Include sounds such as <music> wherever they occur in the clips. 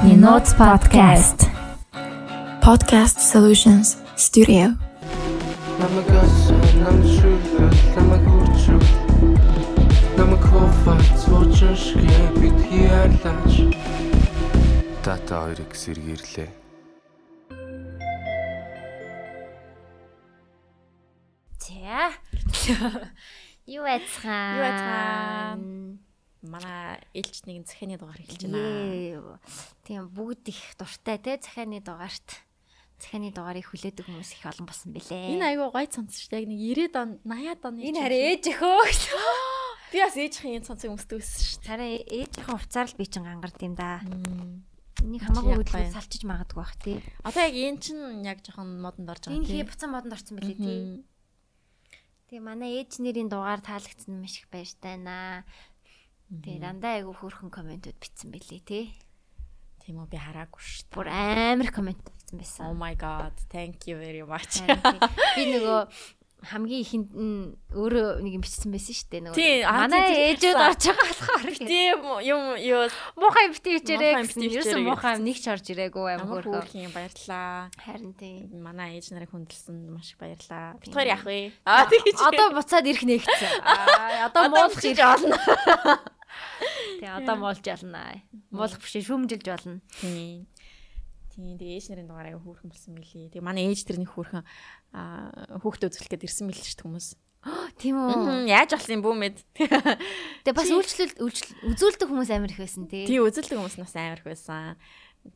Бидний Notes podcast. Podcast Solutions Studio. Намайг осон, намайг шүлээ, намайг хүрчүү Намайг хофа, цуучин шгэ бид хиалаач Тата хоёрыг сэргирлээ За. <laughs> Юу айцхан? Юу айцхан? Манай ээлж нэгэн захианы дугаар эхэлж байна. Тийм бүгд их дуртай те захианы дугаарт. Захианы дугаарыг хүлээдэг хүмүүс их олон болсон бэлээ. Энэ айгүй гоё цонц шүү дээ. Яг нэг 90-ад он, 80-ад оны. энэ хараа ээж өхөө. <gasps> Би бас ээжийн энэ цонцыг өмсдөг байсан шүү дээ. Хараа ээжийнхээ хувцаар л би чин гангард юм да. Энийг хамаагүй хөдөлгөөн салчиж магадгүй бах тий. Одоо яг энэ чинь яг жоохон модонд орж байгаа Энэ хий буцан модонд орсон бэлээ тий. Тэгээ манай ээж нэрийн дугаар таалагдсан юм шиг байж тайнаа. Тэгээ дандаа айгүй хөөрхөн комментүүд бичсэн бэлээ тий. Тийм үү би хараагүй шүү. Бүр амар коммент бичсэн Oh байсан. my god. Thank you very much. Би нөгөө хамгийн ихэнд нь өөрөө нэг юм бичсэн байсан шүү дээ. Нөгөө аа, манай ээжүүд орж байгаа болохоор Тийм юм юу муухай Муухай юм гэсэн. Ерөөсөн муухай юм нэг ч орж ирээгүй амар хөөрхөн. хөөрхөн баярлаа. Харин тий. Манай ээж нарыг хүндэлсэн маш их баярлаа. Бид Тийм. хоёр яах вэ? Аа тэгэж. Одоо буцаад ирэх нэгцэн. Аа одоо муулж хийж ирэх. олно. Тий одоо муулж олно. Муулах биш шүүмжилж болно. Тийм. Тийм тэгээ ээж нарын дугаар аяга хөөрхөн болсон мөлий. Тэгээ манай ээж тэр нэг хөөрхөн аа хүүхдээ үзүүлэх гээд ирсэн мэл шүү дээ хүмүүс. Тийм үү. Яаж болсон юм бүү мэд. <laughs> Тэгээ бас үйлчлэл үзүүлдэг хүмүүс амар их байсан тий. Тийм үзүүлдэг хүмүүс нас амар их байсан.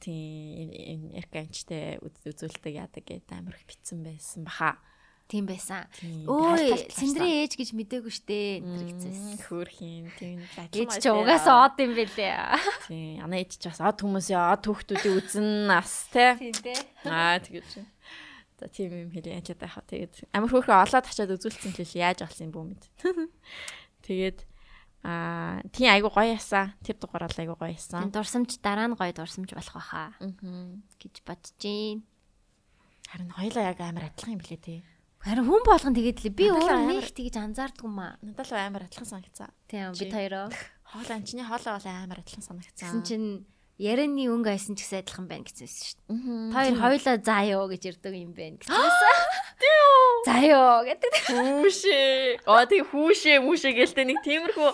Тийм эрканчтэй үзүүлдэг яадаг гэдэг амар их битсэн байсан баха. Тийм байсан. Тайлбарлаж Сэндрийн ээж гэж мэдээгүй штэ энэ гэсэн. Хөөрхөн тийм Ээж чи угаасаа од юм бэлээ. <laughs> Тийм ана ээж ч бас од хүмүүсийн од хүүхдүүдийн үзэн нас те. Тийм тий. Аа тэгэж. За тийм юм хэлээ яж байгаа хаа. Тэгээд амар хөөрхөн олоод очиад үзүүлсэн л яаж болсон юм бүү мэд. <laughs> Тэгээд аа тийм айгу гоё ясаа. Тэр дугаар бол айгу гоё ясаа. Дурсамж дараа нь гоё дурсамж болох байхаа Аа. гэж бодож гин. Харин хоёлаа яг амар адилхан юм блэ те. Харин хүн болгон тэгээд л би өөрөө нэг тэгж анзаардгүй маа. Надад л амар адилхан санагцсан. Тийм бид хоёроо. Хоолоо анчны хоолоо бол амар адилхан санагцсан. Гэсэн чинь ярианы өнгө айсан ч гэсэн адилхан байна гэсэн юм шүү дээ. Хоёр хоёлаа заа ёо гэж ярьдаг юм байна гэсэн юмсан. Заа ёо гэдэг. Хүүшээ. Аа тий хүүшээ хүүшээ гэлтэй нэг тиймэрхүү.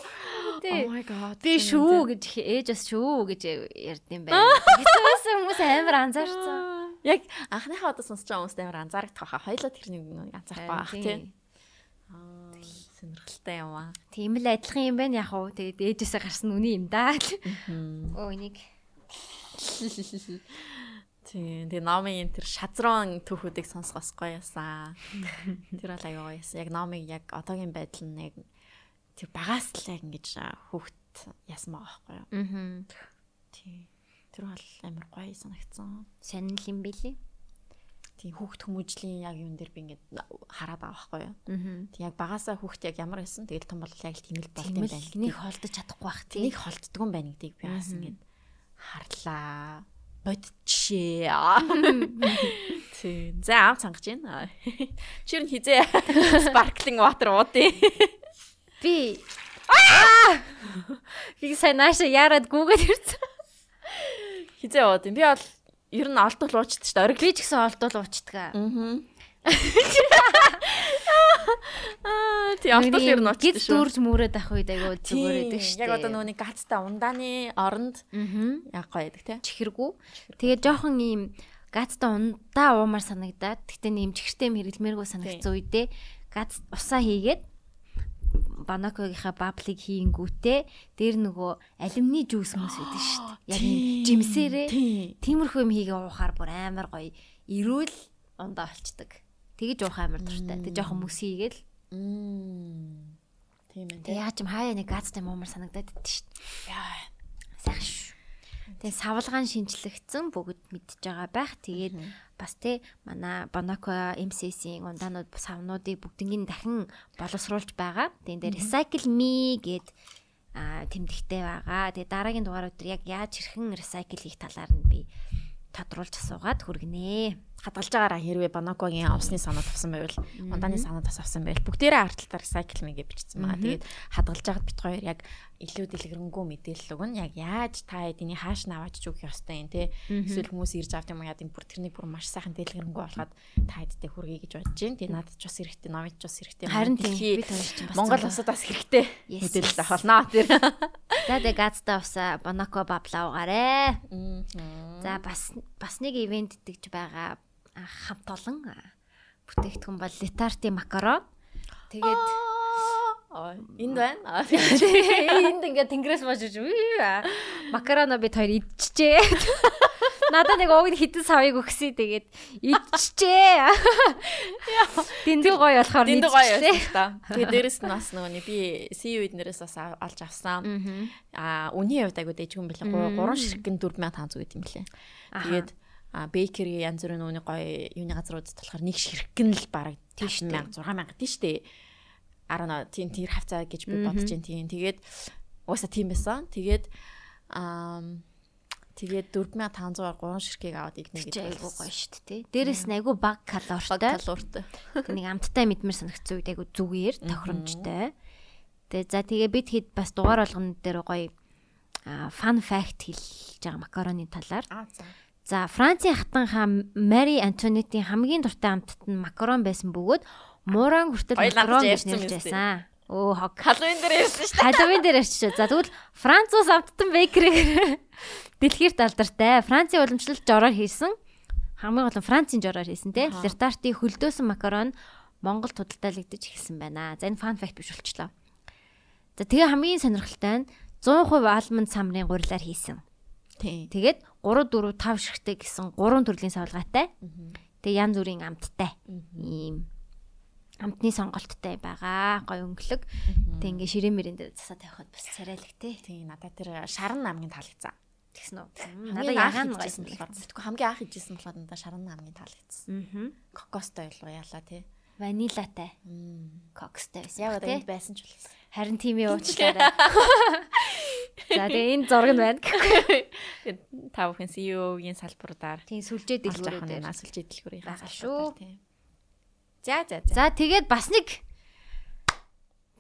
Тий. Oh my god. Би шүү гэж ээж бас шүү гэж ярьд юм байна. Гэсэн хүмүүс амар анзаарсан. Яг анхныхаа удаа сонсож байгаа хүмүүст амар анзаарах хаа. Хоёлоо тэрнийг нэг анзаарах байх тий. Аа сонирхолтой юм аа. Тийм л адилхан юм байна яг уу. Тэгээд ээжээсээ гарсан үний юм да. Өө энийг <laughs> Тийм тэгээ номын тэр шазрон түүхүүдийг сонсгоос гоё ясан. Тэр бол аягаа ясан. Яг номыг яг одоогийн байдал нь яг тэр багаас л яг ингэж хүүхд ясан байгаа байхгүй юу? аа Тийм. Тэр бол амар гоё санагдсан. сонирхол юм бэлээ. Тийм хүүхд хүмүүжлийн яг юм дээр би ингэж хараад байгаа байхгүй юу? Аа. Тийм яг багасаа хүүхд яг ямар байсан тэгэл том бол яг л тийм л болт Тийм юм л байна. нэг холдож чадахгүй бах Тэнийг тий. холддог юм байна гэдгийг би бас ингэж харлаа. Бодчихээ. <laughs> Тийм. За аав цангаж байна. Чир нь хизээ sparkling water уудъя. Би Аа! Би сайн нааша яраад гүгээд ирсэн. Хизээ уудъя. Би бол ер нь олдол уучдаг шүү дээ. Ориг Би ч гэсэн олдол уучдаг. Аа. Аа, тий олдол ер нь уучдаг гид шүү. дүүрж мөрөөд ах үед айгуу зүгээр байдаг шүү. Яг одоо нөгөө гацтай ундааны оронд яг гоё байдаг тий. чихэргүй. Тэгээ жоохон ийм гацтай ундаа уумар санагдаад тэгтээ нэм чихэртэй юм хэрэглэмээргүй санагдсан үедээ гац усаа хийгээд банакогийнхаа баблыг хийнгүүтээ дээр нөгөө алюминий жуус хүмүүс байдаг шүү дээ. Яг ийм жимсээрээ Тий. тиймэрхүү юм хийгээ уухаар бүр амар гоё эрүүл ундаа болчдөг. Тэгэж уух амар дуртай. Тэг жоохон мөс хийгээл. Тийм ээ. Тэг яаж юм хаяа нэг газтай муумар санагдаад идэв шүү дээ. Яа. Сайхан шүү. Тэгээ савлгаан шинжлэгдсэн бүгд мэдж байгаа байх. Тэгээд бас те манай Bonaco MCC-ийн ундаанууд савнуудыг бүгднийг дахин боловсруулж байгаа. Тэгээд дээр Recycle Me гэд а тэмдэгтэй байгаа. Тэгээ дараагийн дугаарууд яг яаж хэрхэн recycle хийх талаар нь би тодруулж асуугаад хүргэнэ. хадгалж байгаараа хэрвээ Банакогийн усны санаа тавсан байвал ундааны санаа тас авсан байвал бүгдээрээ ардталтаар cycle мэгэ бичсэн байгаа. Тэгээд хадгалж байгаад бит хоёр яг илүү дэлгэрэнгүй мэдээлэл өгнө. Яг яаж та эдний хааш наваач ч өгөх ёстой юм те. Эсвэл хүмүүс ирж авт юм яа гэм бүр тэрнийг бүр маш сайхан дэлгэрэнгүй болгоод та хэдтэй хүргэе гэж бодож байна. Тэгээд надад ч бас хэрэгтэй, намайг ч бас хэрэгтэй. Харин тийм хоёр ч бас Монгол зөв. улсад бас хэрэгтэй. Мэдээлэл yes. авахнаа тэр. За тэгээ газтай усаа Бонако баблаа угаарэ. За бас бас нэг ивент итгэж байгаа хамт олон бүтээгдэхүүн бол летарти макаро. Тэгээд Энд байна. <laughs> Энд ингээд тэнгэрээс божиж макарона бид хоёр идчихжээ. <laughs> Надаа нэг ууг хитэн савыг өгсөй тэгээд идчихжээ. Дэндүү <laughs> гоё болохоор дэндүү гоё та. Тэгээд дээрэс нь бас нөгөө би CU эднэрээс бас алж авсан. Аа үний хувьд айгуу дэжгүй юм билээ. 3 ширхгэн 4500 гэдэг юм лээ. Тэгээд а бейкери янз бүрийн нүуний гоё юуны газруудад болохоор нэг ширхгэн л бараг тийш 6000 тийш штэ 10 тийм тэр хавцаа гэж би бодож байна тийм. Тэгээд угаасаа тийм байсан. Тэгээд аа Тэгээд 4500-аар 3 ширхгийг аваад игнэ гэж айгүй гоё шүү дээ. Дээрээс нь айгүй баг калоритай. Калоритай. Нэг амттай мэдмэр санагцсан үед айгүй зүгээр тохиромжтой. Тэгээ за тэгээ бид хэд бас дугаар болгон дээр гоё фан факт хэлж байгаа макароны талаар. За Францын хатан хаан Мари Антонетийн хамгийн дуртай амтд нь макарон байсан бөгөөд мууран хүртэл амтж гэж ярьсан зү. байсан. Өө хог. Халуун дээр ирсэн шүү. Халуун дээр ирчихв. За тэгвэл Француус амттан бейкерийг дэлхийд алдартай. Францын уламжлалт жороор хийсэн. Хамгийн гол нь Францын жороор хийсэн те. Лертарти хөлдөөсөн макарон Монгол худалдаалагдаж эхэлсэн байна. За энэ фан факт биш болчлоо. За тэгээ хамгийн сонирхолтой нь 100% алмонд самрын гурилаар хийсэн. Тийм. Тэгээд 3 4 5 ширхтэй гэсэн 3 төрлийн савлгаатай. Тэгээ янз бүрийн амттай. Ийм амтны сонголттой байгаа. Гой өнгөлөг. Тэг ингээ ширээн мөрөн дээр засаа тавихад бас царайлаг те. Тийм надад тэр шаран намгийн таалагдсан. Тэгсэн үү? Надад ягаан гайсан болохоор мэдгүй хамгийн анх хийжсэн болохоор надад шаран намгийн таалагдсан. Аа. Кокостой байлгүй яалаа тий. Ванилатай. Кокстай байсан. Яг одоо энд байсан ч болсон. Харин тийм ээ <laughs> уучлаарай. За тэгээ энэ зураг нь байна. Тэгээд та бүхэн CEO-гийн салбаруудаар Тийм сүлжээ дэлгүүрээр. асуулж дэлгүүрийн салбаруудаар шүү. тий. За за за. За тэгээд бас нэг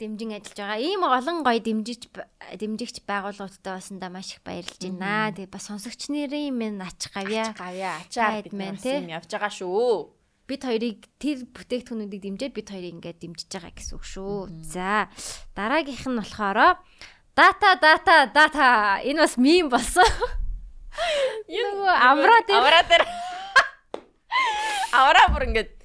дэмжин ажиллаж байгаа. Ийм олон гоё дэмжиж дэмжигч байгууллагуудтай басандаа маш их баярлж байна. Тэгээд бас сонсогч нарын минь ач гавья. гавья ачаад бид маань тий. юм явж байгаа шүү. Бид хоёрыг тэр бүтээгдэхүүнүүдийг дэмжиж бид хоёрыг ингээд дэмжиж байгаа гэсэн үг шүү. За дараагийнх нь болохоор дата дата дата энэ бас мим болсон. Нөгөө амраа дээр. Авраа бүр ингээд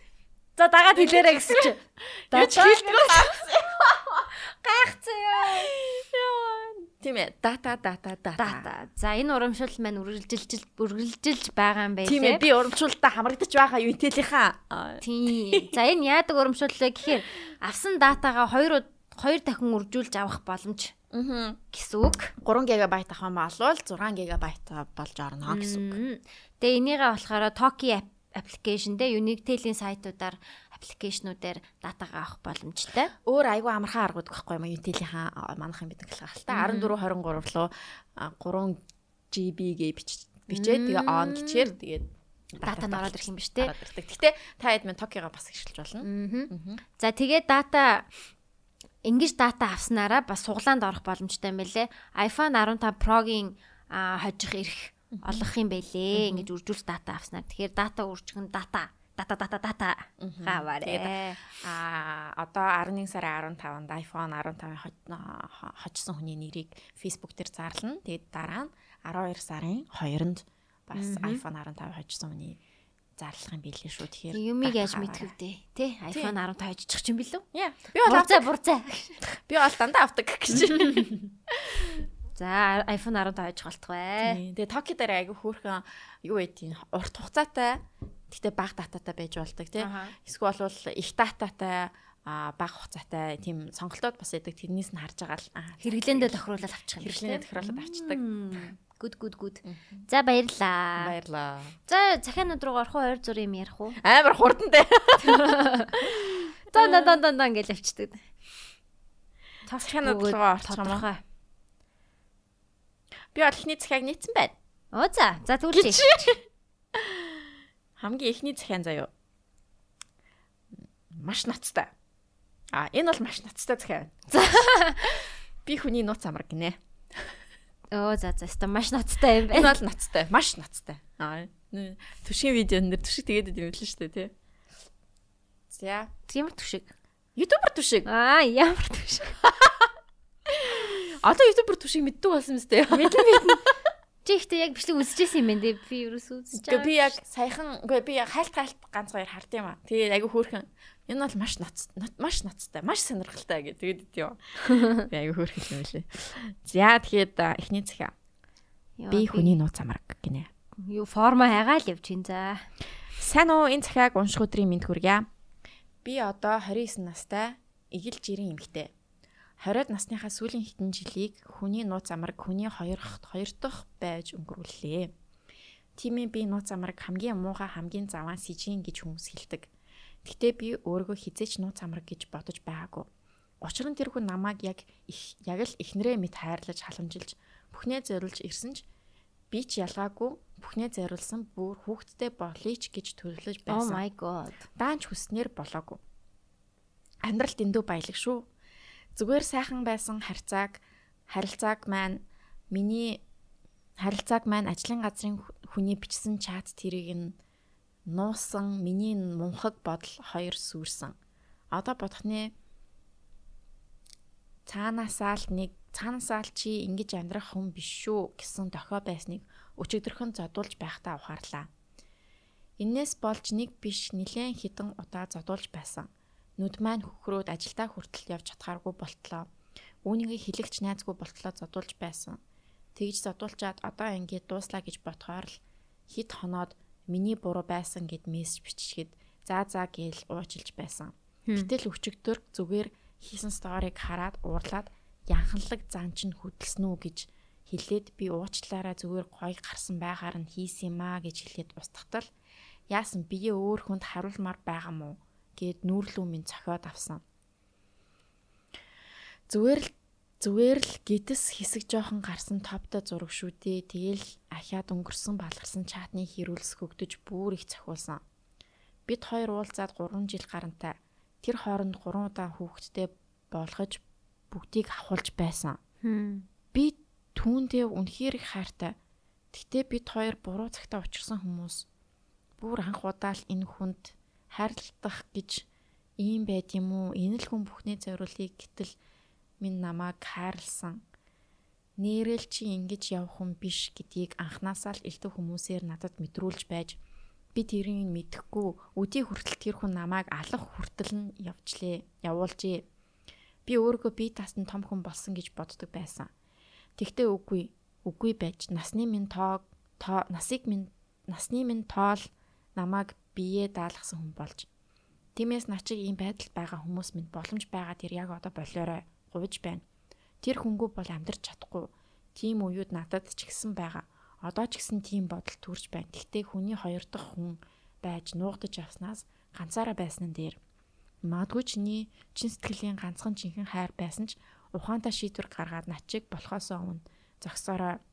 за дагаад хэлээрэй гэсэн чи. <laughs> юу ч хэлдэггүй <laughs> гайхсан ёо. Тийм ээ. Дата дата дата. За энэ урамшил маань үргэлжилж үргэлжилж байгаа юм Тийм ээ. Би урамшуултаа хамрагдаж байгаа юу интелийнхаа. Тийм. За энэ яадаг урамшууллаа гэхээр авсан датагаа 2 хоёр дахин үржүүлж авах боломж Аа. гэсэн үг. 3 ГБ ахын болвол 6 ГБ болж орно гэсэн үг. Тэгээ энийгээ болохоор Toki аппликейшн дээр Unitel-ийн сайтуудаар аппликейшнуудаар датагаа авах боломжтой. Өөр айгүй амархан аргууд гэхгүй юм интелийнхаа манайхан бидэг хэлэх хальта 14 23 руу 3 GB гээ бич бичээд тэгээ on гэчээр тэгээд Дата нь ороод ирэх юм биш үү? ороод ирдэг. Гэтэ та хэд минь Токиогоо бас ашиглаж болно. За тэгээд дата ингэж дата авснараа бас суглаанд орох боломжтой юм байлээ. iPhone 15 Pro-гийн хожих ирэх олох юм байлээ. Ингэж үржүүлж дата авснаар. Тэгэхээр дата үржих нь дата дата дата дата хаваарэ. А одоо 11 сарын 15-нд iPhone 15-ын хож- хожсон хүний нэрийг Facebook дээр зарлана. Тэгээд дараа нь 12 сарын 2-нд бас iPhone 15 хожсон хүний зарлах юм билээ шүү. Тэгэхээр Юмыг яаж мэдэх вэ? Тэ? iPhone 15 хожчих юм билүү? Яа. Би бол Бурцаа бурцаа. <laughs> Би бол дандаа авдаг гэж. <laughs> За iPhone 15 хожих болтугай. Тэгээ Токи дээр айгүй хөөрхөн юу тийм урт хугацаатай гэхдээ бага дататай байж болдог тийм. Эсвэл бол их дататай а бага хугацаатай тийм сонголтууд бас байдаг. Тэрнээс нь харж байгаа л аа, Хэрэглээндээ тохируулаад авчих юм үү? тохируулаад авчдаг. Гүд гүд гүд. За баярлаа. Баярлаа. За захианууд руу орох уу, ойр зур юм ярих уу? Амар хурдантай. Дан <laughs> дан дан дан дан гэж авчдаг. Захианууд руу орчих юм уу? Би ихний захиаг нийцсэн байна. Оо за, за <laughs> чи. хамгийн эхний захиан заяо. Маш ноцтой. А энэ бол маш ноцтой захиан. Би хүний нууц амраг гинэ. Оо за за өстө маш ноцтой юм Энэ байна. бол ноцтой, маш ноцтой. Аа түшгийн видеон дээр түшиг тэгээд юм л шүү дээ, тий. За, Ямар түшиг. ютубер түшиг. Аа ямар түшиг. <laughs> Одоо ютубер түшиг мэддэг болсон юм сте. Мэдэн мэдэн. Чи ихтэй яг бичлэг үзчихсэн юм байна дээ. Би ерөөс үзэж Гэхдээ би яг саяхан үгүй би яг хайлт хайлт ганц хоёр хард юм аа. Тэгээд айгу хөөрхөн. Энэ бол маш ноц маш ноцтой, маш сонирхолтой гэж тэгээд идэв. <laughs> Би айгу хөөрхөн юм лээ. За тэгээд эхний захиа. Би хүний нууц амраг гинэ. юу форма хайгаал явчихин за. Сайн уу энэ захиаг унших өдрийн мэд хүргье. Би одоо 29 настай эгэл жирийн эмэгтэй. 20-д насныхаа сүүлийн хэдэн жилийг хүний нууц амраг хүний хоёр хоёр дахь байж өнгөрүүллээ. Тимээ би нууц амраг хамгийн муухай хамгийн заваа сэжин гэж хүмүүс хэлдэг. Гэхдээ би өөрийгөө хизээч нууц амраг гэж бодож байгаагүй. Учир нь тэр хүн намайг яг их яг л ихнэрээ мэд хайрлаж халамжилж бүхнээ зориулж ирсэн ч би ч ялгаагүй бүхнээ зориулсан бүр хүүхдтэй болъё ч гэж төлөвлөж Oh байсан. my god. Даанч хүснээр болоогүй. Амьдрал дэндүү баялаг шүү. Зүгээр сайхан байсан харьцааг харилцааг маань миний харилцааг маань ажлын газрын хүний бичсэн чат тэрийг нь нуусан миний мунхаг бодол хоёр сүрсэн. Одоо бодохны цаанаасаа л нэг цаанаасаа л чи ингэж амьдрах хүн биш шүү гэсэн дохио байсныг өчигдөрхөн зодуулж байхдаа ухаарлаа. Иннээс болж нэг биш нилээн хідэн удаа зодуулж байсан. Нүд маань хөхрөөд ажилдаа хүртэл явж чадхааргүй болтлоо. Үүнийг хэлэгч найзгүй болтлоо зодуулж байсан. Тэгж зодуулчаад одоо ингээд дууслаа гэж ботхоор л хит хоноод миний буруу байсан гэд мессеж биччихэд заа заа гээл уучлж байсан. Гэтэл өчигдөр зүгээр хийсэн сториг хараад уурлаад янханлаг зан чинь хөдөлсөн үү гэж хэлээд би уучлаараа зүгээр гоё гарсан байгаар нь хийсэн юм аа гэж хэлээд устгахтал яасан бие өөр хүнд харуулмаар байгаа мó гэд нүүрлүү минь цохиод авсан. Зүгээр л зүгээр л гитс хэсэг жоохон гарсан топтой зураг шүү дээ. Тэгэл ахиад өнгөрсөн балгарсан чатны хэрүүлс хөгдөж бүр их цохиулсан. Бид хоёр уулзаад 3 жил гарантай. Тэр хооронд 3 удаа хүүхэдтэй болгож бүгдийг авахулж байсан. Би түүндээ үнэхээр их хайртай. Гэхдээ бид хоёр буруу цагтаа учирсан хүмүүс. Бүр анх удаа л энэ хүнд хайрлах гэж ийм байд юм уу? Энэ л хүн бүхний зориулыг гэтэл минь намайг хайрлсан. Нэрэл чи ингэж явах хүн биш гэдгийг анханасаа л элдв хүмүүсээр надад мэдрүүлж байж би тэрийг мэдэхгүй өдий хүртэл тэр хүн намайг алах хүртэл нь явжлээ. Явуулжээ. Би өөрийгөө бие тасн том хүн болсон гэж боддог байсан. Тэгтээ үгүй. Үгүй байж насны минь тоо насыг минь насны минь тоол намайг бие даалгасан хүн болж. Тиймээс начиг ийм байдалд байгаа хүмүүс минь боломж байгаа тэр яг одоо болоорой гуйж байна. Тэр хүнгүү бол амьдрч чадахгүй. Тийм үеуд надад ч ихсэн байгаа. Одоо ч гэсэн тийм бодол төрж байна. Гэхдээ хүний хоёр дахь хүн байж нуугдаж авснаас ганцаараа байсан нь дээр. Магадгүй чиний чин сэтгэлийн ганцхан жинхэнэ хайр байсан ч ухаантай шийдвэр гаргаад начиг болохоос өмнө зогсоорой.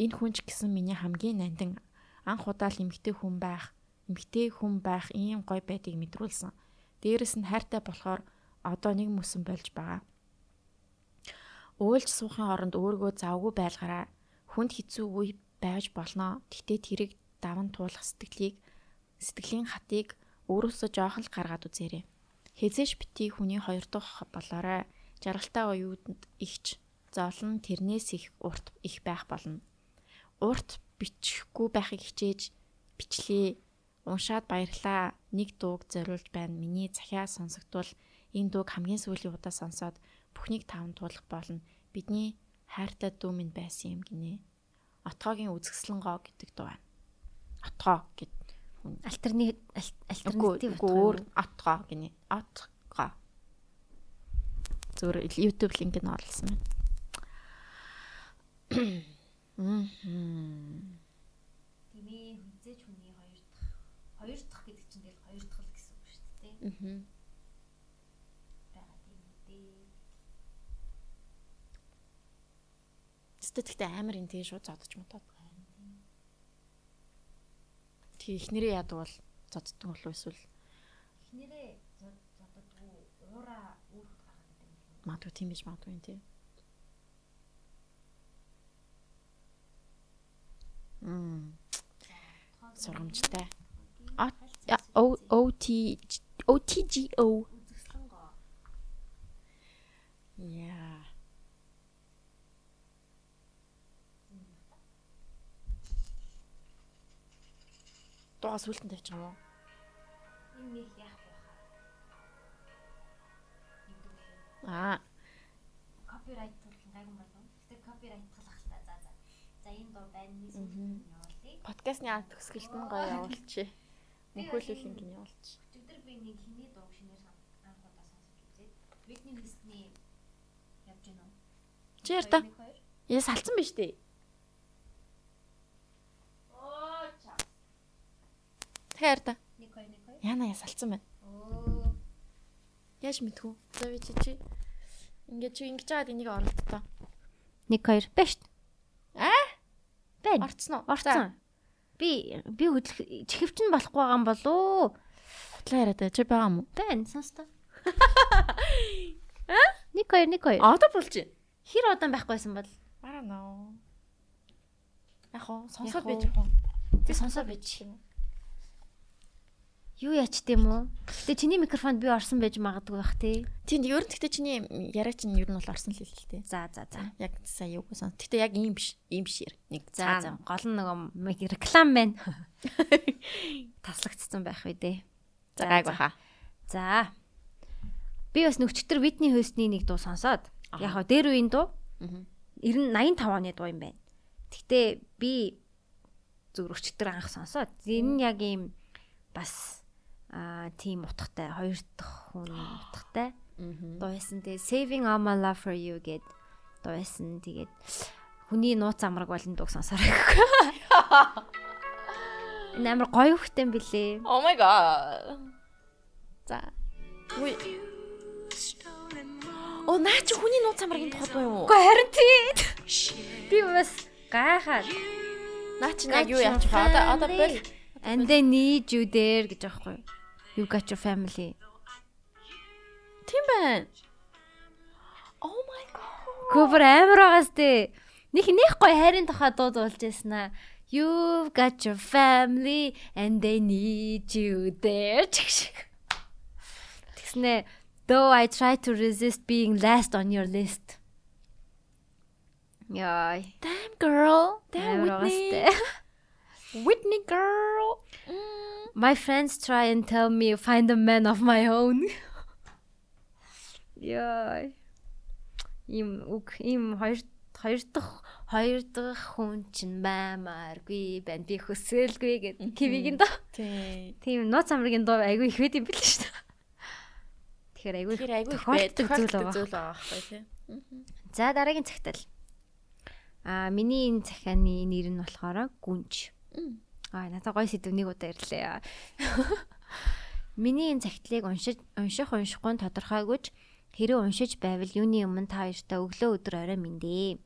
Энэ хүн ч гэсэн миний хамгийн нандин анх удаа л эмгтэй хүн байх, эмгтэй хүн байх ийм гой байдгийг мэдрүүлсэн. Дээрэс нь хайртай болохоор одоо нэг мөсөн болж байгаа. Уйлж суухын оронд өөргөө завгүй байлгараа. Хүнд хэцүү үе байж болно. Гэтэ тэрийг даван туулах сэтгэлийг сэтгэлийн хатыг өөрөөсөө жоохон л гаргаад үзээрэй. Хизээш бити хүний хоёр дахь болоорой. Жаргалтай уюунд ихч золон тэрнээс их урт их байх болно. Урт бичихгүй байхыг хичээж бичлээ. Уншаад баярлаа. Нэг дууг зориулж байна. Миний захиа сонсогдвол энэ дууг хамгийн сүүлийн удаа сонсоод бүхнийг таван туулах болно. Бидний хайртай дүү минь байсан юм гинэ. Отгоогийн үзэсгэлэнгоо гэдэг дуу байна. Отгоо гэд Альтернатив альтернатив өөр отгоо гинэ. Отгоо. Зүгээр YouTube линк нь оруулсан байна. Мм. Тэмээ хоёр дахь хоёр дахь гэдэг чинь тэгэл хоёр дахь л гэсэн үг шүү дээ. Мгм. Бага тийм үү. Тэт гэхдээ амар энэ тэгээ шууд зодож мутаад. Тэгээ ихнэрээ яадаг бол зодддаг болов эсвэл Эхнэрээ зоддодгүй уура үүрх гаргаад байдаг юм. магадгүй тийм биш магадгүй юм тий. Мм. Сургамжтай. А O O T O T G O. Үзэсгэлэн гоо. Яа. Доо сүлтэн тавьчих юм уу? Энэ нэг яах вэ? Аа, Копирайт тулгын гайгүй болов. Гэтэ копирайт талах та. За за. За энэ доо байна. Подкастны ад төгсгөлт нь гоё явуулчих. Мөнхөлөл ингэ явуулчих. Өчигдөр би нэг хиний дуу шинээр анх удаа сонсож үзээд Whitney Houston-ы явж гэнэ? Чи яар та? Нэг, хоёр. Яа салцсан биш үү? Оо чаа. Тэгэхээр та. Нэг хоёр нэг хоёр. Яна яа салцсан байна. Оо. Яаж мэдхүү? За би чи чи ингээд чи ингэж жаад энийг оруулт та. Нэг хоёр байна шүү. Аа? Байна. Орцсон уу? Орцсон. Би би хөдлөх чихвч нь болохгүй байгаа юм болоо. Хутлаа яриад чи байгаа юм уу? Байна сонстоо. А? Нэг хоёр нэг хоёр. Одоо болж байна. Хэр удаан байхгүйсэн бол Мараа нөө. Яг уу сонсоод байж уу. яг уу. би сонсоо бич юм. Юу яач тийм үү? Гэтэ чиний микрофонд би орсон байж магадгүй бах тий. Тийм ер нь гэхдээ чиний яриа чинь ер нь бол орсон л хэлтэй. За за за. Яг сая юу сон. Гэтэ яг ийм биш. Ийм биш яар. Нэг За за. Гол нь нөгөө реклам байна. <laughs> Таслагдсан байх үү дээ. За гайг баха. За. Би бас нүчтэр Whitney Houston-ы нэг дуу сонсоод яг хаа дээр үеийн дуу Аа. 90 85 оны дуу юм байна. Гэхдээ би зүгээр өчтөр анх сонсоод энэ нь яг ийм бас аа тийм утгатай хоёр дахь хүн <gasps> утгатай Аа. дуу байсан. Тэгээ Saving All My Love for You гэд дуу байсан. Тэгээд хүний нууц амраг болон дууг сонсорой. Энэ амар гоё хөхтэй билээ. Oh my god. За. Үгүй. Оо наа чи хүний нууц амрагийн тухай дуу юм уу? Гэхдээ харин тийм. Би бас гайхаад Наа чи яг юу яач вэ? Одоо одоо бол And they need you there гэж аахгүй. You got your family. тийм байна. Oh my god. Кубер амар байгаас тээ. Них них гоё хайрын тухай дуу дуулж яснаа. You've got your family and they need you there. Тэгснэ though I try to resist being last on your list. Яй. Damn girl. Damn Whitney. <laughs> Whitney girl. My friends try and tell me find a man of my own. <laughs> Яй. Им үг им хоёр хоёр дахь хоёр дахь хүн чинь баймааргүй байна. Би хүсэлгүй гэдэг кивигийн доо. Тий. Тийм нууц амрын доо айгүй их байд юм бэл шүү дээ. <laughs> Тэгэхээр айгүй их тохиолддог зүйл байгаа. байхгүй тий. За дараагийн цагтал. Аа миний энэ захианы нэр нь болохоор гүнж. Мм. Аа надад гоё сэдв нэг удаа ирлээ. Миний энэ цагтлыг уншиж унших уншихгүй тодорхойгүйч хэрэв уншиж байвал юуны өмнө та хоёртай өглөө өдөр орой мэндэ.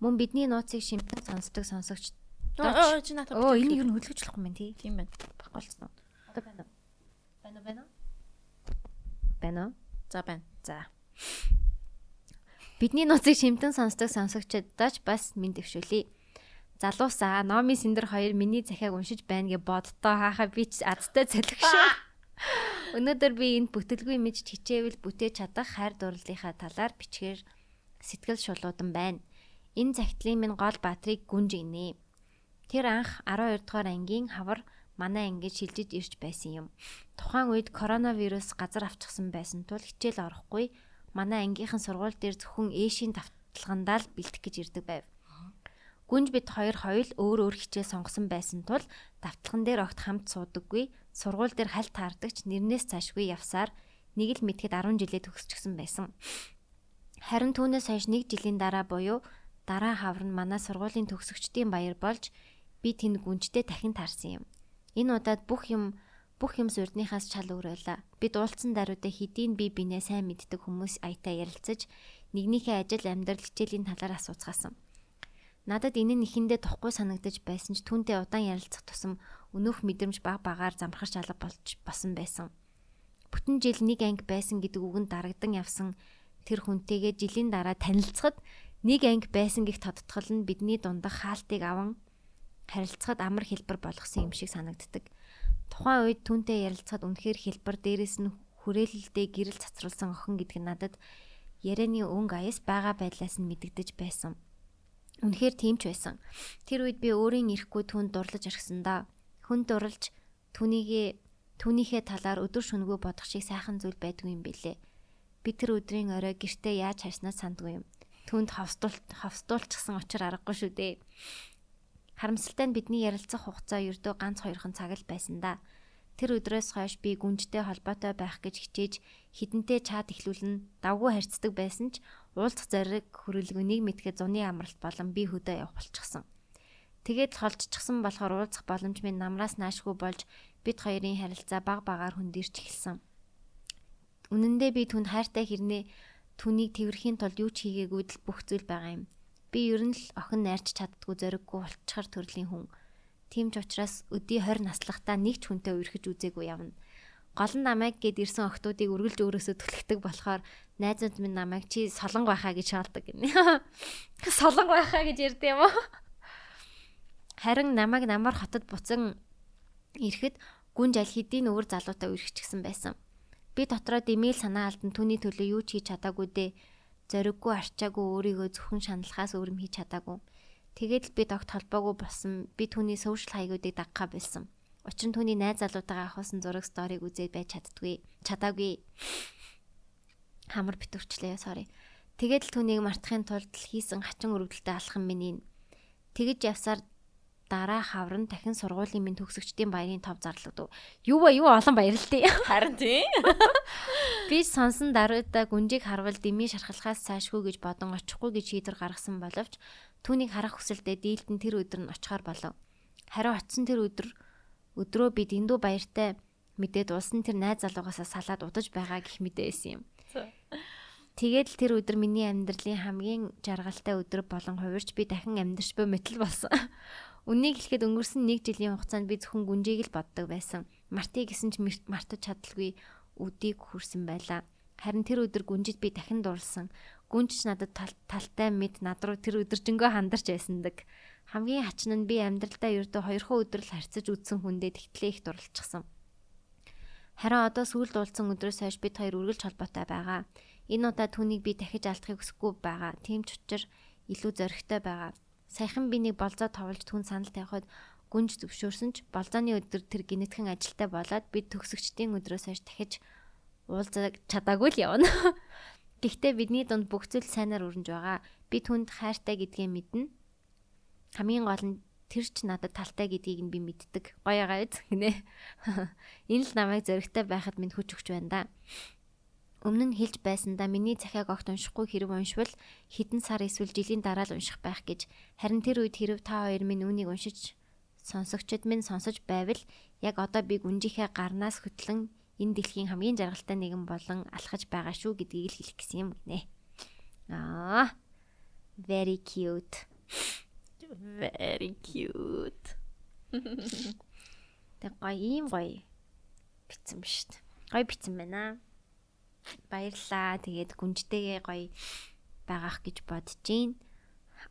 Мөн бидний нууцыг шимтэн сонсдог сонсогч Оо чи надад Оо энийг юу хөдөлгөжлөхгүй юм тий. тийм байна. Багуулсан уу? Одоо байна уу? Байна уу байна уу? Байна уу? За байна. За. Бидний нууцыг шимтэн сонсдог сонсогчдод бас мэд төвшүүлье. Залуусаа Номи Синдер хоёр миний захиаг уншиж байна гэж боддоо хаахаа би ч азтай залхив шүү. Өнөөдөр би энд бүтэлгүй мэдж хичээвэл бүтээж чадах хайр дурлалынхаа талаар бичгээр сэтгэл шулуудан байна. Энэ загтлын минь гол баатрийг гүнж инэ. Тэр анх 12 дугаар ангийн хавар манай ангид шилжиж ирж байсан юм. Тухайн үед коронавирус газар авчихсан байсан тул хичээл орохгүй манай ангийнхан сургууль дээр зөвхөн ээшийн давталгандаа л бэлтэх гэж ирдэг байв. Гүнж бид хоёр хоёул өөр өөр хичээл сонгосон байсан тул давталган дээр огт хамт суудаггүй сургууль дээр хальт таардагч нэрнээс цаашгүй явсаар нэг л мэдхэд 10 жилээ төгсчихсөн байсан. Харин түүнээс хойш нэг жилийн дараа буюу дараа хавар нь манай сургуулийн төгсөгчдийн баяр болж би тэнд гүнжтэй дахин таарсан юм. Энэ удаад бүх юм бүх юм сурдныхаас чал өөрөөлаа. Бид уулцсан даруйдаа хэдийн би бинээ сайн мэддэг хүмүүс аятаа ярилцаж нэгнийхээ ажил амьдрал хичээлийн талаар асууцгаасан. Надад энэ нь ихэндээ тухгүй санагдаж байсан ч түүнтэй удаан ярилцах тусам өнөөх мэдрэмж баг багаар замхарч алга болж басан байсан. Бүтэн жил нэг анги байсан гэдэг үгэнд дарагдан явсан тэр хүнтэйгээ жилийн дараа танилцахад нэг анги байсан гих тодтгол нь бидний дундах хаалтыг аван харилцахад амар хэлбэр болгосон юм шиг санагддаг. Тухайн үед түүнтэй ярилцахад үнэхээр хэлбэр дээрэс нь хүрээлэлдээ гэрэл цацруулсан охин гэдэг нь надад ярианы өнгө аяс байгаа байдлаас нь мэдэгдэж байсан. Үнэхээр тийм ч байсан. Тэр үед би өөрийн ирэхгүй түнд дурлаж орхисондоо хүн дурлж түүнийгээ түүнийхээ талаар өдөр шөнөгүй бодох шиг сайхан зүйл байдгүй юм бэлээ. Би тэр өдрийн орой гэртээ яаж харснаа сандгүй юм. Түүнд хавстуул хавстуулчихсан очир аргагүй шүү дээ. Харамсалтай нь бидний ярилцах хугацаа ердөө ганц хоёрхан цаг л байсан да. Тэр өдрөөс хойш би гүнжтэй холбоотой байх гэж хичээж хідэнтэй чат ихлүүлэн давгүй харьцдаг байсан ч уулзах зориг хүрэлгүй нэг мэдгээ зуны амралт болон би хөдөө явах болчихсон. Тэгээд л холдчихсан болохоор уулзах боломж минь намраас наашгүй болж бид хоёрын харилцаа баг багаар хөндөрч эхэлсэн. Үнэн дээр би түнд хайртай хэрнээ түүнийг тэрхийн тулд юу ч хийгээгүй л бүх зүйл байгаа юм. Би ер нь л охин найрч чаддгүй зориггүй болчихор төрлийн хүн. Тийм ч учраас өдий 20 наслахтаа нэг ч хүнтэй үерхэж үзээгүй явна. Гол нь намайг гээд ирсэн охтуудыг үргэлж өөрөөсөө түлхдэг болохоор найзууд минь намайг чи солонг байхаа гэж шаалдаг гинэ. <laughs> солонг байхаа гэж ярьд юм уу? Харин намайг намар хотод буцан ирэхэд гүнж аль хэдийн өөр залуутай үргэлжчихсэн байсан. Би дотроо дэмэл санаа алдан түүний төлөө юу ч хийж чадаагүй дээ. Зориггүй арчаагүй өөрийгөө зөвхөн шаналхаас өөр юм хийж чадаагүй. Тэгээд л би тогт холбоогүй болсон. Би түүний сошиал хаягуудыг дагахаа болсон. Учир нь түүний найз залуутайгаа авахсан зураг сториг үзээд байж чаддгүй. Чадаагүй. Хамар битүүрчлээ sorry. Тэгээд л түүнийг мартахын тулд хийсэн хачин өргөдөлтөд алхам миний. Тэгэж явсаар дараа хаврын дахин сургуулийн минь төгсөгчдийн баярын тов зарлагдав. Юу ба юу олон баярлалтай. Харин тийм. <laughs> Би сонсон даруйда гүнжийг харвал дэмий шархалхаас цаашгүй гэж бодон очихгүй гэж шийдвэр гаргасан боловч түүнийг харах хүсэлтэд дийлдэн тэр өдөр нь очихоор болов. Харин очисон тэр өдөр Өдрөө би дэндүү баяртай мэдээд улсан тэр найз залуугаасаа салаад удаж байгаа гих мэдээсэн юм. Тэгээд л тэр өдөр миний амьдралын хамгийн жаргалтай өдөр болон хувирч би дахин амьдарч буй мэтэл болсон. Үнийг хэлэхэд өнгөрсөн 1 жилийн хугацаанд би зөвхөн гүнжийг л боддог байсан. Мартыг гэсэн ч мартаж чадалгүй үдийг хүрсэн байлаа. Харин тэр өдөр гүнжид би дахин дурлсан. Гүнж надад талтай мэд над руу тэр өдөржингөө хандарч байсандаг. Хамгийн хачин нь би амьдралдаа ердөө хоёрхан өдөр л харьцаж үзсэн хүндээ тэгтлээ их дурлцсан. Харин одоо сүүлд уулзсан өдрөөс хойш бид хоёр үргэлж холбоотой байгаа. Энэ удаа түүнийг би дахиж алдахыг хүсэхгүй байгаа. Тийм ч учир илүү зөрөгтэй байгаа. Саяхан би нэг болзоо товлж түн санал тавихад гүнж зөвшөөрсөн ч болзооны өдөр тэр гинэтхэн ажилтай болоод бид төгсөгчдийн өдрөөс хойш дахиж уулзах чадаагүй л явна. <laughs> Гэхдээ бидний дунд бүх зүйл сайнаар өрнж байгаа. Би түнд хайртай гэдгээ мэднэ хамгийн гол нь тэр ч надад талтай гэдгийг нь би мэддэг. Гоё байгаа биз гинэ. <laughs> Энэ л намайг зөрөгтэй байхад минь хүч өгч байна да. Өмнө нь хэлж байсандаа миний захиаг огт уншихгүй хэрэг уншвал хэдэн сар эсвэл жилийн дараа л унших байх гэж. Харин тэр үед хэрэг та хоёр минь үүнийг уншиж сонсогчд минь сонсож байвал яг одоо би гүнжийнхээ гарнаас хөтлөн энэ дэлхийн хамгийн жаргалтай нэгэн болон алхаж байгаа шүү гэдгийг л хэлэх гэсэн юм гинэ. Аа. Very cute. Very cute. Тэг гоё ийм гоё битсэн биш үү? Гоё битсэн байна. Баярлаа. Тэгээд гүнжтэйгээ гоё байгаах гэж бодож гин.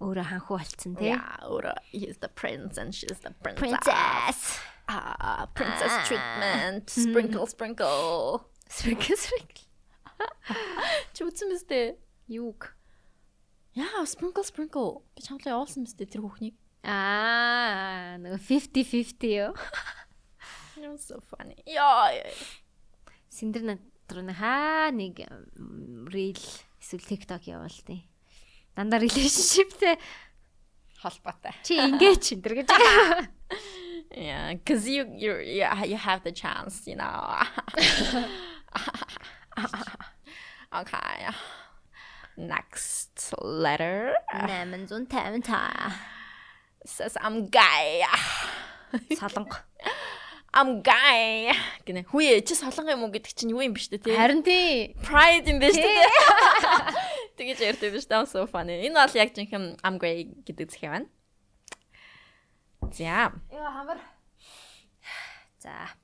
Өөрөө ханхуу болцсон тий. Өөрөө he's the prince and she's the princess. Princess. Ah, princess treatment. Sprinkle sprinkle. Sprinkle sprinkle. Чи үтсэн мэт дээ. Юуг? Яа, sprinkle sprinkle. Би чамлаа явуулсан мэт тэр хүүхнийг. Аа, нөгөө 50 50 юу? <laughs> You're so funny. Яа. Синдэр надруу хаа нэг reel эсвэл TikTok явуултыг. Дандаа relationshipтэй холбоотой. чи ингэж энэ гэж. Yeah, cuz you you you have the chance, you know. okay. Next letter 855 says I'm gay. солонго. I'm gay. гинэ. Хүүе чи солонго юм уу гэдэг чинь юу юм биш үү те? Харин тий. Pride юм биш үү? <laughs> Тэгэж ярьдаг шүү дээ. So funny. Энэ бол яг жинхэнэ I'm Grey гэдэг зэх юм. За. Яа хамар. За.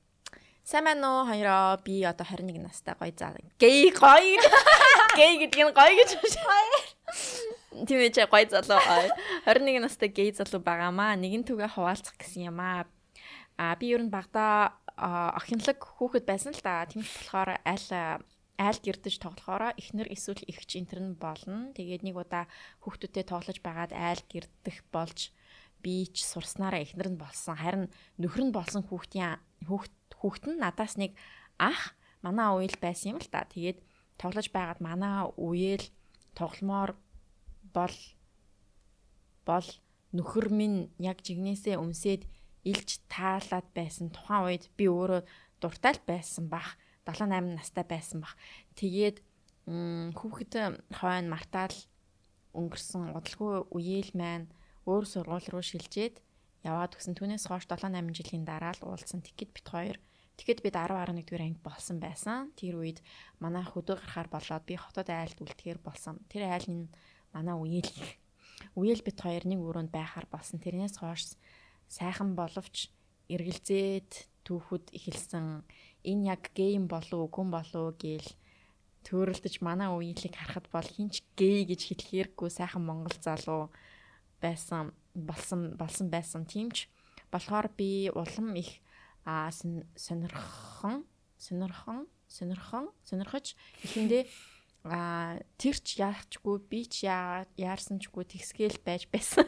Сайн байна уу хоёроо? Би одоо 21 настай гоё заа. Гей гоё. <laughs> Гей гэдэг нь гоё гэж байна. Тийм ээ гоё залуу. 21 настай гей залуу байгаамаа. Нэгэн түгээ хуваалцах гэсэн юм аа. А би ер нь багада охинлог хүүхэд байсан л да. Тэмч болохоор аль айл гэрдэж тоглохоороо эхнэр эсвэл эгч энтер нь болно. Тэгээд нэг удаа хүүхдүүдтэй тоглож байгаад айл гэрдэх болж би ч сурснараа эхнэр нь болсон. Харин нөхөр нь болсон хүүхдийн хүүхд хүүхд нь надаас нэг ах манай уйл байсан юм л та. Тэгээд тоглож байгаад манай үеэл тогломоор бол бол нөхөр минь яг жигнэсээ өмсөд илж таалаад байсан. Тухайн үед би өөрөө дуртай л байсан бах 78 настай байсан бах. Тэгээд хүүхэд хойно мартаал өнгөрсөн удалгүй үеэл маань өөр сургууль руу шилжээд яваад өгсөн. Түүнээс хойш 7 8 жилийн дараа л уулзсан. Тэгэхэд бит хоёр Тэгэхэд бид 10 11 дугаар анги болсон байсан. Тэр үед манай хөдөө гарахаар болоод би хотод айлд үлдэхээр болсон. Тэр айл нь манай үеэл үеэл бит хоёр нэг өрөөнд байхаар болсон. Тэрнээс хойш сайхан боловч эргэлзээд түүхүүд эхэлсэн энэ яг гейм болов үгүй болов гээл төрөлдөж манай үеийг харахад бол хинч гей гэж хэлэхээргүй сайхан монгол залуу байсан болсон болсон байсан тиймч болохоор би улам их сонирхон сонирхон сонирхон сонирхож ихэндээ а тэрч яачгүй би ч яарсанчгүй тэгсгээл байж байсан.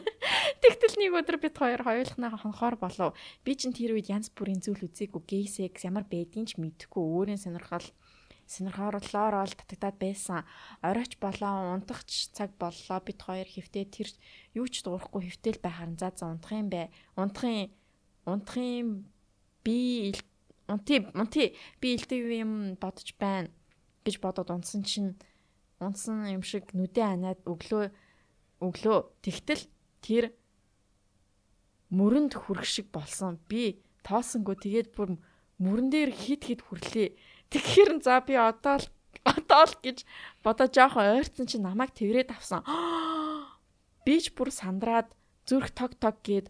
Тэгтэл нэг өдөр бид хоёр хоёулахнаа хонхоор болов. Би чинь тэр үед янз бүрийн зүйл үзээгүй гей секс ямар байдгийг ч мэдэхгүй өөрийн сонирхол сонирхоорлоор ол татагдаад байсан. Оройч болоо унтахч цаг боллоо бид хоёр хөвтөө тэр юу ч дуурахгүй хөвтөл байхаар заа за унтах юм бэ. Унтахын унтахын би унти унти би илдэг юм бодож байна гэж бодоод унтсан чинь унтсан юм шиг нүдэ анаад өглөө өглөө тэгтэл тэр мөрөнд хүрэх шиг болсон. Би тоосонгүй тэгээд бүр мөрөн дээр хит хит хүрлээ. Тэгэхээр за би одоо л одоо л гэж бодож жоохон ойрцсон чинь намайг тэрврээд авсан. <gasps> Би ч бүр сандраад зүрх тог тог гээд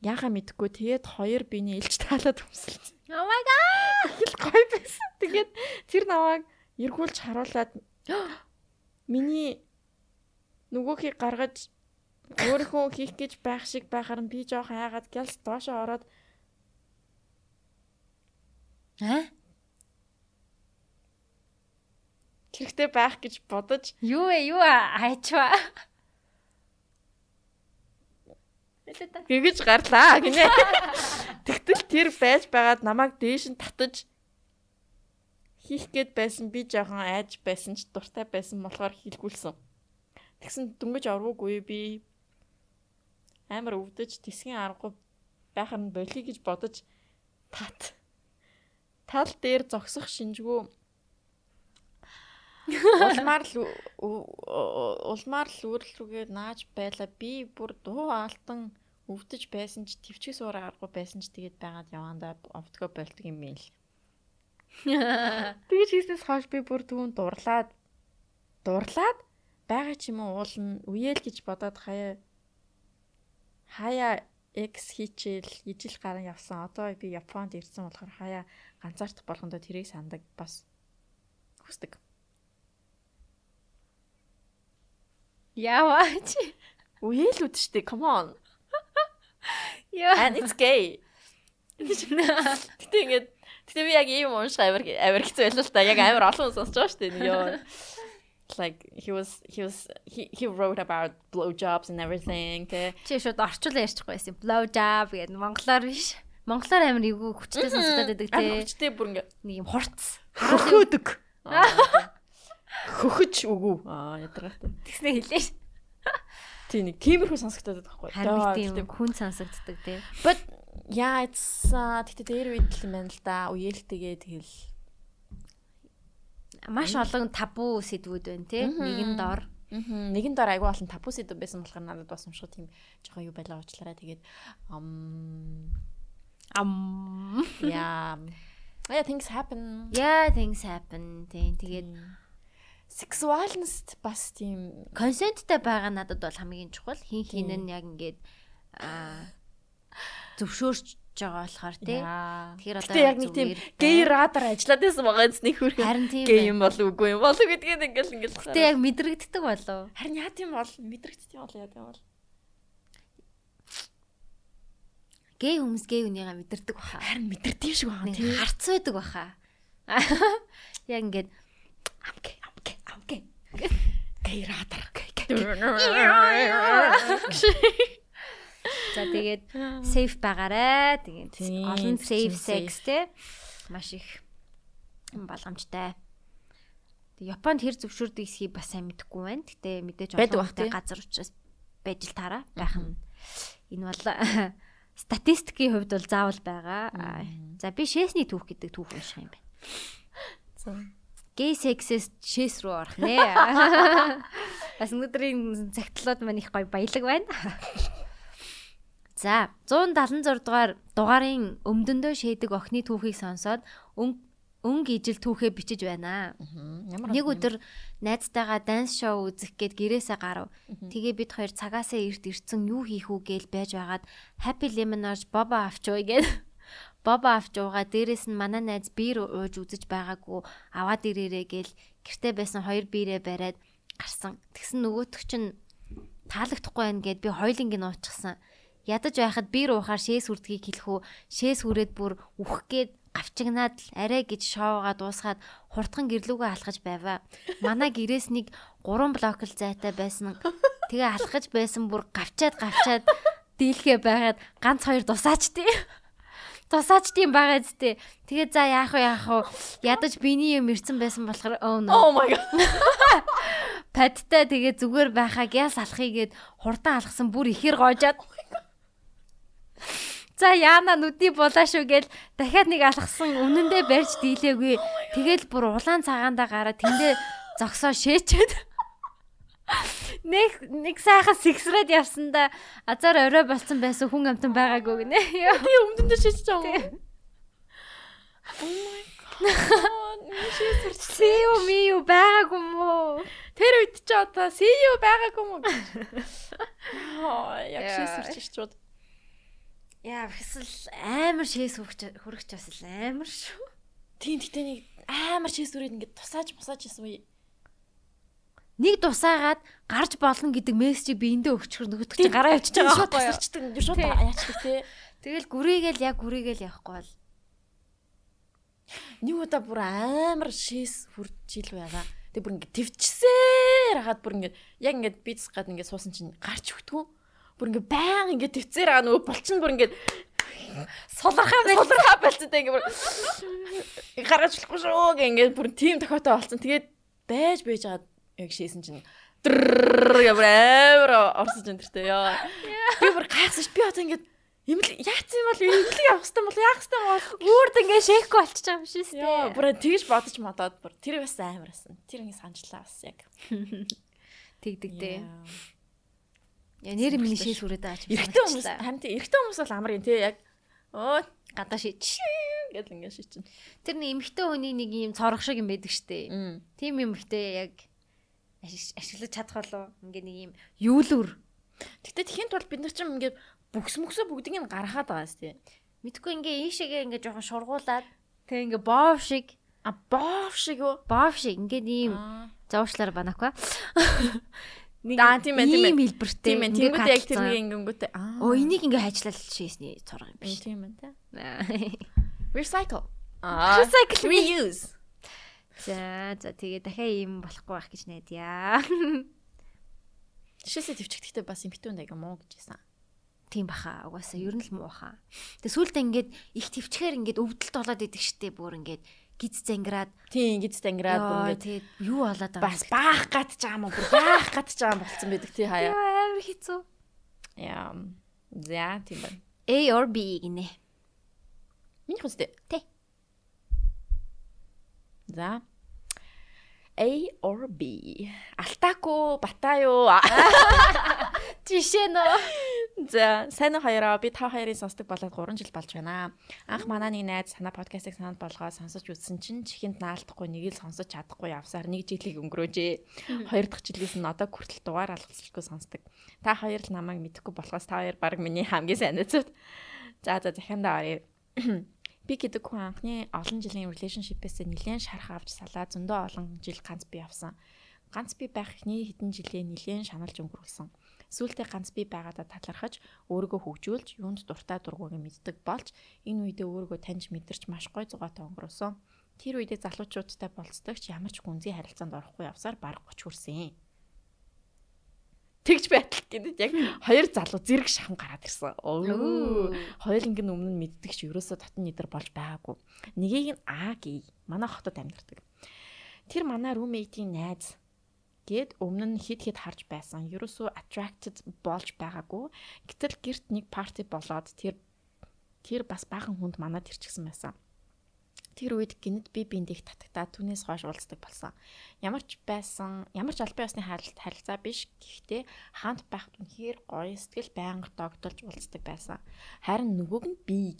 яхаа мэдхгүй тэгээд хоёр биений илж таалаад өмсөлсөн. Oh my god. Их гоё байсан. Тэгээд тэр намайг эргүүлж харуулад <gasps> миний нөгөөхийг гаргаж өөрийнхөө хийх гэж байх шиг байхаар нь би жоох хайгаад гялс доошоо ороод Аа? хэрэгтэй байх гэж бодож Юу вэ? Юу хайчваа? гэгэж гарлаа гинэ. Тэгтэл тэр байж байгаад намайг дээш нь татаж хийх гээд байсан би жоохон айж байсан ч дуртай байсан болохоор хийлгүүлсэн. Тэгсэн дөнгөж орвоогүй би амар өвдөж тисгийн аргагүй байхаар нь болиё гэж бодож тат тал дээр зогсох шинжгүй улмаар л улмаар л үрэл рүүгээ нааж байла би бүр дуу алтан өвдөж байсан ч төвчгөө суураа аргагүй байсан ч тэгээд байгаад явандаа овдгоо болтго юм байл. <laughs> Тэгээд хийснээс хойш би бүр түүн дурлаад дурлаад байгаа ч юм уу уулна үеэл гэж бодоод хаяа хаяа X хийчихэл ижил гарan явсан. Одоо би Японд ирсэн болохоор хаяа ганцаардах болгондоо тэрийг сандаг бас хүсдэг. Яваач. Үеэлүүд штэ. Come on. Яа. And it's gay. Гэтэ ингээд гэтэ би яг ийм унших авир авир хэцүү байлаа л та. Яг авир олон сонсож байгаа штэ. Йоо. Like he was he was he he wrote about blowjobs and everything. Тэ. Чи шууд орчуулсан ярьчихгүй байсан. Blow job гэдэг монголоор биш. Монголоор амар эвгүй хүчтэй сонсогдоод байдаг те. Хүчтэй бүр ингээд Нэг юм хурц. хөхөөдөг. Хөхөж үгүй. Аа ядаргатай. Тэгснэ хэлээ. Тий нэг тиймэрхүү сонсогдоод байхгүй. Харин тийм хүн сонсогддог те. But yeah it's тэгтээ дээр үед л юм байна л да. Үеэлтэйгээ тэгэл Маш олон табу сэдвүүд байна те. Нэгэн дор. Нэгэн дор айгүй олон табу сэдв байсан болохоор надад бас унших тийм жоохон юу байлаа уучлаарай. Тэгээд ам Ам. yeah things happen. Yeah, things happen. Тэгээд сексуальность бас тийм консенттэй байгаа надад бол хамгийн чухал. Хин хин нь яг ингээд аа зөвшөөрч байгаа болохоор тий. Тэгэхээр одоо яг нэг тийм гей радар ажиллаад байсан байгаа зү хөрх Харин тийм гей юм болов үгүй юм болов гэдгийг ингээл ингээл Гэтэ яг мэдрэгддэг болов. харин яа тийм бол мэдрэгддэг бол яа тийм бол. Гей хүмүүс гей хүнийгээ мэдэрдэг баха. харин мэдэрдэг шиг байгаа Нэг тийм. харц байдаг баха. <laughs> Яг ингээд амгэ амгэ амгэ. гей радар. Гей гей За тэгээд safe байгаарэ. Тэгээд олон safe sex те маш их боломжтой. Японд хэр зөвшөөрдөг эсхийг бас сайн мэдэхгүй байна. Гэтэ мэдээж олон газар учраас байж л таараа байх нь. Энэ бол <laughs> статистикийн хувьд бол заавал байгаа. Аа, За би шээсний түүх гэдэг түүх унших юм байна. Гей сексэс шээс рүү орох нэ. <laughs> Бас өнөөдрийн цагтлууд маань их гоё баялаг байна. <laughs> За 176 дугаар дугаарын өмдөндөө шээдэг охины түүхийг сонсоод өн өнгө ижил түүхээ бичиж байна. Нэг өдөр найзтайгаа данс шоу үзэх гээд гэрээсээ гарав. Тэгээ бид хоёр цагаасаа эрт ирцэн юу хийх үү гээл байж байгаад Happy Lemonade боба авч уу гээд боба <laughs> авч уугаа дээрэс нь манай найз биер ууж үзэж байгаагүй аваад ирээрээ гээл гэртээ байсан хоёр биерээ бариад гарсан. Тэгсэн нөгөөтг чинь таалагдахгүй байна гэд би хоёлынг нь уучихсан. Ядаж байхад биер уухаар шээс үрдгийг хэлэхүү шээс хүрээд бүр үхэх гээд гавчигнаад л арай гэж шоугаа дуусгаад хурдхан гэрлүүгээ алхаж байваа. Манай гэрээс нэг 3 блокл зайтай байсан. Тэгээ алхаж байсан бүр гавчаад гавчаад дийлхээ байгаад ганц хоёр дусаач тий. Тусаач тийм байгаа зү. Тэгээ за яах вэ яах вэ? Ядаж биний юм ирсэн байсан болохоор oh no. Oh my god. Падтай тэгээ зүгээр байхаа гяс алхахыгээд хурдан алхсан бүр ихэр гоожаад. За яана нүдий булаа шүү гээл дахиад нэг алхсан үнэндээ барьж дийлээгүй. Тэгэл бүр улаан цагаандаа гараад тэндээ зогсоо шээчээд. Нэг нэг сайхан сэгсрээд явсандаа азар орой болцсон байсан хүн амтан байгаагүй гинэ. Би өмдөндөө байгаа юм. Oh my god. <laughs> Сиу миу байгаагүй мó. Тэр үед ч одоо you байгаагүй уу? <laughs> Аа, яг Яа. шээ сурч шууд. Яа, хэсэл амар шээс хүрч хүрч бас л амар шүү. Тийм гэтээ нэг амар шээ сүрээд ингээд тусааж мусааж гэсэн үе. Нэг тусаагаад гарч болно гэдэг мессежийг би эндээ өгчихөр нөгөөдөг чи гараа явчихж байгаа байхгүй юу? тасарчдаг шууд яачдаг тий. <laughs> Тэгэл гүрийгээл яг гүрийгээл явахгүй бол Нэг удаа бүр амар шээс хүрчил байгаа. Тэг бүр ингээд твчсээр хагаад бүр ингээд яг ингээд биц гад ингээд суусан чинь гарч өгдгөө. Бүр ингээд баян ингээд твцээр байгаа нөгөө болчин бүр ингээд сулархаа сулархаа болцсон ингээд бүр гаргаж болохгүй шүү гэх ингээд бүр тийм тохиолдол болсон. Тэгээд байж байж хагаад яг шээсэн чинь бүр амар орсож өндөртэй ёо. Би бүр гайхсан ш. Би одоо ингээд имэл яатсан юм бол имлэг явах хэрэгтэй бол яах хэрэгтэй бол үрд ингээ болчихж байгаа юм шиг Яа, шүү бүр тэгж бодож модоод бүр тэр бас амар асан. Тэр ингэ санджлаа бас яг. Тэгдэг дээ. Яа. Нэр миний шээс хүрээд байгаа ч Эрэгтэй хүмүүс харин тийм эрэгтэй хүмүүс бол амар юм тий яг. Оо гадаа шийч. гэл ингэ шичин. Тэр нэг эмхтэй хүний нэг юм цорох шиг юм байдаг штэ. Тим эмхтэй яг ашиг- ашиглаж чадах болов ингээ нэг юм юулүр Гэтэ тэхийн тулд бид нар ч юм ингэ бүкс мөксө бүгдийг нь гаргаад байгаа шүү тий. мэдгүй ингээ ийшээгээ ингээ жоохон шургуулад тэг ингээ боов шиг А боов шиг үү? боов шиг ингээ ийм Аа. зовшлаар банаква. Нэг тийм ээ, тийм хэлбэртэй. Тийм ээ. Тэнгүүд яг катлцсан. тэрнийг ингэнгүүтээ. Аа. Оо энийг ингээ хажлал шээсний цорог юм биш. Тийм ээ. За <laughs> Recycle. Аа. Recycle. Reuse. <laughs> за тэгээ дахиад ийм болохгүй байх гэж найдаа. <laughs> Шээсээ төвчгдөхтэй бас эмхтэн дэг юм уу гэж хэлсэн. Тийм баха. Угаасаа ер нь л муу баха. Тэгээ сүултээ ингээд их твчгээр ингээд өвдөлт болоод идэг штеп бүр ингээд гиз зангираад Тийм гидс тангираад бүр Яа, ингэ тэгээд юу болоод байгаа бас баах гад юм уу баах гад ч юм болцсон байдаг тий хаяа. амар хэцүү. Яа. За тийм байна. A or B гинэ. Миний хүстэй. Тэ. За. A or B. Алтааку, батаа юу? <laughs> Жишээ нөө. За, сайн уу хоёроо. Би та хоёрын сонсдог болоод 3 жил болж байна. Анх манай нэг найз санаа подкастыг санаад болгоод сонсож үзсэн чинь чихэнд наалдахгүй нэг л сонсож чадахгүй явсаар нэг жилийг өнгөрөөжээ. Хоёр дахь жилээс нь одоо хүртэл дугаар алгасалгүй сонсдог. Та хоёр л намайг мэдэхгүй болохоос та хоёр баг миний хамгийн сайн найзууд. За за захиандаа оръё. <clears throat> Би гэдэг хүн анхны олон жилийн relationship-ээс нэлээд шарах авч салаа зөндөө олон жил ганц би явсан. Ганц би байх ихний хэдэн жилээ нэлээд шаналж өнгөрүүлсэн Сүүлдээ ганц би байгаадаа талархаж өөрийгөө хөгжүүлж, юунд дуртай дургууг мэддэг болж энэ үедээ өөрийгөө таньж мэдэрч маш гой зугаатай өнгөрөөсөн. Тэр үедээ залуучуудтай болцдогч ямар ч гүнзгий харилцаанд орохгүй явсаар баг 30 хүрсэн. Тэгж байтал гэдэг яг хоёр залуу зэрэг шахан гараад ирсэн. Өө. Хоёуланг нь өмнө нь мэддэг ч ерөөсөө татан нидэр болж байгаагүй. Нэгийг нь А гий. Манай хотод амьдардаг. Тэр манай roommate-ийн найз гээд өмнө нь хит хит харж байсан. Ерөөсөө attracted болж байгаагүй. Гэтэл гэрт нэг party болоод тэр тэр бас баахан хүнд манад ирчихсэн байсан. Тэр үед гинэд би биндийг татагтаа түүнээс хойш уулздаг болсон. Ямар ч байсан, ямар ч албан ёсны харилцаа биш. Гэхдээ хаант байхад үнэхээр гоё сэтгэл байнга догдолж уулздаг байсан. Харин нөгөөг нь би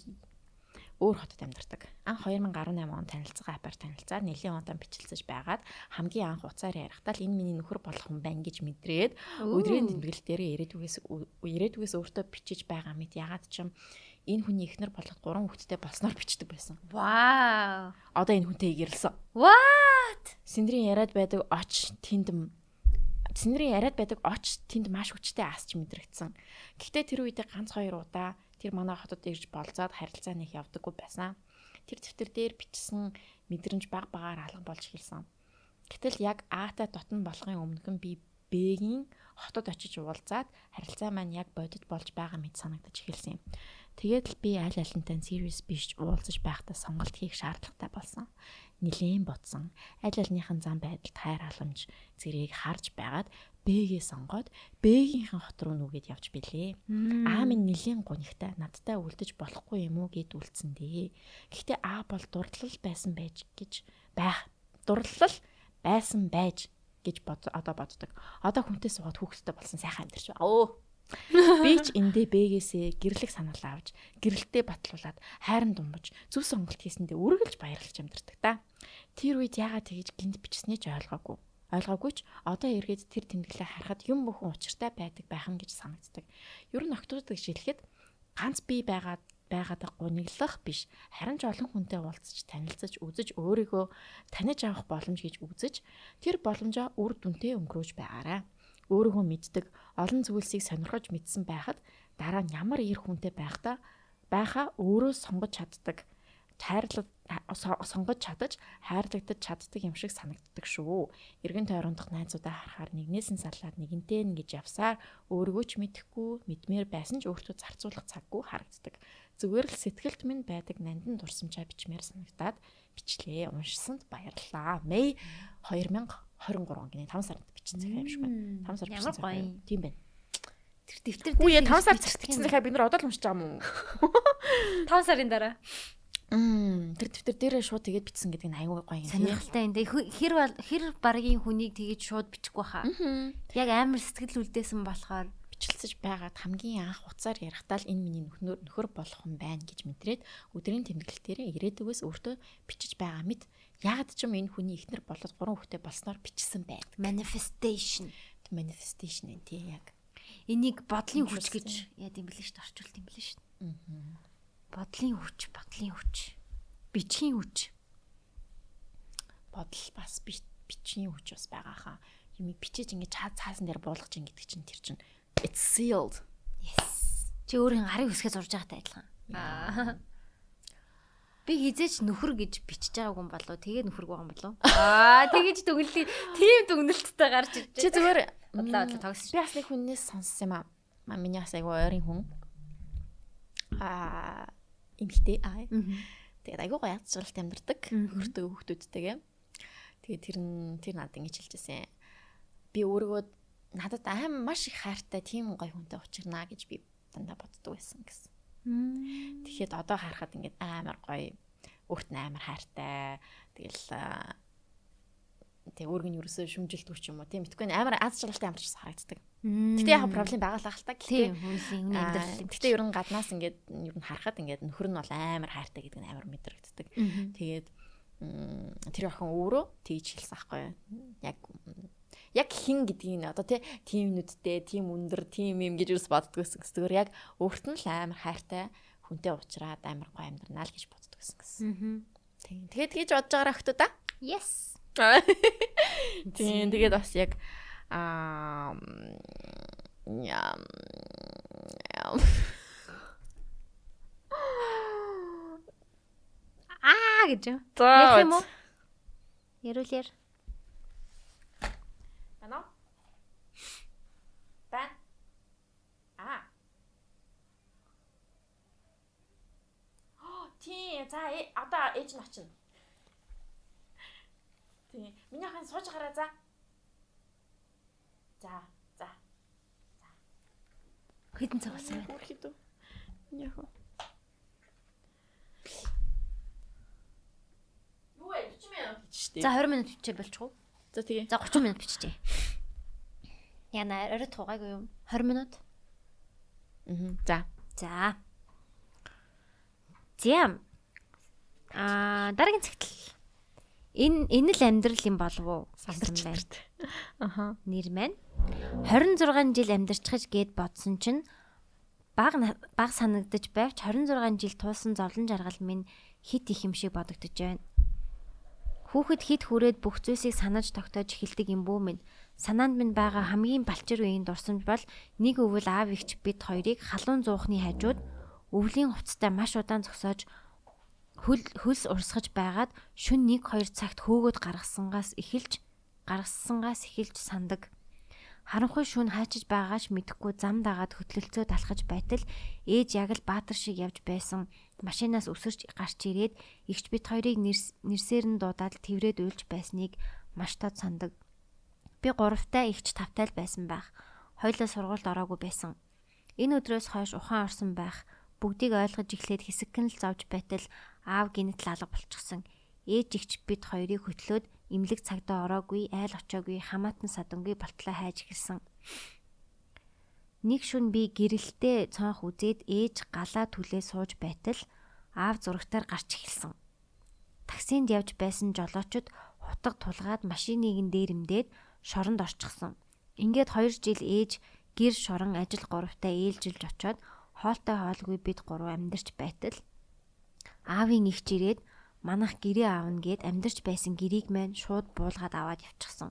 өөр хотод амьдардаг. Анх 2018 он танилцсан апаар танилцаад нэлийн удаан бичлэлцэж байгаад хамгийн анх уцаар ярихдаа л энэ миний нөхөр болох хүн байна гэж мэдрээд өдрийн тэмдэглэл дээр ирээдүгээс ирээдүгээс өөртөө бичиж байгаа мэт ягаад ч юм энэ хүний эхнэр болох гурван хүүхэдтэй болсноор бичдэг байсан. Вау. Одоо энэ хүнтэй игэрэлсэн. What? Синдрийн яриад байдаг оч тэнд Синдрийн яриад байдаг оч тэнд маш хүчтэй асч мэдрэгдсэн. Гэхдээ тэр үедээ ганц хоёр удаа тэр манай хотод ирж болцоод харилцаа нэх явдаггүй байсан. Тэр дэвтэр дээр бичсэн мэдрэмж баг багаар алга болж эхэлсэн. Гэтэл яг Атай дотн болохын өмнөхөн би Б-ийн хотод очиж уулзаад харилцаа маань яг бодит болж байгаа мэт санагдаж эхэлсэн юм. Тэгээд л би аль алинтай serious биш уулзаж байхдаа сонголт хийх шаардлагатай болсон. Нилийн бодсон. Аль альныхын зам байдалд хайр халамж зэрэг харж байгаад Б-гээ сонгоод Б-гийнхэн хот руу нүгээд явж билээ. Аа минь нэлийн гунигтай надтай үлдэж болохгүй юм уу гэд үлдсэн дээ. Гэхдээ Аа бол дурлал байсан байж гэж байх. Дурлал байсан байж гэж одоо боддог. Одоо хүнтэй суугаад хүүхэдтэй болсон сайхан амьдарч байна. Өө. <laughs> Би ч эндээ бэгээсээ гэрлэх санал авч, гэрэлтэй батлуулаад хайран думбаж, зөв сонголт хийсэндээ үргэлж баярлаж амьдардаг та. Тэр үед яагаад тэгэж гинт бичснээ ч ойлгоогүй ойлгоогүй ч одоо эргээд тэр тэмдэглээ харахад юм бүхэн учиртай байдаг байх нь гэж санагддаг. Ер нь октод гэж хэлэхэд ганц би байгаад байгаад гуниглах биш харин ч олон хүнтэй уулзаж танилцаж үзэж өөрийгөө таних авах боломж гэж үзэж тэр боломжоо үр дүнтэй өнгөрөөж байгаарай. Өөрийгөө мэддэг олон зүйлсийг сонирхож мэдсэн байхад дараа нь ямар ир хүнтэй байхдаа байхаа өөрөө сонгож чаддаг хайрлаг сонгож чадаж хайрлагдаж чаддаг юм шиг санагддаг шүү. Иргэн тойрондох найзуудаа харахаар нэгнээс нь салаад нэгэнтэй нь гэж явсаар өөрийгөө ч мэдэхгүй мэдмээр байсан ч өөртөө зарцуулах цаггүй харагддаг. Зүгээр л сэтгэлд минь байдаг нандин дурсамжаа бичмээр санагдаад бичлээ. Уншсанд баярлалаа. Мэй 2023 оны 5 сард бичсэн захиа юм шиг байна. 5 сар Ямар гоё. Тийм байна. Тэр дэвтэр Үе 5 сар бичсэн захиа бид нар одоо л уншиж байгаа юм уу? <laughs> 5 сарын дараа. Тэр дэвтэр дээрээ шууд тэгээд бичсэн гэдэг нь аюу гоё юм. Сонирхолтой энэ. Хэр хэр баргийн хүнийг тэгээд шууд бичихгүй хаа. Яг амар сэтгэл үлдээсэн болохоор бичлэлцэж байгаад хамгийн анх уцаар ярихдаа л энэ миний нөхөр нөхөр болох юм байна гэж мэдрээд өдрийн тэмдэглэл дээр ирээдүгээс өөртөө бичиж байгаа мэт ягаад ч юм энэ хүний ихнэр болоод гурван хүүхдээ болсноор бичсэн байдаг. manifestation Manifestation энэ тий яг. энийг бодлын хүч гэж яа гэм бэлээ шүү дээ орчуулт юм бэлээ шүү дээ. Бодлын хүч, бодлын хүч. Бичгийн хүч. Бодол бас бичгийн хүч бас байгаа хаа. Юмыг бичиж ингэж цаа цаасан дээр буулгаж ин гэдэг чинь тэр чинь it's sealed. Yes. Чи өөрийн гарын хүсгээ зурж байгаатай адилхан. Аа. Би хизээч нөхөр гэж бичиж байгаагүй юм болов тэгээ нөхөргүй юм болов аа тэгэж дүгнэлтий тийм дүгнэлттэй гарч ирж Чи зүгээр бодлоо бодлоо тогс би бас нэг хүнээс сонссон юм аа. Ма миний бас айгу ойрын хүн. Аа эмхтэй аа. Тэгээд айгу гоё ядчралт амьдардаг. Хөртөө хүүхдүүдтэйгээ. Тэгээд тэр нь тэр надад ингэж хэлжсэн. Би өөрийгөө надад аим маш их хайртай тийм гоё хүнтэй учирнаа гэж би дандаа боддог байсан гэсэн. Тэгэхэд одоо харахад ингээд амар гоё өөрт нь амар хайртай. Тэгэл тэг өөргөн юусоо шүмжилдэг ч юм уу тийм итгэхгүй амар аз жаргалтай амарч харагддаг. Гэтэ яг проблем байгаа л та. Тийм хүмүүсийн хүний амьдрал. Гэтэ ер нь гаднаас ингээд ер нь харахад ингээд нөхөр нь бол амар хайртай гэдэг нь амар мэдрэгддэг. Тэгээд тэр охин өөрөө тэгж хэлсэн аахгүй яг яг хин гэдгийг нь одоо тийм нүдтэй, тийм өндөр, тийм юм гэж юус боддог гэсэн. Зүгээр яг өөрт нь л амар хайртай хүнтэй уулзраад амар гоё амьдрнаа л гэж боддог гэсэн. Тэгээд тэгж бодож байгаа охтоо да. Yes. <laughs> Тийм. Тэгээд бас яг аа ям Аа гэж юу? За. Ярих юм уу? Ярил яр. Ано? Бан. Аа. Тий, за э- одоо ээж нь очино. Тий. Миний хан сууж гараа за. За, за. Хэдэн цаг болсон бэ? Үрхидөө. Миний хан. Юу вэ? 40 минут хийчихтэй. За 20 минут бичээ болчихоо. За тэгээ. За 30 минут биччихье. Яна орой тугаагүй юм. 20 минут. Мгм. За. За. Зям. Аа дараагийн цагтл. Энэ энэ л амьдрал юм болов уу? Сандарч байна. Аха. Нэр маань 26 жил амьдарчихж гээд бодсон чинь баг баг санагдаж байвч 26 жил туулсан зовлон жаргал минь хит их юм шиг бодогдож байна. Хүүхэд хит хүрээд бүх зүйлсийг санаж тогтоож эхэлдэг юм бүү минь. Санаанд минь байгаа хамгийн балчир үеийн дурсамж бол нэг өвөл аав ихч бид хоёрыг халуун зуухны хажууд өвлийн хувцастай маш удаан зогсоож хөл хөлс урсгаж байгаад шүн 1 2 цагт хөөгөөд гаргасангаас эхэлж гаргасангаас эхэлж сандаг. Харанхуй шүн хаачиж байгаач мэдэхгүй зам дагаад хөтлөлцөө талхаж байтал ээж яг л баатар шиг явж байсан машинаас өсөрч гарч ирээд игч бит хоёрыг нэрс- нэрсээр нь дуудаад тэврээд уйлж байсныг маш тод сандаг. Би гуравтай игч тавтай л байсан байх. Хоёлоо сургуульд ороогүй байсан. Энэ өдрөөс хойш ухаан орсон байх. Бүгдийг ойлгож эхлээд хэсэгхэн л зовж байтал аав гинэт л алга болчихсон. Ээж игч бит хоёрыг хөтлөөд имлэг цагдаа ороогүй, айл очоогүй, хамаатан садангүй болтлоо хайж эхэлсэн. Нэг шүн би гэрэлтэй цонх үзээд ээж галаа түлээ сууж байтал аав зурагтаар гарч эхэлсэн. Таксинд явж байсан жолоочд хутга тулгаад машиныг нь дээрэмдээд шоронд орчихсон. Ингээд 2 жил ээж гэр шорон ажил гуравтаа ээлжилж очоод хоолтой хоолгүй бид гурав амьдарч байтал аавын ихч ирээд манах гэрээ аавна гэд амьдарч байсан гэрийг маань шууд буулгаад аваад явчихсан.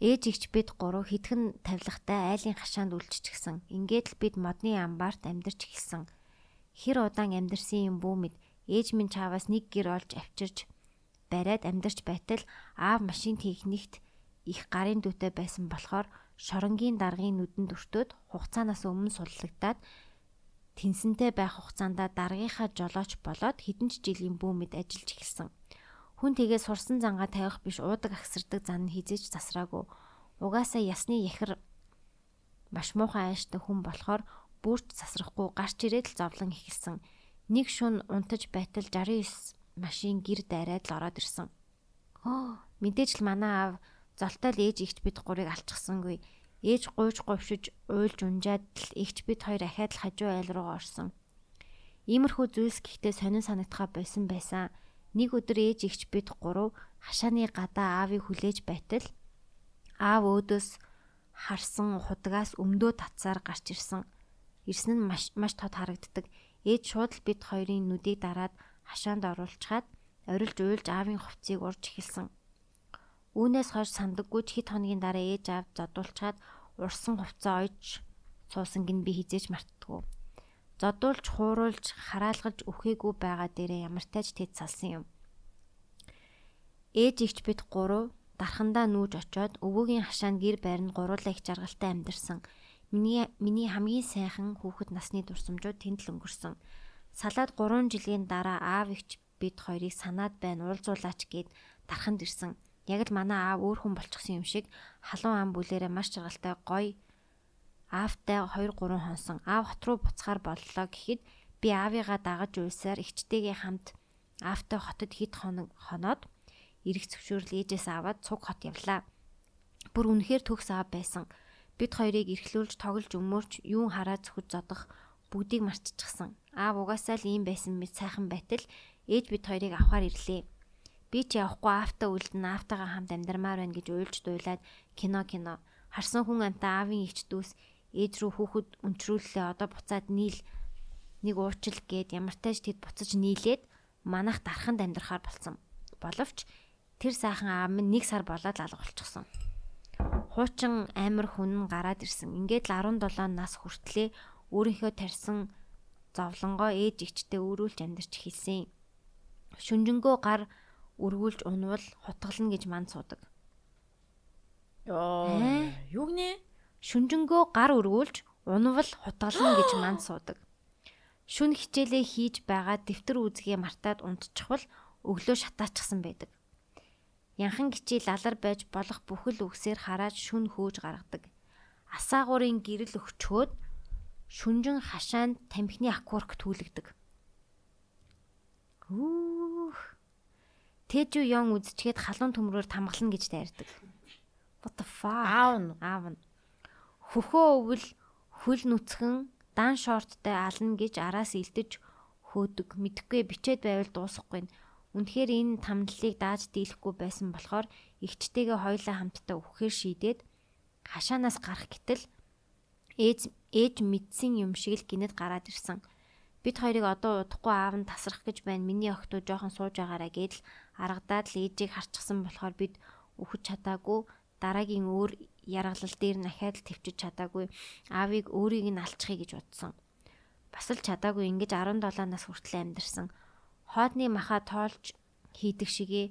Ээж ихч бид гурав хитгэн тавилгатай айлын хашаанд үлччихсэн. Ингээд л бид модны амбарт амьдарч эхэлсэн. Хэр удаан амьдарсан юм бүү мэд ээж минь чааваас нэг гэр олж авчирч бариад амьдарч байтал аав машин техникт их гарын дүүтэй байсан болохоор шоронгийн даргын нүдэнд өртөөд хугацаанаас өмнө суллагдаад тэнсэнтэй байх хугацаанд даргийнхаа жолооч болоод хэдэн ч жилийн бүү мэд ажиллаж эхэлсэн. Хүн тэгээ сурсан зангаа тавих биш уудаг агсардаг зан нь хизээж засраагүй. Угаасаа ясны яхир маш муухай ааштай хүн болохоор бүрч засрахгүй гарч ирээд л зовлон эхэлсэн. Нэг шүн унтаж байтал 69 машин гэр дайраад л ороод ирсэн. Оо мэдээж л манай аав золтой л ээж ихт бид гурыг алчихсангүй. Ээж гуйж говшиж уйлж унжаад л ихч бид хоёр ахаад л хажуу айл руу орсон. Иймэрхүү зүйлс гэхдээ сонин санагдхаа байсан байсан. Нэг өдөр ээж ихч бид гурав хашааны гадаа аавыг хүлээж байтал аав өөдөөс харсан худгаас өмдөө татсаар гарч ирсэн. Ирсэн нь маш маш тод харагддаг. Ээж шууд л бид хоёрын нүдийг дараад хашаанд оруулчаад орилж уйлж аавын хувцсыг урж эхэлсэн. Үүнээс хойш сандаггүй ч хэд хоногийн дараа ээж аав зодуулчаад урсан хувцас ойж суусан гин би хизээж мартдаггүй. Зодуулж хууруулж хараалгаж өхөөгүй байгаа дээрээ ямар тааж тэд салсан юм. Ээж ихч бид гурав дархандаа нүүж очоод өвөөгийн хашаанд гэр байранд гуруулаа их жаргалтай амьдарсан. Миний миний хамгийн сайхан хүүхэд насны дурсамжууд тэнд л өнгөрсөн. Салаад 3 жилийн дараа аав ихч бид хоёрыг санаад байна уулзуулаач гээд дарханд ирсэн. Яг л манай аав өөр хүн болчихсон юм шиг халуун ам бүлээрээ маш жаргалтай гоё аавтай 2 3 хонсон. Аав хот руу буцахаар боллоо гэхэд би аавыгаа дагаж уйлсаар ихчтэйгээ хамт аавтай хотод хэд хоног хоноод эрэх зөвшөөрөл ээжээс аваад цуг хот явлаа. Бүр үнэхээр төгс аав байсан. Бид хоёрыг эрхлүүлж тоглож өмөрч юун хараа зөвхөж зодох бүгдийг марччихсан. Аав угаасаа л ийм байсан мэт сайхан байтал ээж бид хоёрыг авахар ирлээ. Би ч явахгүй аавтаа үлдэн аавтайгаа хамт амьдрмаар байна гэж уйлж дуйлаад кино кино харсан хүн амтаа аавын ичдүүс ээж рүү хүүхэд өнчрүүллээ одоо буцаад нийл нэг уучил гээд ямартайж тэд буцаж нийлээд манах дарханд амьдрахаар болсон. Боловч тэр сайхан аав минь нэг сар болоод алга болчихсон. Хуучин амир хүн гараад ирсэн. Ингээд л 17 нас хүртлээ өөрийнхөө тарьсан зовлонгоо ээж ичтэй өрүүлж амьдарч хэлсэн. Шүнжэнгөө гар өргүүлж унвал хутгална гэж манд суудаг. Йоо. Юу гинэ? Шүнжэнгөө гар өргүүлж унвал хутгална гэж <gasps> манд суудаг. Шүн хичээлээ хийж байгаа дэвтэр үзгээ мартаад унтчихвал өглөө шатаачсан байдаг. Янхан гिचий лалар байж болох бүхэл үгсээр хараад шүн хөөж гаргадаг. Асаагуурын гэрэл өгчөөд шүнжин хашаанд тамхины акварк түлэгдэг. Хүүх. Тэжүү ён үзчихэд халуун төмрөөр тамгална гэж дайрдаг. What the fuck? Аав нь. Аав нь. Хөхөө өвөл хөл нүцгэн дан шорттой ална гэж араас илдэж хөөдөг. Мэдхгүй бичээд байвал дуусахгүй. Үнэхээр энэ тамдлыг дааж дийлэхгүй байсан болохоор эгчтэйгээ хоёлаа хамтдаа өвхөр шийдээд хашаанаас гарах гэтэл ээж ээж мэдсэн юм шиг л гинэд гараад ирсэн. Бид хоёрыг одоо удахгүй аав нь тасрах гэж байна. Миний охтоо жоохон сууж байгаараа гэдэл аргадаад л ээжийг харчихсан болохоор бид өхөж чадаагүй. Дараагийн өөр яргалал дээр нахаад л төвчж чадаагүй. Аавыг өөрийг нь алчихъя гэж бодсон. Бас л чадаагүй ингэж 17 нас хүртэл амьдарсан. Хоодны маха тоолж хийдэг шигээ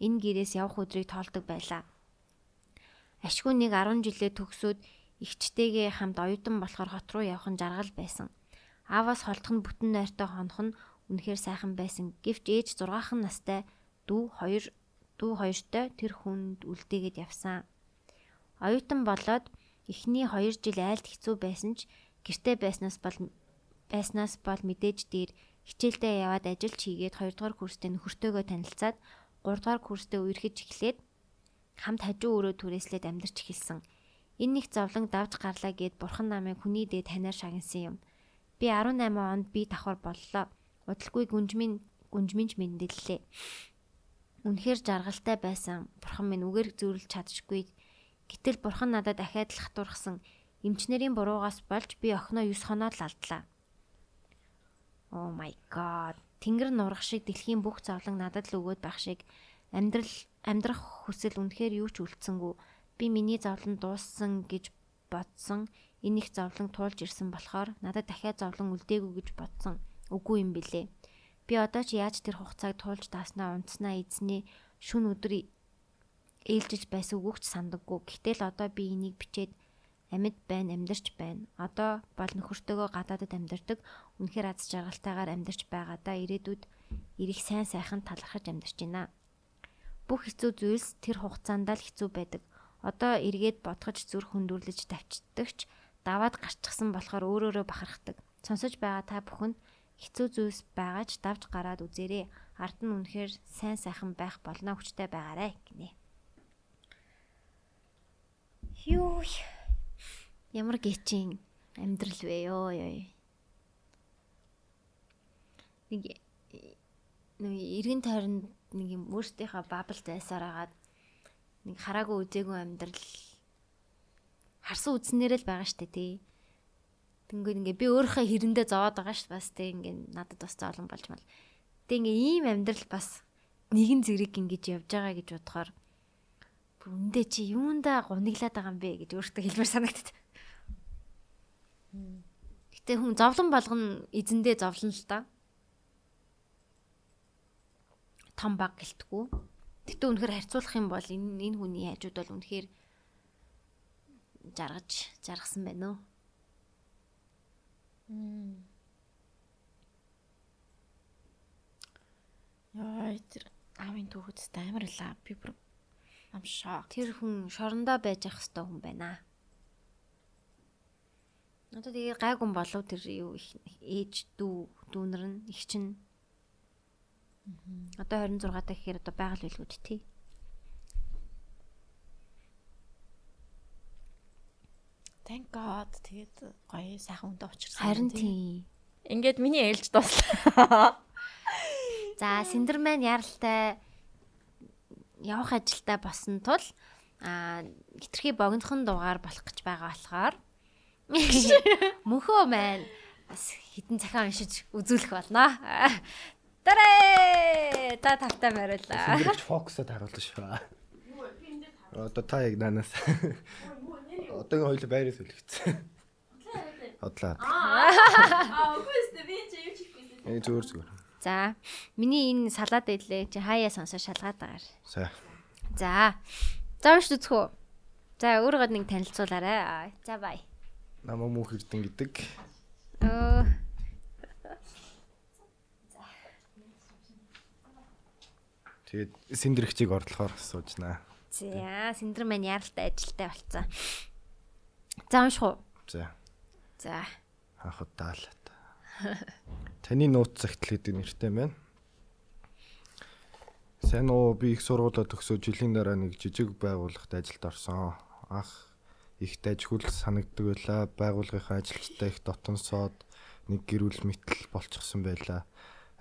энэ гэрээс явах өдрийг тоолдог байлаа. Ашгүй нэг 10 жилээ төгсөөд Игчтэйгээ хамт оюутан болохоор хот руу явах нь жаргал байсан. Ааваас холдох нь бүтэн нойртой хонох нь үнэхээр сайхан байсан. Гэвч ээж 6хан настай дүү 2 дүү хоёртой тэр хүнд үлдээгээд явсан. Оюутан болоод эхний 2 жил айлт хэцүү байсан ч гэртээ байснаас бол байснаас бол мэдээж дээр хичээлдээ яваад ажиллаж хийгээд 2 дугаар курстээ нөхөртөөгөө танилцаад 3 дугаар курстээ үерхэж эхлээд хамт хажуу өрөө түрээслээд амьдарч эхэлсэн. Энэ нэг зовлон давж гарлаа гэд бурхан намайг хүний дээд танаар шагнасан юм. Би 18 онд би давхар боллоо. Удалгүй гүнжмийн гүнжминч мэндэллээ. Үнэхээр жаргалтай байсан. Бурхан минь үгээр зөөрлж чадчихгүй. Гэтэл бурхан надад дахиад л хатуурхсан. Эмчнэрийн буруугаас болж би охиноо 9 хоноод л алдлаа. Oh my god. Тэнгэр нурах шиг дэлхийн бүх зовлон надад л өгөөд байх шиг амьдрал амьдрах хүсэл үнэхээр юу ч үлдсэнгүү би миний зовлон дууссан гэж бодсон. Энэ их зовлон туулж ирсэн болохоор надад дахиад зовлон үлдээгүй гэж бодсон. Үгүй юм бэлээ. Би одоо ч яаж тэр хугацааг туулж дааснаа унтснаа эзний шүн өдөр ээлжиж байсан үгүйч сандаггүй. Гэтэл одоо би энийг бичээд амьд байна, амьдарч байна. Одоо бол нөхөртөөгөө гадаадад амьдардаг. Үнэхээр аз жаргалтайгаар амьдарч байгаадаа ирээдүйд ирэх сайн сайхан талархаж амьдарч байна. Бүх хэцүү зүйлс тэр хугацаанд л хэцүү байдаг одоо эргээд бодгож зүр хөндөрлөж давчдагч даваад гарчихсан болохоор өөрөөрөө бахархдаг. Сонсож байгаа та бүхэнд хэцүү зүйлс байгаа ч давж гараад үзээрэй. Ард нь үнэхээр сайн сайхан байх болно хүчтэй байгаарэ гинэ. Юу ямар гэчин амьдрал вэ ёо ёо. Нэг нэг эргэн тойронд нэг юм өөртөөхөө бабл зайсаар агаад нэг хараагүй үзээгүй амьдрал харсан үзнээр л байгаа штэ тий. Тэнгүүд ингээ би өөрийнхөө хэрэндээ зовоод байгаа ш бас тий ингээ надад бас зоолон болж мал. Тэ ингээ ийм амьдрал бас нэгэн зэрэг ингэж явж байгаа гэж бодохоор үндэ чи юундаа гуниглаад байгаа юм бэ гэж өөртөө хэлмээр санагдаад. Гэтэ хүн зовлон болгоно эзэндээ зовлон л та. Том баг гэлтгүү. Гэтэ үнэхээр харьцуулах юм бол энэ энэ хүний хажууд бол үнэхээр жаргаж жаргасан байна уу? Яа, тэр аавын түүхэт амар лаа. Би бүр ам шок. Тэр хүн шорондоо байж ах хэвээр хүн байна. Одоо тэгээ гайгүй болов тэр юу ээж дүү дүүнэр нь их чинь Одоо 26 та гэхээр одоо байгаль билгүүд тий. Thank God. Тэгээд гоё сайхан хүнтэй уулзсан. Харин тийм. Ингээд миний ээлж дуслаа. <laughs> За, Синдермен яралтай явах ажилдаа босон тул а хитрхи богинохон дугаар болох гэж байгаа болохоор <laughs> мөнхөө маань бас хитэн цахиан уншиж үзүүлэх болно. <laughs> Тарэ! Та тавтай. Синдэрч фокусод харуулж шүү. Одоо та яг нанаас. Одоогийн хоёул байраа сүлгэцсэн. Хотлаа. Аа, үгүй ээ, би чи юу чихгүй. Э зүгээр зүгээр. За, миний энэ салаад байлээ. Чи хаяа сонсоо шалгаад байгаа. Сайн. За. За унш үзэх үү? За, өөрийгөө нэг танилцуулаарай. За, бай. Намаа мөнх эрдэн гэдэг. Өө. Тэгээд синдэрхчийг орлохоор суужнаа. За, Синдермен яралтай ажилтай болцсон. За, унших уу? За. За. Анх удаалаа. Таны нууц цагт гэдэг нэртэй байна. Сайн уу би их сургуулаа төгсөө жилийн дараа нэг жижиг байгууллагт ажилд орсон. Анх их дайжгүйл санагддаг байлаа. Байгууллагынхаа ажилчтай их дотонсоод нэг гэрүүл мэтэл болчихсон байлаа.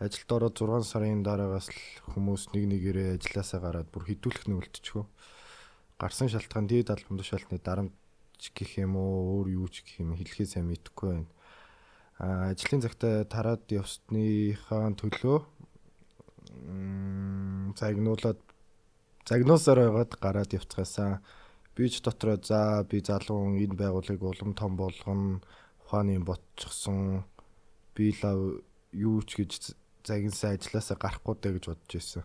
Ажилд ороод 6 сарын дараагаас л хүмүүс нэг нэгээрээ ажилласаа гараад бүр нь үлдчихв. Гарсан шалтгаан дээд албан тушаалтны дарамт гэх юм уу өөр юу ч гэх юм хэлхээ сайн мэдэхгүй байна. А ажлын цагтаа тараад явсныхаа төлөө загнуулаад загнуусаар байгаад гараад явцгаасаа би ч дотроо за би залуу энэ байгууллагыг улам том болгоно ухааны ботчихсон би лав юу ч гэж загинсан ажилласаа гарахгүй дэ гэж бодож байсан.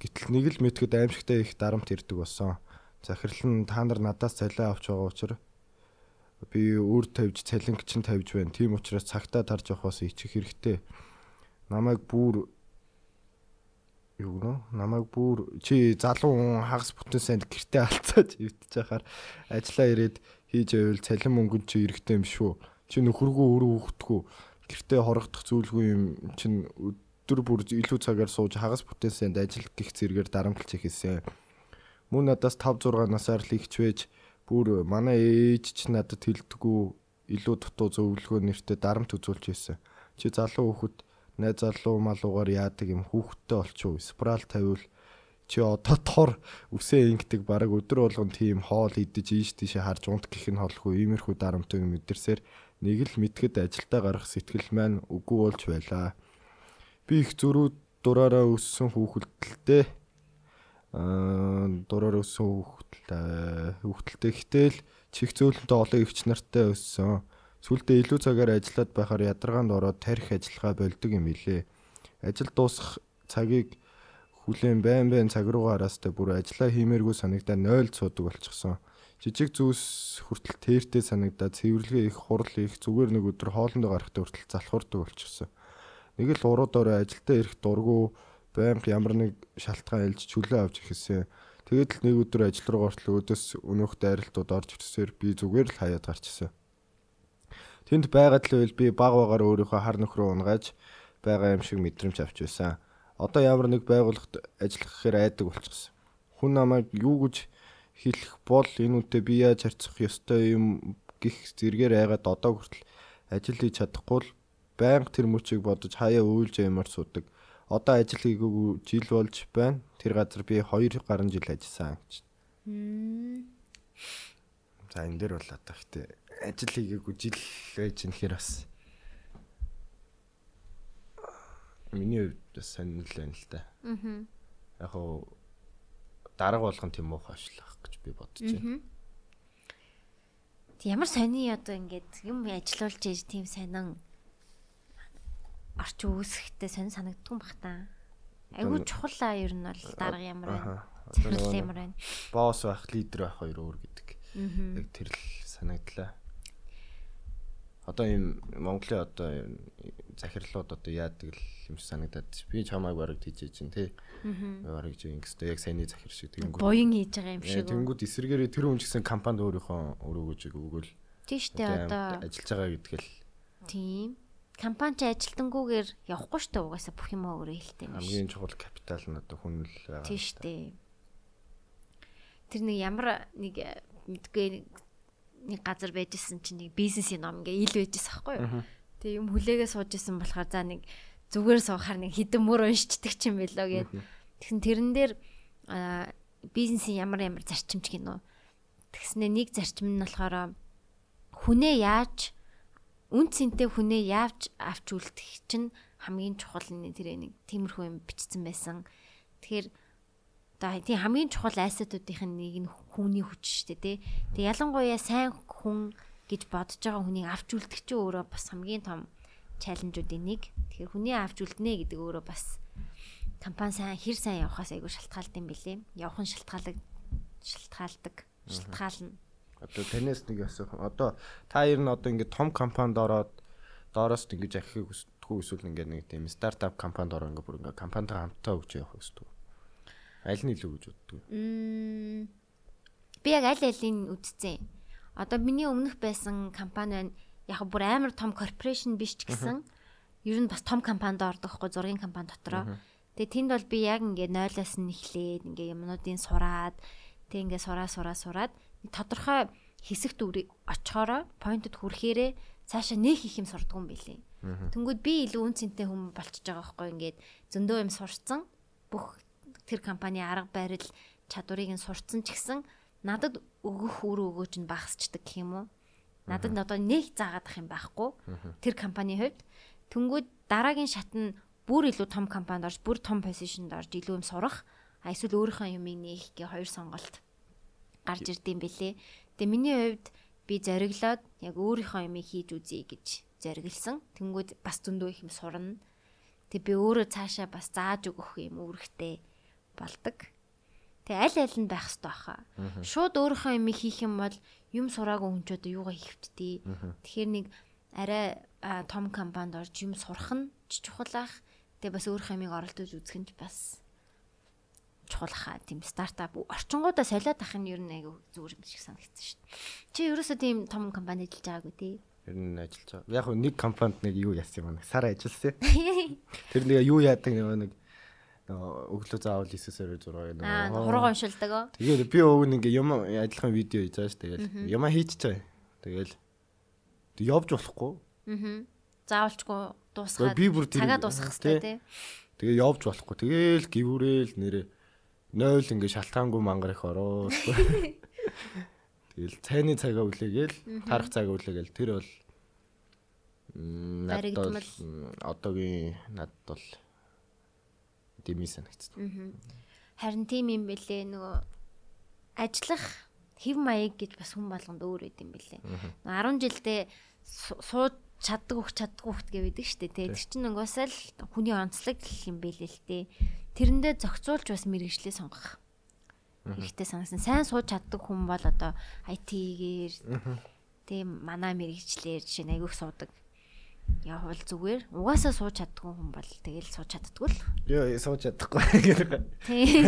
Гэтэл нэг л мэдхэд аимшигтай их дарамт ирдэг болсон. Захирал нь та нар надаас цалиа авч байгаа учраас би өөр тавьж цалинг чинь тавьж байна. Тийм учраас цагтаа тарж явахаас ичих хэрэгтэй. Намайг бүр юу гэнэ? Намайг бүр чи залуу хүн хагас бүтэн санд гэртээ алцаад ивдэж яхаар ажиллаа ирээд хийж байвал цалин мөнгөнд чи эрэхтэй юм шүү. Чи нөхөргөө өөрөө хөөхтгүү гэртээ хорогдох зүйлгүй юм чин өдөр бүр илүү цагаар сууж хагас бүтэн санд ажил гих зэрэгээр дарамтлж ихээсэн. Мөн надаас 5 6 насаар л ихч вэж бүр манай ээж ч надад хэлдэггүй илүү дутуу зөвлөгөө нэртэй дарамт үзүүлж ирсэн. Чи залуу хүүхэд найз залуу малуугаар яадаг юм хүүхэдтэй олчихуу спрал тавиул чи одоо тор үсээ ингэдэг баг өдөр болгон тийм хоол идэж ийш тийшээ харж унт гэх нь холгүй иймэрхүү дарамтыг мэдэрсээр нэг л мэдгэд ажилдаа гарах сэтгэл маань үгүй болж байлаа. Би их зөрүү дураараа өссөн хүүхэлдэлтэй аа дураар өссөн хүүхэлтэй хүүхэлтэй гэтэл чих зөөлөнтэй олон ихч нартай өссөн. Сүлдээ илүү цагаар ажиллаад байхаар ядаргаанд ороод тарих ажиллагаа болдог юм билээ. Ажил дуусах цагийг хүлээн байн байн цаг руугаа хараастай бүр ажиллаа хиймээргүй санагдаа 0 цуудаг болчихсон. Жижиг зүйлс хүртэл тээртэй санагдаа цэвэрлэгээ их хурал их зүгээр нэг өдөр хоолндоо гарахтаа хүртэл залхуурдаг болчихсон. Нэг л уруу дорой ажилдаа ирэх дургу байнга ямар нэг шалтгаан ээлж чөлөө авч ихсэн. Тэгээд л нэг өдөр ажил руу гортол өдөөс өнөөхтэй арилтууд орж ирсээр би зүгээр л хаяад гарчсан. Тэнд байгаад л байвал би баг багаар өөрийнхөө хар нөхрөө унгааж байгаа юм шиг мэдрэмж авч байсан. Одоо ямар нэг байгууллагт ажиллах гэхээр айдаг болчихсон. Хүн намайг юу гэж хэлэх бол энэ үнтэй би яаж харьцах ёстой юм гих зэргээр айгаад одоо хүртэл ажил хийж чадахгүй л байнга тэр мөчийг бодож хаяа уйлж ямаар суудаг. Одоо ажил хийгээгүй жил болж байна. Тэр газар би 2 гаруй жил ажилласан гэж. За энэ дээр бол одоо ихтэй ажил хийгээгүй жил байж нэхэр бас миний хувьд бас сонирхол байна л да. Аа. Яг хоо дарга болгон тийм муухай ажиллах гэж би бодож байна. Ямар сони одоо ингээд юм ажилуулж ийж тийм сонин орч үүсэхтэй сонь санагддаг юм бах та. Айгуу чухал аа ер нь бол дарга ямар байна. Захирал ямар байна. Босс байх, лидер байх хоёр өөр гэдэг. Яг тэр л санагдлаа. Одоо ийм Монголын одоо захирлууд одоо яадаг л юм шиг санагдаад би чамайг бараг тийж чинь тий. Бараг чи ингэстэй яг саяны захир шиг тэгэнгүүт. Буян хийж байгаа юм шиг. Тэгэнгүүт эсэргээрээ тэр хүн ч гэсэн компанид өөрийнхөө өрөөгөөж өгөөл. Тийм штэ одоо ажиллаж байгаа гэдгээл тийм компани ч ажилтангүйгээр явахгүй штэ угаасаа бүх юм өөрөө хэлтэй юм шиг. хамгийн чухал капитал нь одоо хүн л байгаа. Тийм штэ. Тэр нэг ямар нэг мэдгүй нэг газар байжсэн чинь нэг бизнесийн ном ингээ ил байжсэн байхгүй юу. Тэгээ юм хүлээгээ сууж исэн болохоор за нэг зүгээр суухаар нэг хідэн мөр уншчихдаг ч юм билүү гээд. Тэгсэн тэрэн дээр бизнесийн ямар ямар зарчимч гинөө. Тэгснэ нэг зарчим нь болохоор хүнээ яаж үн цэнтэй хүнээ яаж авч үлдэх чинь хамгийн чухал нь тэр нэг тиймэрхүү юм бичсэн байсан. Тэгэхээр одоо тийм хамгийн чухал айсуудын нэг нь хүүний хүч шүү дээ тий. Тэг ялангуяа сайн хүн гэж бодож байгаа хүнийг авч үлдэх чинь өөрөө бас хамгийн том чаленжуудын нэг. Тэгэхээр хүний авч үлднэ гэдэг өөрөө бас компани сайн хэр сайн явахаас айгүй шалтгаалт юм билээ. Явах нь шалтгаалдаг шалтгаалдаг шалтгаална. Одоо танаас нэг асуух. Одоо та ер нь одоо ингээд том компанид ороод доороос ингэж ахихыг хүсдэггүй эсвэл ингээд нэг тийм стартап компанид ороо ингээд бүр ингээд компанитай хамтаа өгч явах хүсдэг. Аль нь илүү гэж боддог? Мм би яг аль алийг үтцсэн. Одоо миний өмнөх байсан компани байна. Яг бүр амар том корпоративн биш ч гэсэн ер нь бас том компанид ордог хгүй зургийн компани дотроо. Тэгээ тэнд бол би яг ингээд нойлоос нь эхлээд ингээд юмнуудын сураад тэг ингээд сураа сураа сураад тодорхой хэсэгт очихороо поинтод хүрэхээрээ цаашаа нэг их юм сурдаг юм билий. Тэнгүүд би илүү үн цэнтэй хүн болчихж байгаа байхгүй ингээд зөндөө юм сурцсан бүх тэр компани арга барил чадварыг нь сурцсан ч гэсэн надад өгөх үр өгөөж нь багасчдаг гэх юм уу? Надад одоо нэг заагаад ах юм байхгүй. Тэр компанийн хувьд тэнгүүд дараагийн шат нь бүр илүү том компанид орж бүр том позишнд орж илүү юм сурах эсвэл өөрийнхөө юмыг нээх гээ хоёр сонголт гарч ирдэм бэлээ. Тэгээ миний хувьд би зориглоод яг өөрийнхөө юмыг хийж үзье гэж зориглсон. Тэнгүүд бас зөндөө их юм сурна. Тэг би өөрөө цаашаа бас зааж өгөх юм үүрэгтэй болдог. Тэг аль аль нь байх хэрэгтэй баха. Шууд өөрийнхөө юмыг хийх юм бол юм сураагүй хүн ч одоо юугаа хийвтдээ. Тэгэхээр нэг арай том компанид орж юм сурах нь чухал ах. Тэгээ бас өөрийнхөө юмыг оролдож үзэх нь бас чухал хаа тийм стартап орчингуудаа солиод ах нь ер нь айгүй зүгээр юм шиг санагдсан шүү дээ. Чи ерөөсөө тийм том компанид ажиллаж байгаагүй тий. Ер нь ажиллаж байгаа. Яг нэг компанид нэг юу яасан юм аа. Сар ажилласан. <laughs> Тэр нэг юу яадаг нэг өглөө заавал 9-ээр 6 нэг хурга уншилдаг. Тэгээд би өг нэг юм ажиллахын видео хийж байгаа ш. Тэгэл яма хийчихээ. Тэгэл явж болохгүй. Аа. Заавалчгүй дуусгаад цагаа дуусгах хэрэгтэй тий. Тэгээ явж болохгүй. Тэгээл гіврээл нэрээ 0 ингээ шалтгаангүй мангар их ороод. Тэгэл цайны цагаа үлээгээл тарах цагаа үлээгээл тэр бол надад одоогийн надад бол дими санагдсан. Харин тийм юм бэлээ нөгөө ажиллах хэв маяг гэж бас хүн болгонд өөр байд юм бэлээ. 10 жилдээ сууд чаддаг хөх чаддаг хөхт гэвэдэг штэ тий. Тэр чинь угаасаа л хүний онцлог юм бэлээ л дээ. Тэрэндээ зохицуулж бас мэрэгчлээ сонгох. Хэрэгтэй санагсан. Сайн сууж чаддаг хүн бол одоо IT-гээр тийм манай мэрэгчлэр жишээ нь айгүйх суудаг. Явал зүгээр. Угаасаа сууж чаддаг хүн бол тэгэл сууж чаддгүй л. Йоо, сууж чадахгүй <laughs> гэдэг. Тийм.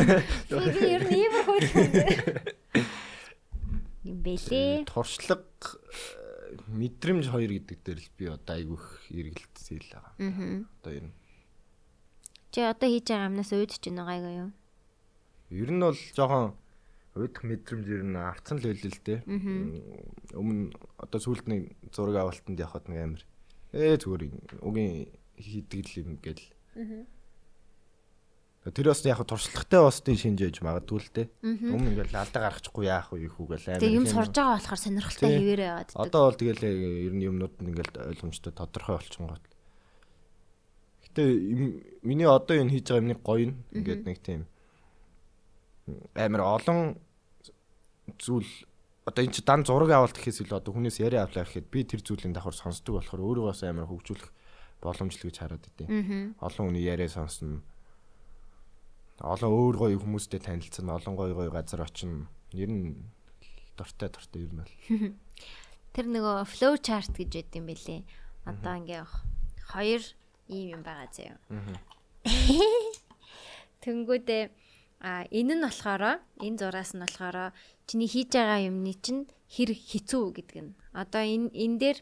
Би ер нь ийм хөл юм бэлээ. Туршлага мэдрэмж хоёр гэдэг дээр л би одоо айгүйх эргэлтсэн л байгаа. Аа. Одоо ер нь. Чи одоо хийж байгаа амнаас уйдч байна гайгаа юу? Ер нь бол жоохон уйдах мэдрэмж ер нь авцсан л дээ. Өмнө одоо сүүлд нэг зураг авалтанд явхад нэг амир ээ зүгээр угийн хийдэг юм гээл. Тэр бас яг туршлагатай босдын шинжээж магадгүй л дээ. Өмнө ингээл алдаа гаргачихгүй яах вэ их үгээл амар. Тэг юм сурж байгаа болохоор сонирхолтой хэвээрээ яваад. Одоо бол тэгэл ер нь юмнууд нь ингээл ойлгомжтой тодорхой болчихгоо. Гэтэ миний одоо энэ хийж байгаа юмны гоё нь ингээд нэг тийм амар олон зүйл одоо энэ чи дан зураг авалт гэхээс илүү одоо хүнээс яриа авлаа гэхэд би тэр зүйлийн давхар сонсдог болохоор өөрийгөөс амар хөгжүүлэх боломжтой гэж хараад идэв. Олон хүний яриа сонсно олон өөр гоё хүмүүстэй танилцсан олон гоё гоё газар очино. Ер нь дуртай дуртай ер нь бол. <laughs> Тэр нөгөө flow chart гэж ядсан юм бэлээ. Одоо ингээ хоёр ийм юм байгаа заяа. <laughs> Тэнгүүдээ а энэ нь болохоор энэ зураас нь болохоор чиний хийж байгаа юмны чинь хэр хэцүү гэдэг нь. Одоо энэ энэ дээр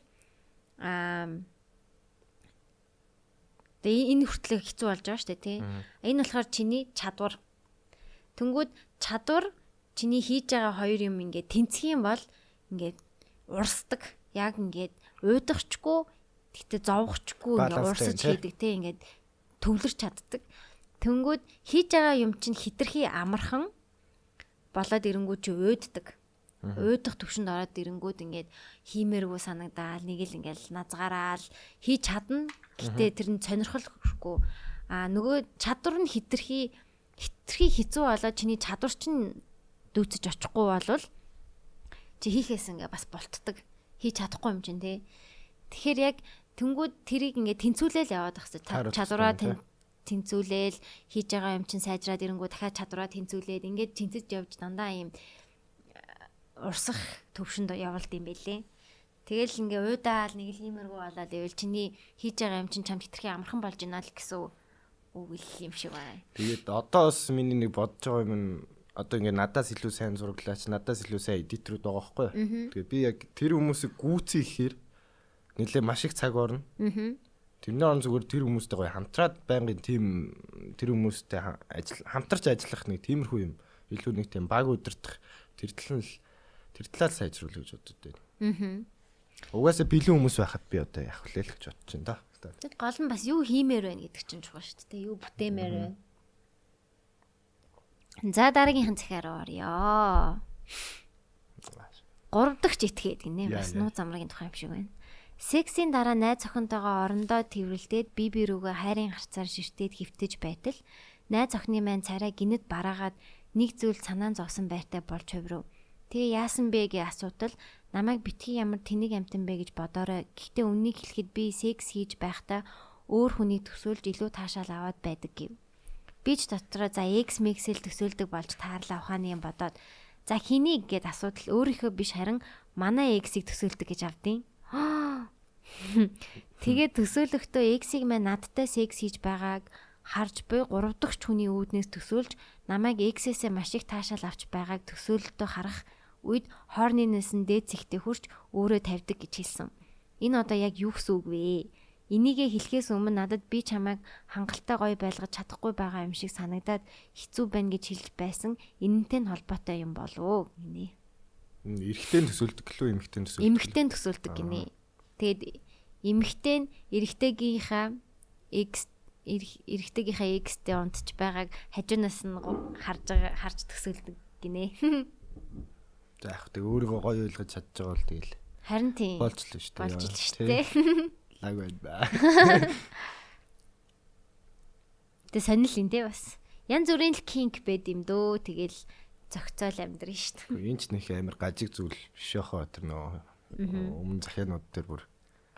аа Тэгээ энэ хүртлэх хэцүү болж байгаа шүү дээ тий. Энэ болохоор чиний чадвар. Тэнгүүд чадвар чиний хийж байгаа хоёр юм ингээд тэнцэх юм бол ингээд урсдаг. Яг ингээд уйдахчгүй тэгтээ зовхчгүй ингээд урсаж тий? хийдэг те ингээд төвлөрч чаддаг. Тэнгүүд хийж байгаа юм чинь хитрхи амархан болоод ирэнгүү чи уйддаг. Уйдах төвшөнд ороод ирэнгүүд ингээд хиймээргүй санагдаал нэг л ингээд назгаараал хийж чадна. Гэтэ тэр нь сонирхолгүй. А нөгөө чадвар нь хитрхи хитрхи хэцүү болоод чиний чадвар чинь дүүцэж очихгүй болвол чи хийхээс ингээ бас болтдаг. Хийж чадахгүй юм чинь те. Тэгэхээр яг тэнгууд тэрийг ингээ тэнцүүлэл яваад. Тааруулах Чадвараа тэнцүүлээл хийж байгаа юм чинь сайжраад ирэнгүү дахиад чадвараа тэнцүүлээд ингээд тэнцэж явж дандаа юм э, урсах төвшөнд явалт юм бэлээ. Тэгэл ингээ уудаал нэг л иймэрхүү болоод ивэл чиний хийж байгаа юм чинь чамд хитрхи амархан болж байна л гэсэн үг л юм шиг байна. Тэгээд одоо бас миний нэг бодож байгаа юм нь одоо ингээ надаас илүү сайн зураглаач, надаас илүү сайн эдиторүүд байгаа юу? Тэгээд би яг тэр хүмүүсийг гүйцээ ихээр нэлээ маш их цаг орно. Аа. Тэрний он зүгээр тэр хүмүүстэй гоё хамтраад байнгын тим тэр хүмүүстэй ажил хамтарч ажиллах нэг тиймэрхүү юм. Илүү нэг тийм баг удирдах тэр тал нь л тэр талаар сайжруулах гэж бодод байна. Аа. Угаасаа бэлэн хүмүүс байхад би одоо явах лээ л гэж бодож байна да. Тэгэд гол нь бас юу хиймээр байна гэдэг чинь чухал шүү дээ. Юу бүтээмээр байна. За дараагийнхан захиараа орё. Гурав дахь этгээд гинэ бас нууц амрын тухай юм шиг байна. Сексийн дараа найз охинтойгоо орондоо тэрвэрлдээд бие бие рүүгээ хайрын харцаар ширтээд хөвтөж байтал найз охины маань царай гинэд бараагаад нэг зүйл санаан зовсон байртай болж хувирв. Тэгээ яасан бэ гэж асуутал намайг битгий ямар тэнэг амтан бэ гэж бодоорой. Гэхдээ үннийг хэлэхэд би секс хийж байхдаа өөр хүнийг төсөөлж илүү таашаал аваад байдаг гэв. Би ч дотроо за X mix-эл төсөөлдөг болж таарлаа ухааны юм бодоод за хэнийг гэд асуудал өөрийнхөө биш харин манай X-ийг төсөөлдөг гэж авдیں۔ Тэгээд төсөөлөхдөө X-ийг мань надтай секс хийж байгааг харж буй 3 дахь хүний үүднээс төсөөлж намайг X-ээсээ маш их таашаал авч байгааг төсөөлөлтөө харах үед хоорнынээс нь дээд зэгтээ хурж өөрөө тавьдаг гэж хэлсэн. Энэ одоо яг юу гэсэн үг вэ? Энийгээ хэлэхээс өмнө надад би чамайг хангалттай гоё байлгаж чадахгүй байгаа юм шиг санагдаад хэцүү байна гэж хэлж байсан. Энэнтэй нь холбоотой юм болов уу гинэ. Эрэгтэй төсөөлдөг гэлөө эмэгтэй төсөөлдөг. Эмэгтэй төсөөлдөг гинэ. Тэгээд эмэгтэй нь эрэгтэйгийнхаа X эрэгтэйгийнхаа X-тэй унтж байгааг хажуунаас нь харж харж төсөөлдөг гинэ. <laughs> За яг тэг өөрийгөө гоё ойлгож чадж байгаа бол тэгэл Харин тийм болж л шүү дээ. Тий. шүү дээ. <laughs> Лаг байна ба. <laughs> Тэгээ сонирхол юм те бас. Ян зүрийн л кинк байд юм дөө. Тэгэл зөгцөөл амьдрын шүү дээ. Энд ч нэг амар гажиг зүйл биш яхаа тэр нөө өмнө захианууд дээр бүр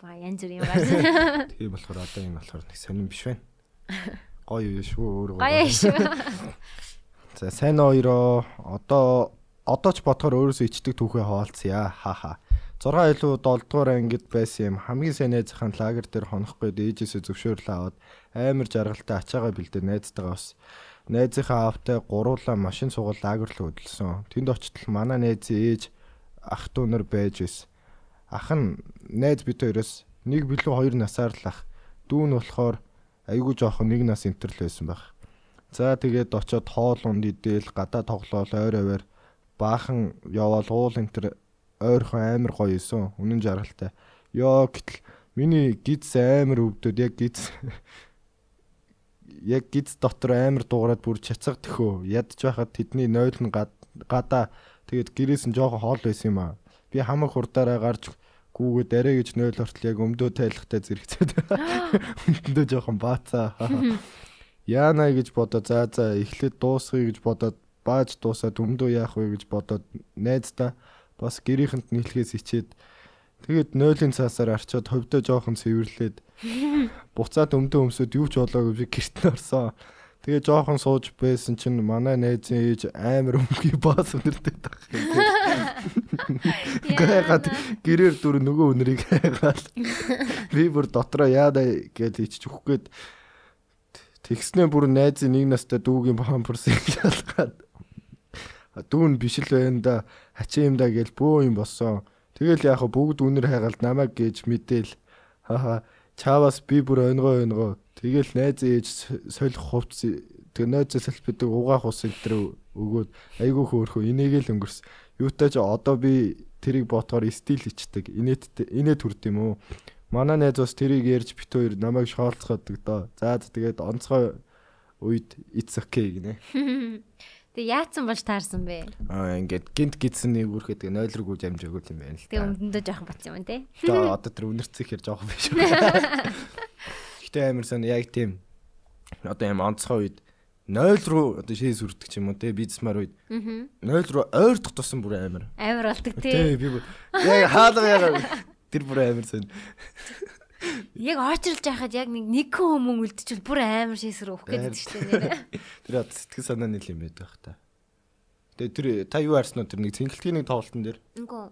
Ба ян зүрийн бас. <laughs> тийм болохоор одоо энэ болохоор нэг сонирн биш байна. <laughs> Гоё юу шүү өөрөө. Гоё шүү. <laughs> За сайн хоёроо одоо одоо ч бодохоор өөрөөсөө ичдэг түүхээ хаалцъя. Ха ха. 6 илүү 7 дугаар ангид байсан юм. Хамгийн сайн найзынхаа лагер дээр хонох гээд ээжээсээ зөвшөөрөл аваад амар жаргалтай ачаагаа бэлдээ найзтайгаа бас найзынхаа аавтай гуруулаа машин суугаад лагер руу хөдөлсөн. Тэнд очтол манай найзын ээж ах дүү нар байж байсан. Ах нь найз бит хоёроос нэг билүү хоёр насаар л ах. Дүү нь болохоор айгүй жоохон нэг нас энтерл байсан байх. За тэгээд очоод хоол унд идээл гадаа тоглоол ойр ойр баахан яваал уул энтер ойрхон амар гоё исэн. Үнэн жаргалтай. Йоо гэтэл миний гиз амар өвдөд яг гиз <laughs> яг гиз дотор амар дуугараад бүр чацаг төхөө. Ядж байхад тэдний нойл нь гад- гадаа тэгээд гэрээс нь жоохон хоол байсан юм аа. Би хамаг хурдаараа гарч гүүгээд арай гэж нойл ортол яг өмдөө тайлахтай зэрэгцээд. Өмдөө жоохон баацаа. Яана гэж бодоо за за эхлээд дуусгая гэж бодоод бааж дуусаад өмдөө яах вэ гэж бодоод найздаа бас гэрийнхэнд нь хэлхээс ичээд тэгээд нойлын цаасаар арчаад ховдоо жоохон цэвэрлээд буцаад өмдөө өмсөд юу ч болоогүй би гэрт нь орсон. Тэгээ жоохон сууж байсан чинь манай найзын ээж амар өмгий баас өнөртэй тах юм. Гайхаад гэрээр дүр нөгөө өнрийг хайгаад би бүр дотроо яадаа гэж ичж өгөх гээд тэгснээ бүр найзын нэг настай дүүгийн памперс <laughs> ялгаад дүүн биш л байна да хачи юм да гэж бөө юм болсон. Тэгэл яг бүгд үнэр хайгаалд намайг гэж мэдээл хаа чаавас би бүр ойнгоо ойнгоо тэгэл найз ээж солих хувцс тэг найз салбидаг угаах ус энэ төр өгөөд айгүй хөөрхөө энийг л өнгөрс юутай ч одоо би тэрийг ботгоор стил ичдэг. Инээдтэй инээд хүрд юм уу? Манай найз бас тэрийг ярьж бит хоёр намайг шоолцоходог доо. За тэгээд онцгой үед it's okay гинэ. <laughs> Тэгээ яатсан болж таарсан бэ? Аа ингээд гинт гидсэн нэг үрхэд тэгээ нойл руу жамжаагүй юм байна л Тэгээ та. өмдөндөө жоохон бат юм те. Одоо <laughs> одоо тэр үнэрцэх хэр жоох биш. <laughs> Гэтэ амар сан яг тийм одоо юм онцгой үед нойл руу одоо шээс үрдэг ч юм уу те бизнесмар үед Аа. нойл руу ойртох тусам бүр амар. Амар болдог те. Би яг хаалга яга тэр бүр амар сан. Яг очролж байхад яг нэг нэг хүмүүн үлдчихвэл бүр амар шээсэр уух гэдэг шүү дээ. Тэр одоо сэтгэл санаа нийл юм байдаг та. Тэгээ тэр та юу харсан уу тэр нэг цэнгэлтгийн нэг тоглолтын дээр Үгүй.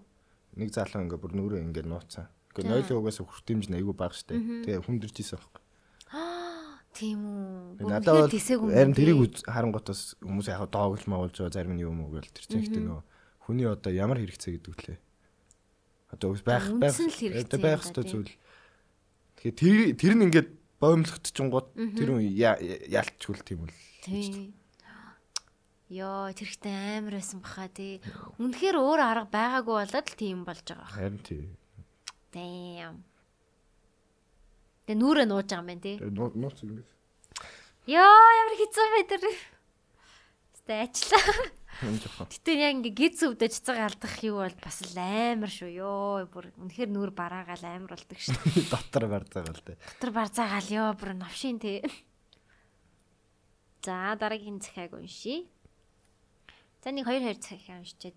нэг залуу ингээ бүр нүрээ ингээ нууцсан. За. нойлын угаас хүртэмж нь айгүй бага штэ. Тэгээ хүндэрч исэн байхгүй. Тийм үү. Надад бол харин тэрийг харангуутаас хүмүүс яг доогуулж магуулж байгаа зарим нь юм уу гэл тэр чинь ихтэй нөө хүний одоо ямар хэрэгцээ гэдэг лээ. Одоо байх байх одоо байх хэвээр зүйл. Тэгэхээр тэр тэр нь ингээд боомлогдчихгонгууд тэр үе я- яалтчгүй л тийм үл. Тийм. Йоо, тэр ихтэй амар байсан баха тий. Үнэхээр өөр арга байгаагүй болоод л тийм болж байгаа. Харин тий. Damn. Тэ нүрээ нууж байгаа юм байна тий. Нууц ингэ. Йоо, ямар хэцүү бай тэр. Тэ жоохон. Гэтэ яг ингээ гиз өвдөж цэг алдах юу бол бас л амар шүү. Йоо, бүр үнэхээр нүр бараагаал амар болдог шүү. <laughs> дотор барьцаа гал тэ. Дотор барзаагаал ёо бүр навшин тий. За дараагийн захиаг уншия. За нэг 2 2 захиа уншичаад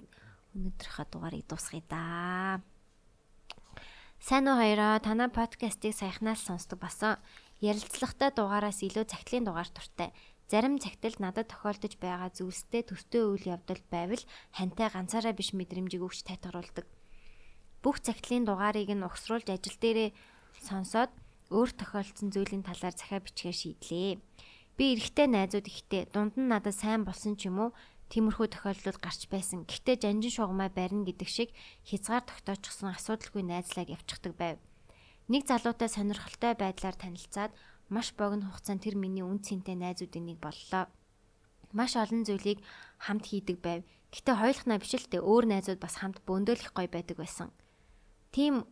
өнөөдрийнхөө дугаарыг дуусгая да. Сайн уу хоёроо танай подкастыг саяхнаас сонсдог басан. Ярилцлагатай дугаараас илүү цагтлын дугаар туртай. Зарим цагтл надад тохиолдож байгаа зүйлстэй төстэй үйл явдал байвал хантай ганцаараа биш мэдрэмжийг өгч тайтгаруулдаг. Бүх цагтлын дугаарыг нь угсруулж ажил дээрээ сонсоод өөр тохиолдсон зүйлийн талаар захиа бичгээр шийдлээ. Би эрэгтэй найзууд ихтэй дунд нь надад сайн болсон ч юм уу тиймэрхүү тохиолдлууд гарч байсан. Гэхдээ жанжин шугамаа барина гэдэг шиг хязгаар тогтоочихсон асуудалгүй найзлаад явчихдаг байв. Нэг залуутай сонирхолтой байдлаар танилцаад маш богино хугацаанд тэр миний үн цэнтэй найзуудын нэг боллоо. Маш олон зүйлийг хамт хийдэг байв. Гэтэ хойлохнаа биш л дээ өөр найзууд бас хамт бөндөөлөх гоё байдаг байсан. Тийм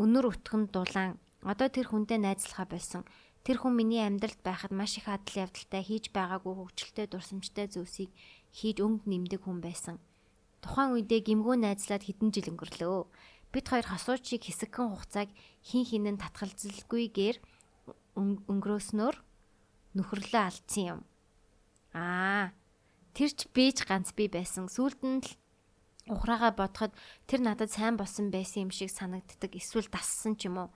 өнөр өтгөн дулаан одоо тэр хүнтэй найзлахаа болсон. Тэр хүн миний амьдралд байхад маш их адал явдалтай хийж байгаагүй хөвгчлөлтэй дурсамжтай зүйлсийг хийж өнгө нэмдэг хүн байсан. Тухайн үедээ гимгүү найзлаад хэдэн жил өнгөрлөө. Бид хоёр хасуучийг хэсэгхэн хугацааг хин хинэн татгалзалгүйгээр өн- өнгөрөөснөөр нөхөрлөө алдсан юм. Аа. Тэр ч бийж ганц би байсан. Сүүлд нь л ухраага бодоход тэр надад сайн болсон байсан юм шиг санагддаг. Эсвэл дассан ч юм уу.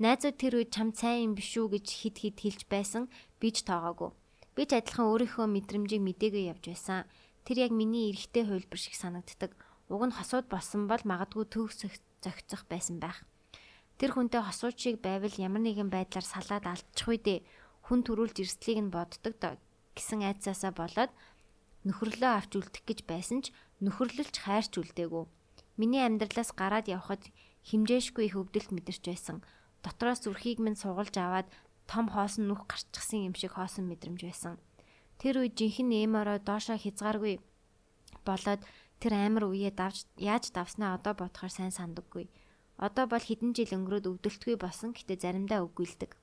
Найзууд тэр үед чам сайн юм биш үү гэж хид хид хэлж байсан. Би ч тоогоогүй. Би ч адилхан өөрийнхөө мэдрэмжийг мэдээгүй явж байсан. Тэр яг миний эрэгтэй хувилбар шиг санагддаг. Уг нь хосууд болсон бол магадгүй төг зохицох байсан байх. Тэр хүнтэй хосуучийг байвал ямар нэгэн байдлаар салаад алдчих үедээ хүн төрүүлж эрсдлийг нь боддог гэсэн айцаасаа болоод нөхөрлөө авч үлдэх гэж байсан ч нөхөрлөлч хайрч үлдээгүй. Миний амьдралаас гараад явхад химжээшгүй их өвдөлт мэдэрч байсан. Дотроос зүрхийг минь сугалж аваад том хоосон нүх гарччихсан юм шиг хоосон мэдрэмж байсан. Тэр үед жинхэнэ эмороо доошоо хязгааргүй болоод тэр амар үе давж яаж давснаа одоо бодохоор сайн сандаггүй. Одоо бол хэдэн жил өнгөрөөд өвдөлтгүй болсон гэтээ заримдаа үгүйлдэг.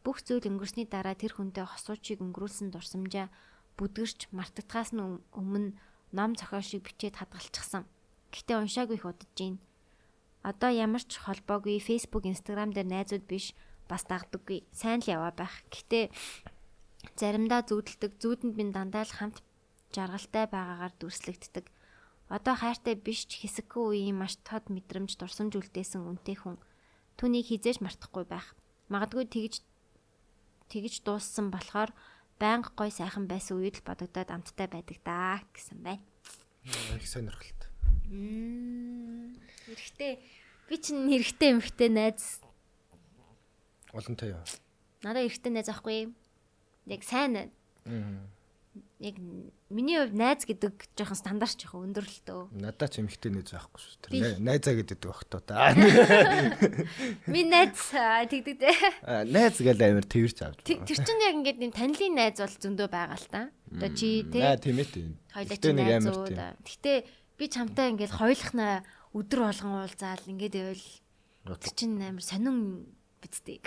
Бүх зүйл өнгөрсний дараа тэр хүнтэй хосуучийг өнгөрүүлсэн дурсамжаа бүдгэрч мартагдахаас нь өм- өмнө ном зохиол шиг бичээд хадгалчихсан. Гэтэ уншаагүй их удаж гин. Одоо ямар ч холбоогүй Facebook, Instagram дээр найзууд биш бас дагдаггүй. Сайн л яваа байх. Гэтэ заримдаа зүудэлдэг, зүудэнд минь дандаа л хамт жаргалтай байгаагаар дүрслэгддэг. Одоо хайртай биш ч хэсэггүй үеийн маш тод мэдрэмж дурсамж үлдээсэн үнтэй хүн. Түүнийг хизээж мартахгүй байх. Магадгүй тэгж тэгж дууссан болохоор байнга гой сайхан байсан үед л бодогдоод амттай байдаг даа гэсэн байна. Их сонирхолтой. Хэрэгтэй. Би чинь хэрэгтэй эмхтэй найз. Олонтой яа. Надад хэрэгтэй найз ахгүй. Яг сайн найз. Яг миний хувьд найз гэдэг жоохон стандарт жоохон өндөр л төө. Надаа ч эмхтэй нэж байхгүй шүү. Тэр найзаа гэдэг өгтөө та. <laughs> Миний найз аа, тэгдэг дээ. Аа, Найз гэл амир тэрч авч. Тэр чинь яг ингээд юм танилын найз бол зөндөө байгаа л та. Одоо чи Наа те тийм ээ хоёлаа Гэхдээ чи нэг амир найзууд. тийм. Гэтэ би чамтай ингээд хоёлохнаа өдөр болгон уулзаал ингээд байвал тэр чинь амар сонин бидтэй.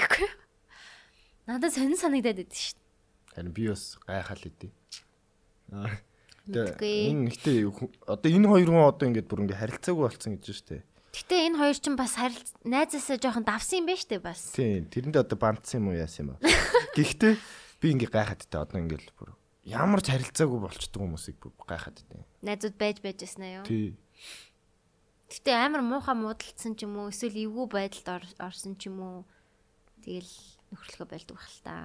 Надад сонин санагдаад байдаг шүү. Харин би бас гайхал идэв. Аа. Мэдгүй. Энэ ихтэй одоо энэ хоёр хүн одоо ингээд бүр ингээд харилцаагүй болцсон гэж байна шүү дээ. Гэтэ энэ хоёр чинь бас харил найзаасаа жоохон давсан юм байна шүү дээ бас. Тийм. Тэрэндээ одоо бандсан юм уу яасан юм ба. Гэхдээ би ингээд гайхаад идэв. Одоо ингээд бүр ямар ч харилцаагүй болчдөг хүмүүсийг бүр гайхаад идэв. Найзууд байж байж яснаа юу? Тий. Гэтэ амар муухай муудалцсан ч юм уу эсвэл эвгүй байдалд ор- орсон ч юм уу тэгэл нөхөрлөгөө байлдаг байх л та.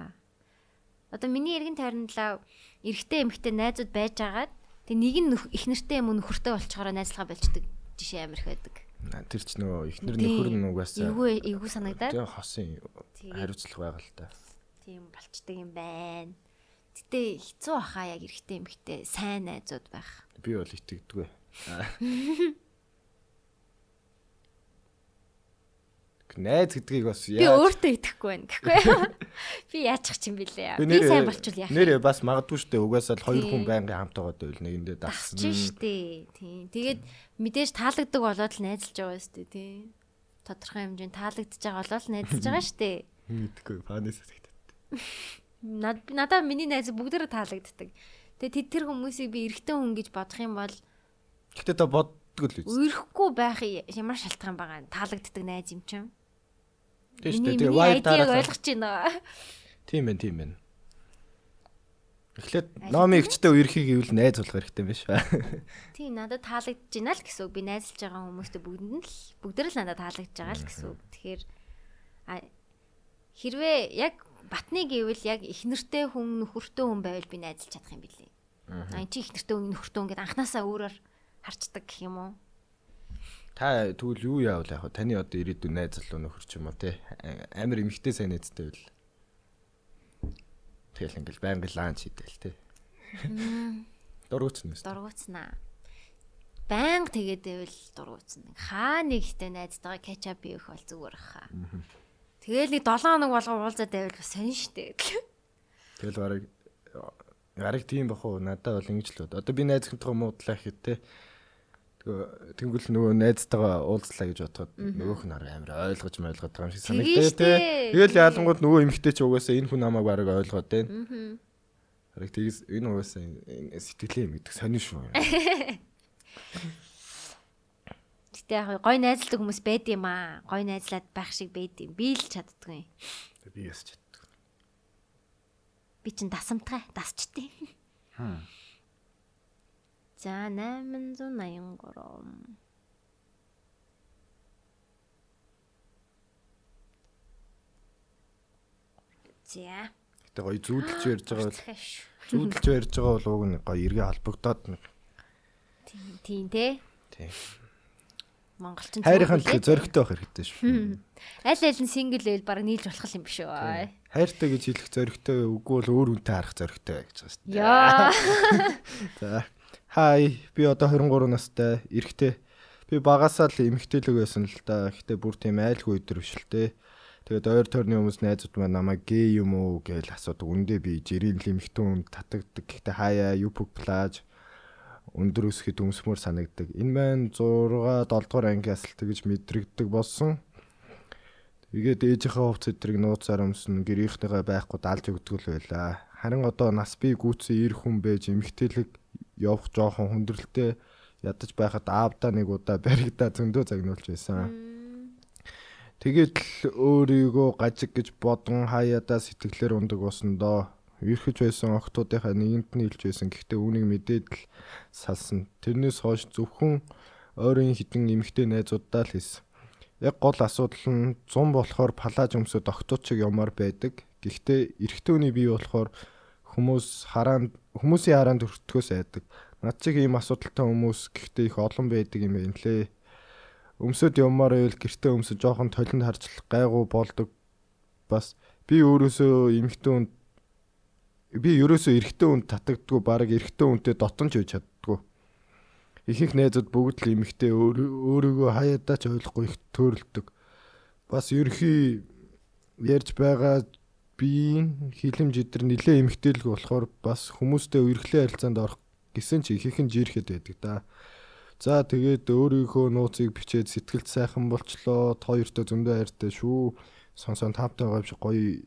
Одоо миний эргэн тойрнолоо эрэгтэй эмэгтэй найзууд байж агаад тэг нэг нь их нэртэй юм нөхөртэй болчоороо найзлага болчдөг жишээ амар их байдаг. Тэр ч нөгөө ихнэр Тийм. нөхөр нь угаасаа Эвгүй эвгүй санагдаад Тэгээ хосын хариуцлага байгаа л та. тийм болчдөг юм байна. Гэтэ хэцүү баха яг эрэгтэй эмэгтэй сайн найзууд байх. Би бол итгэдэггүй. <laughs> Найз гэдгийг бас Би яаж өөртөө итгэхгүй байна гэхгүй. Би яачих чинь бэлээ. Би сайн болчвол яах? Нэрээ бас магадгүй штэ угаасаа л хоёр Тийм. хүн байнгын хамт байгаа дэвэл нэгэндээ дасч дасна. штэ. Тийм. Тэгээд мэдээж таалагддаг болоод л найзалж байгаа штэ тий. Тодорхой хэмжээнд таалагдж байгаа болоод л найзалж байгаа штэ. <laughs> Мэдгүй фанес хэрэгтэй. Над би- надад миний найз бүгдээрээ таалагддаг. Тэгээд тэд тэр хүмүүсийг би эрэгтэй хүн гэж бодох юм бол Гэтэ та боддгоо л үз. үерхгүй байх ямар шалтгаан байгаа таалагддаг найз юм чинь. Миний штэ. Тэгээ миний wild айдиаг дараа. ойлгож байна. Тийм байна, тийм байна. Эхлээд номи ихчтэй үерхийг ивэл найз болох хэрэгтэй биш ба. Тийм надад таалагдж байна л гэсэн үг. Би найзалж байгаа хүмүүстэй бүгдэнд л бүгдээр л надад таалагдж байгаа л гэсэн үг. Тэгэхээр хэрвээ яг батны гэвэл яг их нэртэй хүн нөхөртэй хүн байвал би найзалж чадах юм билий. А эн чи их нэртэй хүн нөхөртэй хүн гэдээ анханасаа өөрөөр харцдаг гэх юм уу? Та тэгвэл юу яавал яг таны одоо ирээдүйн найз залуу нөхөр ч юм уу те амар эмхтэй сайн найзтай байл. Тэгэл ингээл байнгын ланч хийдэл те. Дургуц нэс. Дургуцнаа. Баянг тэгээд байвал дургуцна. Хаа нэгтэй найзтайгаа кетчап биех бол зүгээр хаа. Тэгэл нэг 7 хоног болго уулзаад байвал бас сонь штэ. Тэгэл барыг гараг тийм бах уу надад бол ингэж л бод. Одоо би найз хүнтэйгээ муудлаа гэхэд те. Тэгээ тэнгуэл нөгөө найзтайгаа уулзлаа гэж бодоход нөгөөх нь арай амар ойлгож ойлгоод байгаа юм шиг те. штэ. Тэгэл ялангууд нөгөө эмхтэй ч угаасаа энэ хүн намайг барыг ойлгоод те. Барыг тэгээс энэ угаасаа энэ сэтгэлээ юм гэдэг сонир шүү. <laughs> Гэтэ яг гой найзалдаг хүмүүс байд юм аа. Гой найзлаад байх шиг байд юм. Би л чаддгүй. Би яс чаддаг. Би чин дасамтгай, дасчтээ. За 883. За. Гэтэ гоё зүүдэлж ярьж байгаа бол зүүдэлж ярьж байгаа бол уг нь гоё эргээ холбогдоод нэг Тийм те. тийм. Монголчин цөөхөл төлөө зөрөгтэй байх хэрэгтэй шүү. Аль аль нь сингл байл баг нийлж болох юм биш үү? Хайртай гэж хэлэх зөрөгтэй үгүй бол өөр үнтэй харах зөрөгтэй гэж байгаа шүү. Яа. <laughs> За. Хай, би одоо 23 настай, эрэгтэй. Би багасаа л эмэгтэйлэг байсан л да. Гэхдээ бүр тийм айлгүй өдөр биш л те. Тэгээд ойр тойрны хүмүүс найзууд маань намайг гээ юм уу гэж асуудаг. Үндэ би жирийн эмэгтэн хүнд татагддаг. Гэхдээ хаяа юпук плаж өндөр өсөхэд өмсмөр санагдаг. Энэ маань 6 7 дугаар ангиас л тэгж мэдрэгдэг болсон. Тэгээд ээжийнхээ хувц өдрийг нууцаар өмснө, гэрийнхнийгээ байхгүй далж өгдөг л байлаа. Харин одоо нас би гүйтсэн ир хүн байж эмэгтэйлэг явах жоохон хүндрэлтэй ядаж байхад аавдаа нэг удаа баригдаа зөндөө загнуулж байсан. Тэгээд л өөрийгөө гажиг гэж бодон хаяадаа сэтгэлээр ундаг болсон доо. Ирхэж байсан охтуудынхаа нэгэнд нь илж байсан. Гэхдээ үүнийг мэдээд л салсан. Тэрнээс хойш зөвхөн ойрын хідэн эмэгтэй найзуудаа л хийсэн. Яг гол асуудал нь 100 болохоор палаж өмсөд октод шиг ямаар байдаг. Гэхдээ эрэгтэй хүний бие болохоор хүмүүс хараанд хүмүүсийн хараанд өртгөөс айдаг. Над чиг ийм асуудалтай хүмүүс гэхдээ их олон байдаг юм байна лээ. Өмсөд ямаар байвал гэртээ өмсөж жоохон толинд харчлах гайгүй болдог. Бас би өөрөөсөө эмэгтэй хүн би ерөөсөө эрэгтэй хүнд татагддгүй баг эрэгтэй хүнтэй дотонч үеж чаддгүй. Ихэнх найзууд бүгд л эмэгтэй өөрийгөө хаяадаа ч ойлгохгүй их төөрөлдөг. Бас ерхий ярьж байгаа биеийн хилэмж идэр нилээ эмэгтэйлэг болохоор бас хүмүүстэй үерхлээ харилцаанд орох гэсэн чи ихэнх нь жирэхэд байдаг да. За тэгээд өөрийнхөө нууцыг бичээд сэтгэлд сайхан болчлоо. Хоёртой зөндөө хайртай шүү. Сонсон тавтай шиг гоё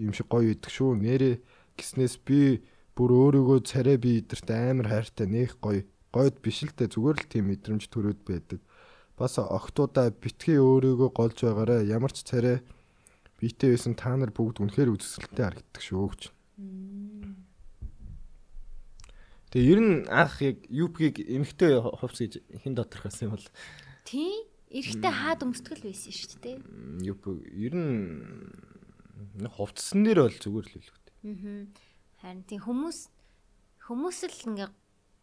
юм шиг гоё идэг шүү. Нэрээ гиснээс би бүр өөрийгөө царай би идэрт амар хайртай нэх гоё. Гойд биш л дээ зүгээр л тийм мэдрэмж төрөөд байдаг. Бас огтудаа битгий өөрийгөө голж байгаарэ ямар ч царай битэй байсан та нар бүгд үнэхээр үзэсгэлэнтэй харагддаг шүү гэж. Тэгээ ер нь анх яг юпгийг эмхтэй хувц гэж хэн тодорхойлсон юм бол Тий. Эрэхтэй хаад өмсгөл байсан шүү дээ. юп ер нь хувцсан дээр бол зүгээр л. Аа. Харин тийм хүмүүс хүмүүс л ингээ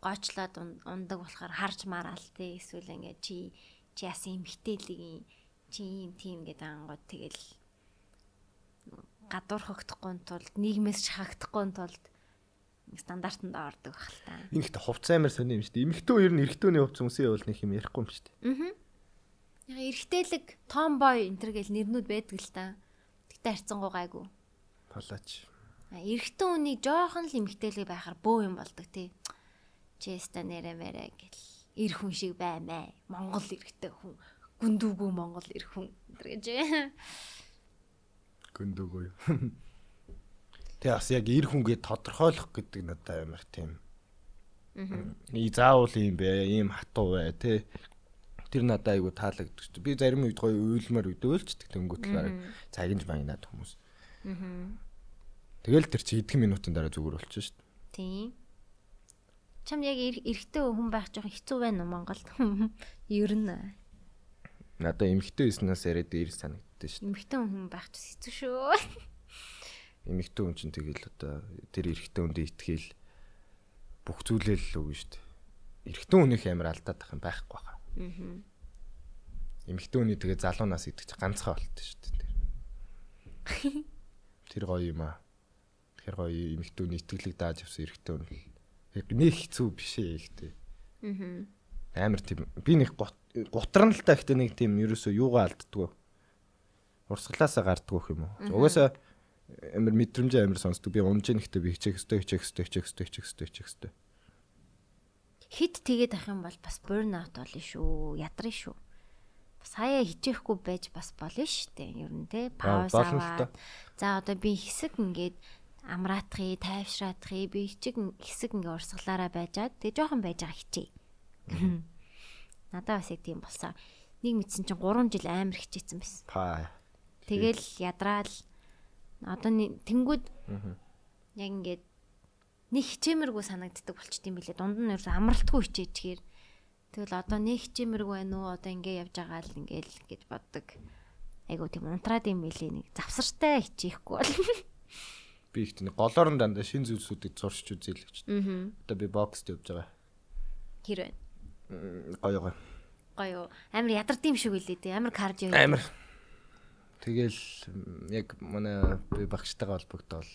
гоочлоод ун- ундаг болохоор харж мараал тий. Эсвэл ингээ чи чи яасан эмхтээлгийн чи юм тийм гэдэг ангууд тэгэл гадуур хогдохгүй тулд нийгмээс шахагдахгүй тулд стандартанд ордог байх л та. Энэ ихтэй хувц амар сони юм шүү дээ. Эмхтөө ер нь эрэгтөөний хувц өмсөө явал нэг юм ярихгүй юм шүү дээ. Аа. Яг эрэгтэйлэг tomboy энэ төр гэл нэрнүүд байдаг л та. Тэгтээ харьцангуй гайгүй. Палач. Эрэгтэй хүний жоохон л эмэгтэйлэг байхаар бөө юм болдог тий. Честа нэрэ мэрэ гэл эр хүн шиг баймаа. Монгол эрэгтэй хүн. Гүндүүгүү монгол эр хүн гэж. Гөндөгөө. Тэгээ бас яг эр хүнгээ тодорхойлох гэдэг надад амар тийм. Аа. заавал юм бэ, ийм хатуу бай, тэ. Тэр надад айгу таалагддаг шүү дээ. Би зарим үед гоё уйлмаар өдөөлчдөг тэнгуүтлээр цагинж магнаад хүмүүс. Аа. Тэгэл тэр чи эдгэн минутын дараа зүгээр болчих шүү дээ. Тийм. Чам яг эр- эрэгтэй хүн байх жоохон хэцүү байна уу Монголд? <laughs> Ер нь Надад эмхтэй байснаас яриад ир санагддаг шүү эмэгтэй хүн байх ч хэцүү шүү. <laughs> дээ. Эмхтэй хүн чинь тэгэл одоо тэр эрэгтэй хүнд итгэл бүх зүйлээ л өгнө шүү дээ. Эрэгтэй хүнийх амар алдаад байх юм байхгүй хаа. Аа. Эмэгтэй хүний тэгээ залуунаас чинь ганцхан болт шүү дээ. Тэр. <laughs> Тэр гоё юм аа. Тэр гоё эмэгтэй хүний итгэлийг дааж авсан эрэгтэй хүн. Нэг хэцүү биш ээ ихтэй. Аа. Амар тийм би нэг гут- гутран л та ихтэй нэг тийм ерөөсөө юугаа алддггүй. Урсгалаасаа гардггүй юм уу. Угаасаа амар мэдрэмж амар сонсдог. Би унж нэгтэй би хичээх хөстөө хичээх хөстөө хичээх хөстөө хичээх хөстөө хичээх хөстөө. Хит тэгээд ах юм бол бас burn out болно шүү. Ядрын шүү. Бас хаяа хичээхгүй байж бас болно шүү дээ. Ер нь те пауз аваад. За одоо би хэсэг ингээд амраатхыг, тайвшраатхыг би хичиг хэсэг ингээд урсгалаараа байжаад тэгээ жоохон байж байгаа хичээ. Надаа бас яг тийм болсон. Нэг мэдсэн чинь 3 жил амар хичээсэн байсан. Па. Тэгэл ядраал одоо тэнгүүд яг ингээд нэг хичээмэргүй санагддаг болчт юм билээ. Дунд нь ерөөс амралтгүй хичээчихээр тэгэл одоо нэг хичээмэргүй байна уу? Одоо ингээд явж байгаа л ингээд гэж боддог. Айгу тийм унтраад юм билээ нэг завсартай хичээхгүй бол. <laughs> Би ихт нэг голоор нь дандаа шин зүйлсүүдийг зуршиж үзээл гэж. Аа. Одоо би бокст явж байгаа. Хэр байна? Гоё гоё. Гоё юу? Амар ядардаг юм шиг үлээ дээ. Амар кардио. Амар. Тэгэл яг манай би багштайгаа холбогдоод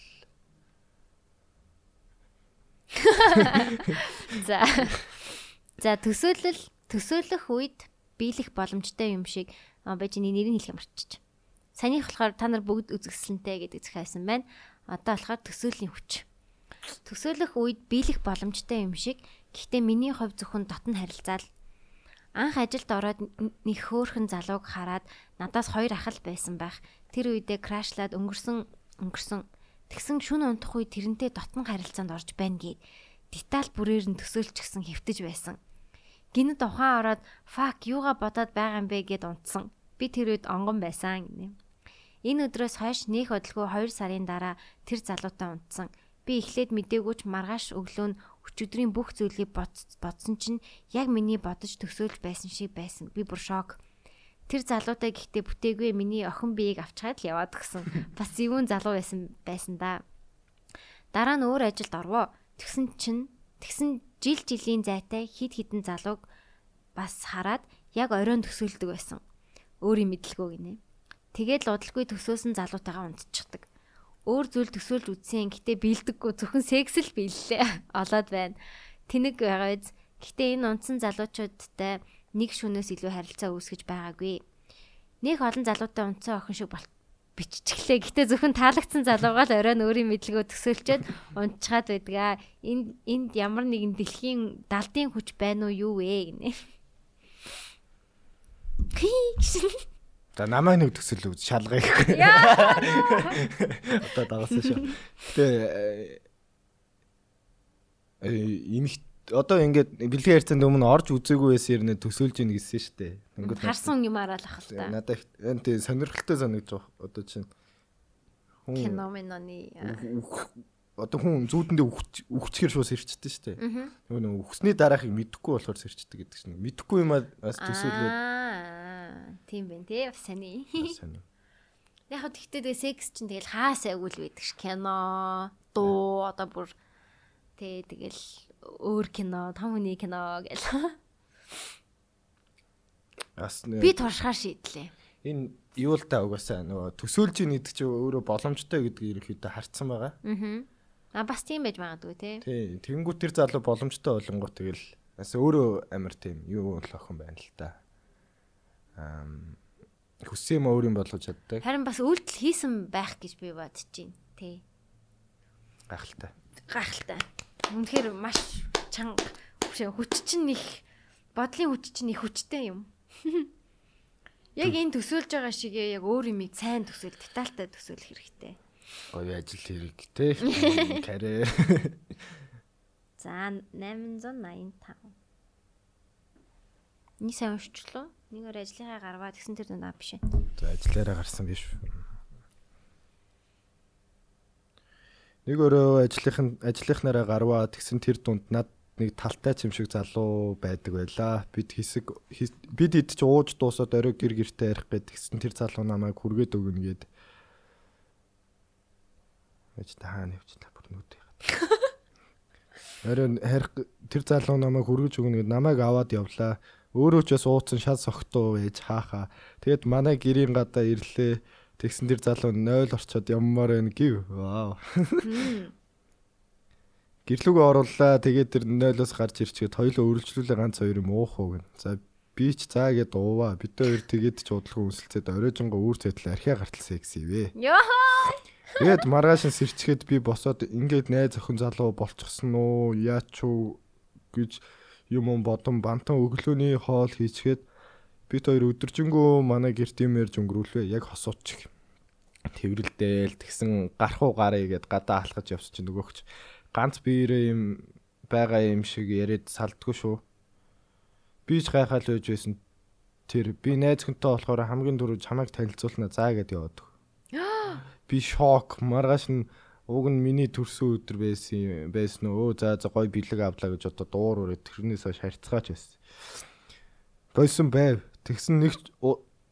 <laughs> За. За төсөөлөл төсөөлөх үед биелэх боломжтой юм шиг байж нэг нэрийг хэлэх юм арчиж. Санийх болохоор та нар бүгд үзэсгэлэнтэй гэдэг захиасан байна. Одоо болохоор төсөөллийн хүч. Төсөөлөх үед биелэх боломжтой юм шиг гэхдээ миний хувь зөвхөн дотн харилцаал анх ажилд ороод нэг хөөхөн залууг хараад надаас хоёр ах л байсан байх. Тэр үедээ крашлаад өнгөрсөн өнгөрсөн тэгсэн шүн унтах үе тэрнтэй дотн харилцаанд орж байна гэд деталь бүрээр нь төсөөлчихсэн хэвтэж байсан. Гинэд ухаан ороод фак юугаа бодоод байгаа юм бэ гэд унтсан. Би тэр үед онгон байсан гинэ. Энэ өдрөөс хойш нөх хөдөлгөө 2 сарын дараа тэр залуутай унтсан. Би эхлээд мдэггүйч маргааш өглөө нь өчигдрийн бүх зүйлийг бодс- бодсон чинь яг миний бодож төсөөлж байсан шиг байсан. Би бүр шок. Тэр залуутай гэхдээ бүтээгүй миний охин биеийг авчгаад л яваад гисэн. <laughs> Бас зөвүүн залуу байсан байсан да. Дараа нь өөр ажилд орвоо. Тэгсэн чинь тэгсэн жил жилийн зайтай хид хідэн залууг бас хараад яг оройн төсөөлдөг байсан. Өөрийн мэдлэгөө гинэ. Тэгээд л удалгүй төсөөсөн залуутайгаа унтчихдаг. Өөр зүйл төсөөлж үтсэн гэтээ бэлдэггүй зөвхөн секс л биеллээ. <laughs> Олоод байна. Тэнэг байгаа биз. Гэтээ энэ унтсан залуучуудтай нэг шөнөөс илүү харилцаа үүсгэж байгаагүй. Нэг олон залуутай унтсан охин шиг бол биччихлээ. Гэтэ зөвхөн таалагдсан залуугаа л оройн өөрийн мэдлэгөө төсөөлчөөд унтчихад байдгаа. Энд энд ямар нэгэн дэлхийн далдын хүч байна уу юу вэ <laughs> гинэ. За намайг нэг төсөл үз шалгая гэх. Яа. Одоо дагасан шүү. Гэтэ э имих одоо ингээд бэлгийн харьцаанд өмнө орж үзээгүй байсан юм төсөөлж ийн гэсэн шүү дээ. Тэнгүүд Харсан юм араа л ах л та. надад энэ тий сонирхолтой санагдаж байгаа. Одоо чинь үх- одоо хүн зүүдэндээ үхч үхчихэр шууд сэрчдэг шүү дээ. Нөгөө нэг үхсний дараахыг мэдэхгүй болохоор сэрчдэг гэдэг чинь. Мэдэхгүй юм бас төсөөлөөд Аа, тийм байх тий. Бас сони. сонир. <laughs> Яг тэгтээ тэгээ секс чинь тэгэл хаа сайгүй л байдаг ш кино, дуу одоо бүр тий тэгэл өөр кино, том хүний кино гэл. <laughs> Би туршихаар шийдлээ. энэ юу л та угаасаа нөгөө төсөөлж ийн гэдэг чинь өөрөө боломжтой гэдгийг ерөөхдөө харцсан байгаа. Аа. А бас тийм байж магадгүй тий. Тий, тэнгуү тэр залуу боломжтой болонгоо тэгэл бас өөрөө амар тийм юу л охин байна л та. Ам хүссэн юм өөр юм болгож чаддаг. Харин бас үйлдэл хийсэн байх гэж би бодож байна. Тий. Гайхалтай. Гайхалтай. Үнэхээр маш чанга хүч чинь их бодлын хүч чинь их хүчтэй юм. <laughs> Яг энэ төсөөлж байгаа шигээ яг өөр юмыг сайн төсөөл, детальтай төсөөлөх хэрэгтэй. Гоё ажил хэрэг те. <laughs> Карьер. <laughs> За 885. Нэг сайн уншчлаа. Нэгээр ажлынхаа гарваа тэгсэн тэр дундаа биш. За ажиллаараа гарсан биш. Нэг өөрөө ажлынхан ажлынхнаараа гарваа тэгсэн тэр дунд над нэг талтай ч юм шиг залуу байдаг байлаа. Бид хэсэг бид ид ч ууж дуусаад орой гэр гертэ ярих гэд тэгсэн тэр залуу намайг хүргээд өгнө гээд. Эч та хаана явчихлаа бүр нүд яагаад. <laughs> Орой харих тэр залуу намайг хүргэж өгнө гээд намайг аваад явлаа. Өөрөө ч бас ууцсан шал согтуу байж хаахаа. Тэгэд манай гэрийн гадаа ирлээ. Тэгсэн тэр залуу 0 орчоод яммаар байна гів. Вау. <laughs> Гэрлүүгээ орууллаа. Тэгээд тэр 0-оос гарч ирчихэд хоёлоо өргөжлүүлээ ганц хоёр юм уух уу гэн. За би ч заа гэд ууваа. Бид хоёр тэгээд ч удалгүй үнсэлцээд оройжонго үүр цэтэл архиа гартал секси вэ. Йоо. Тэгээд маргааш нь сэрчгээд би босоод ингээд найз охин залуу болчихсон уу? Яач уу гэж юм юм бодон бантан өглөөний хоол хийчгээд бид хоёр өдөржингөө манай гэрт юм ярьж өнгөрүүлвэ. Яг хосууч. Тэврэлдээл тэгсэн гарах уу гарыг гэд гадаа алхаж явсан чинь нөгөөгч ганц биерээ юм байгаа юм шиг яриад салдгүй шүү. Би ч гайхал байж байсан. Тэр би найз хүнтэй болохоор хамгийн түрүү чамайг танилцуулна заа гэд яваад. <gasps> Би шок. Маргааш нь уг нь миний төрсөн өдөр байсан байсан өө за за гой бэлэг авлаа гэж одоо дуур өрөө тэрнээс хойш харьцаач байсан. Бойсон байв. Тэгсэн нэг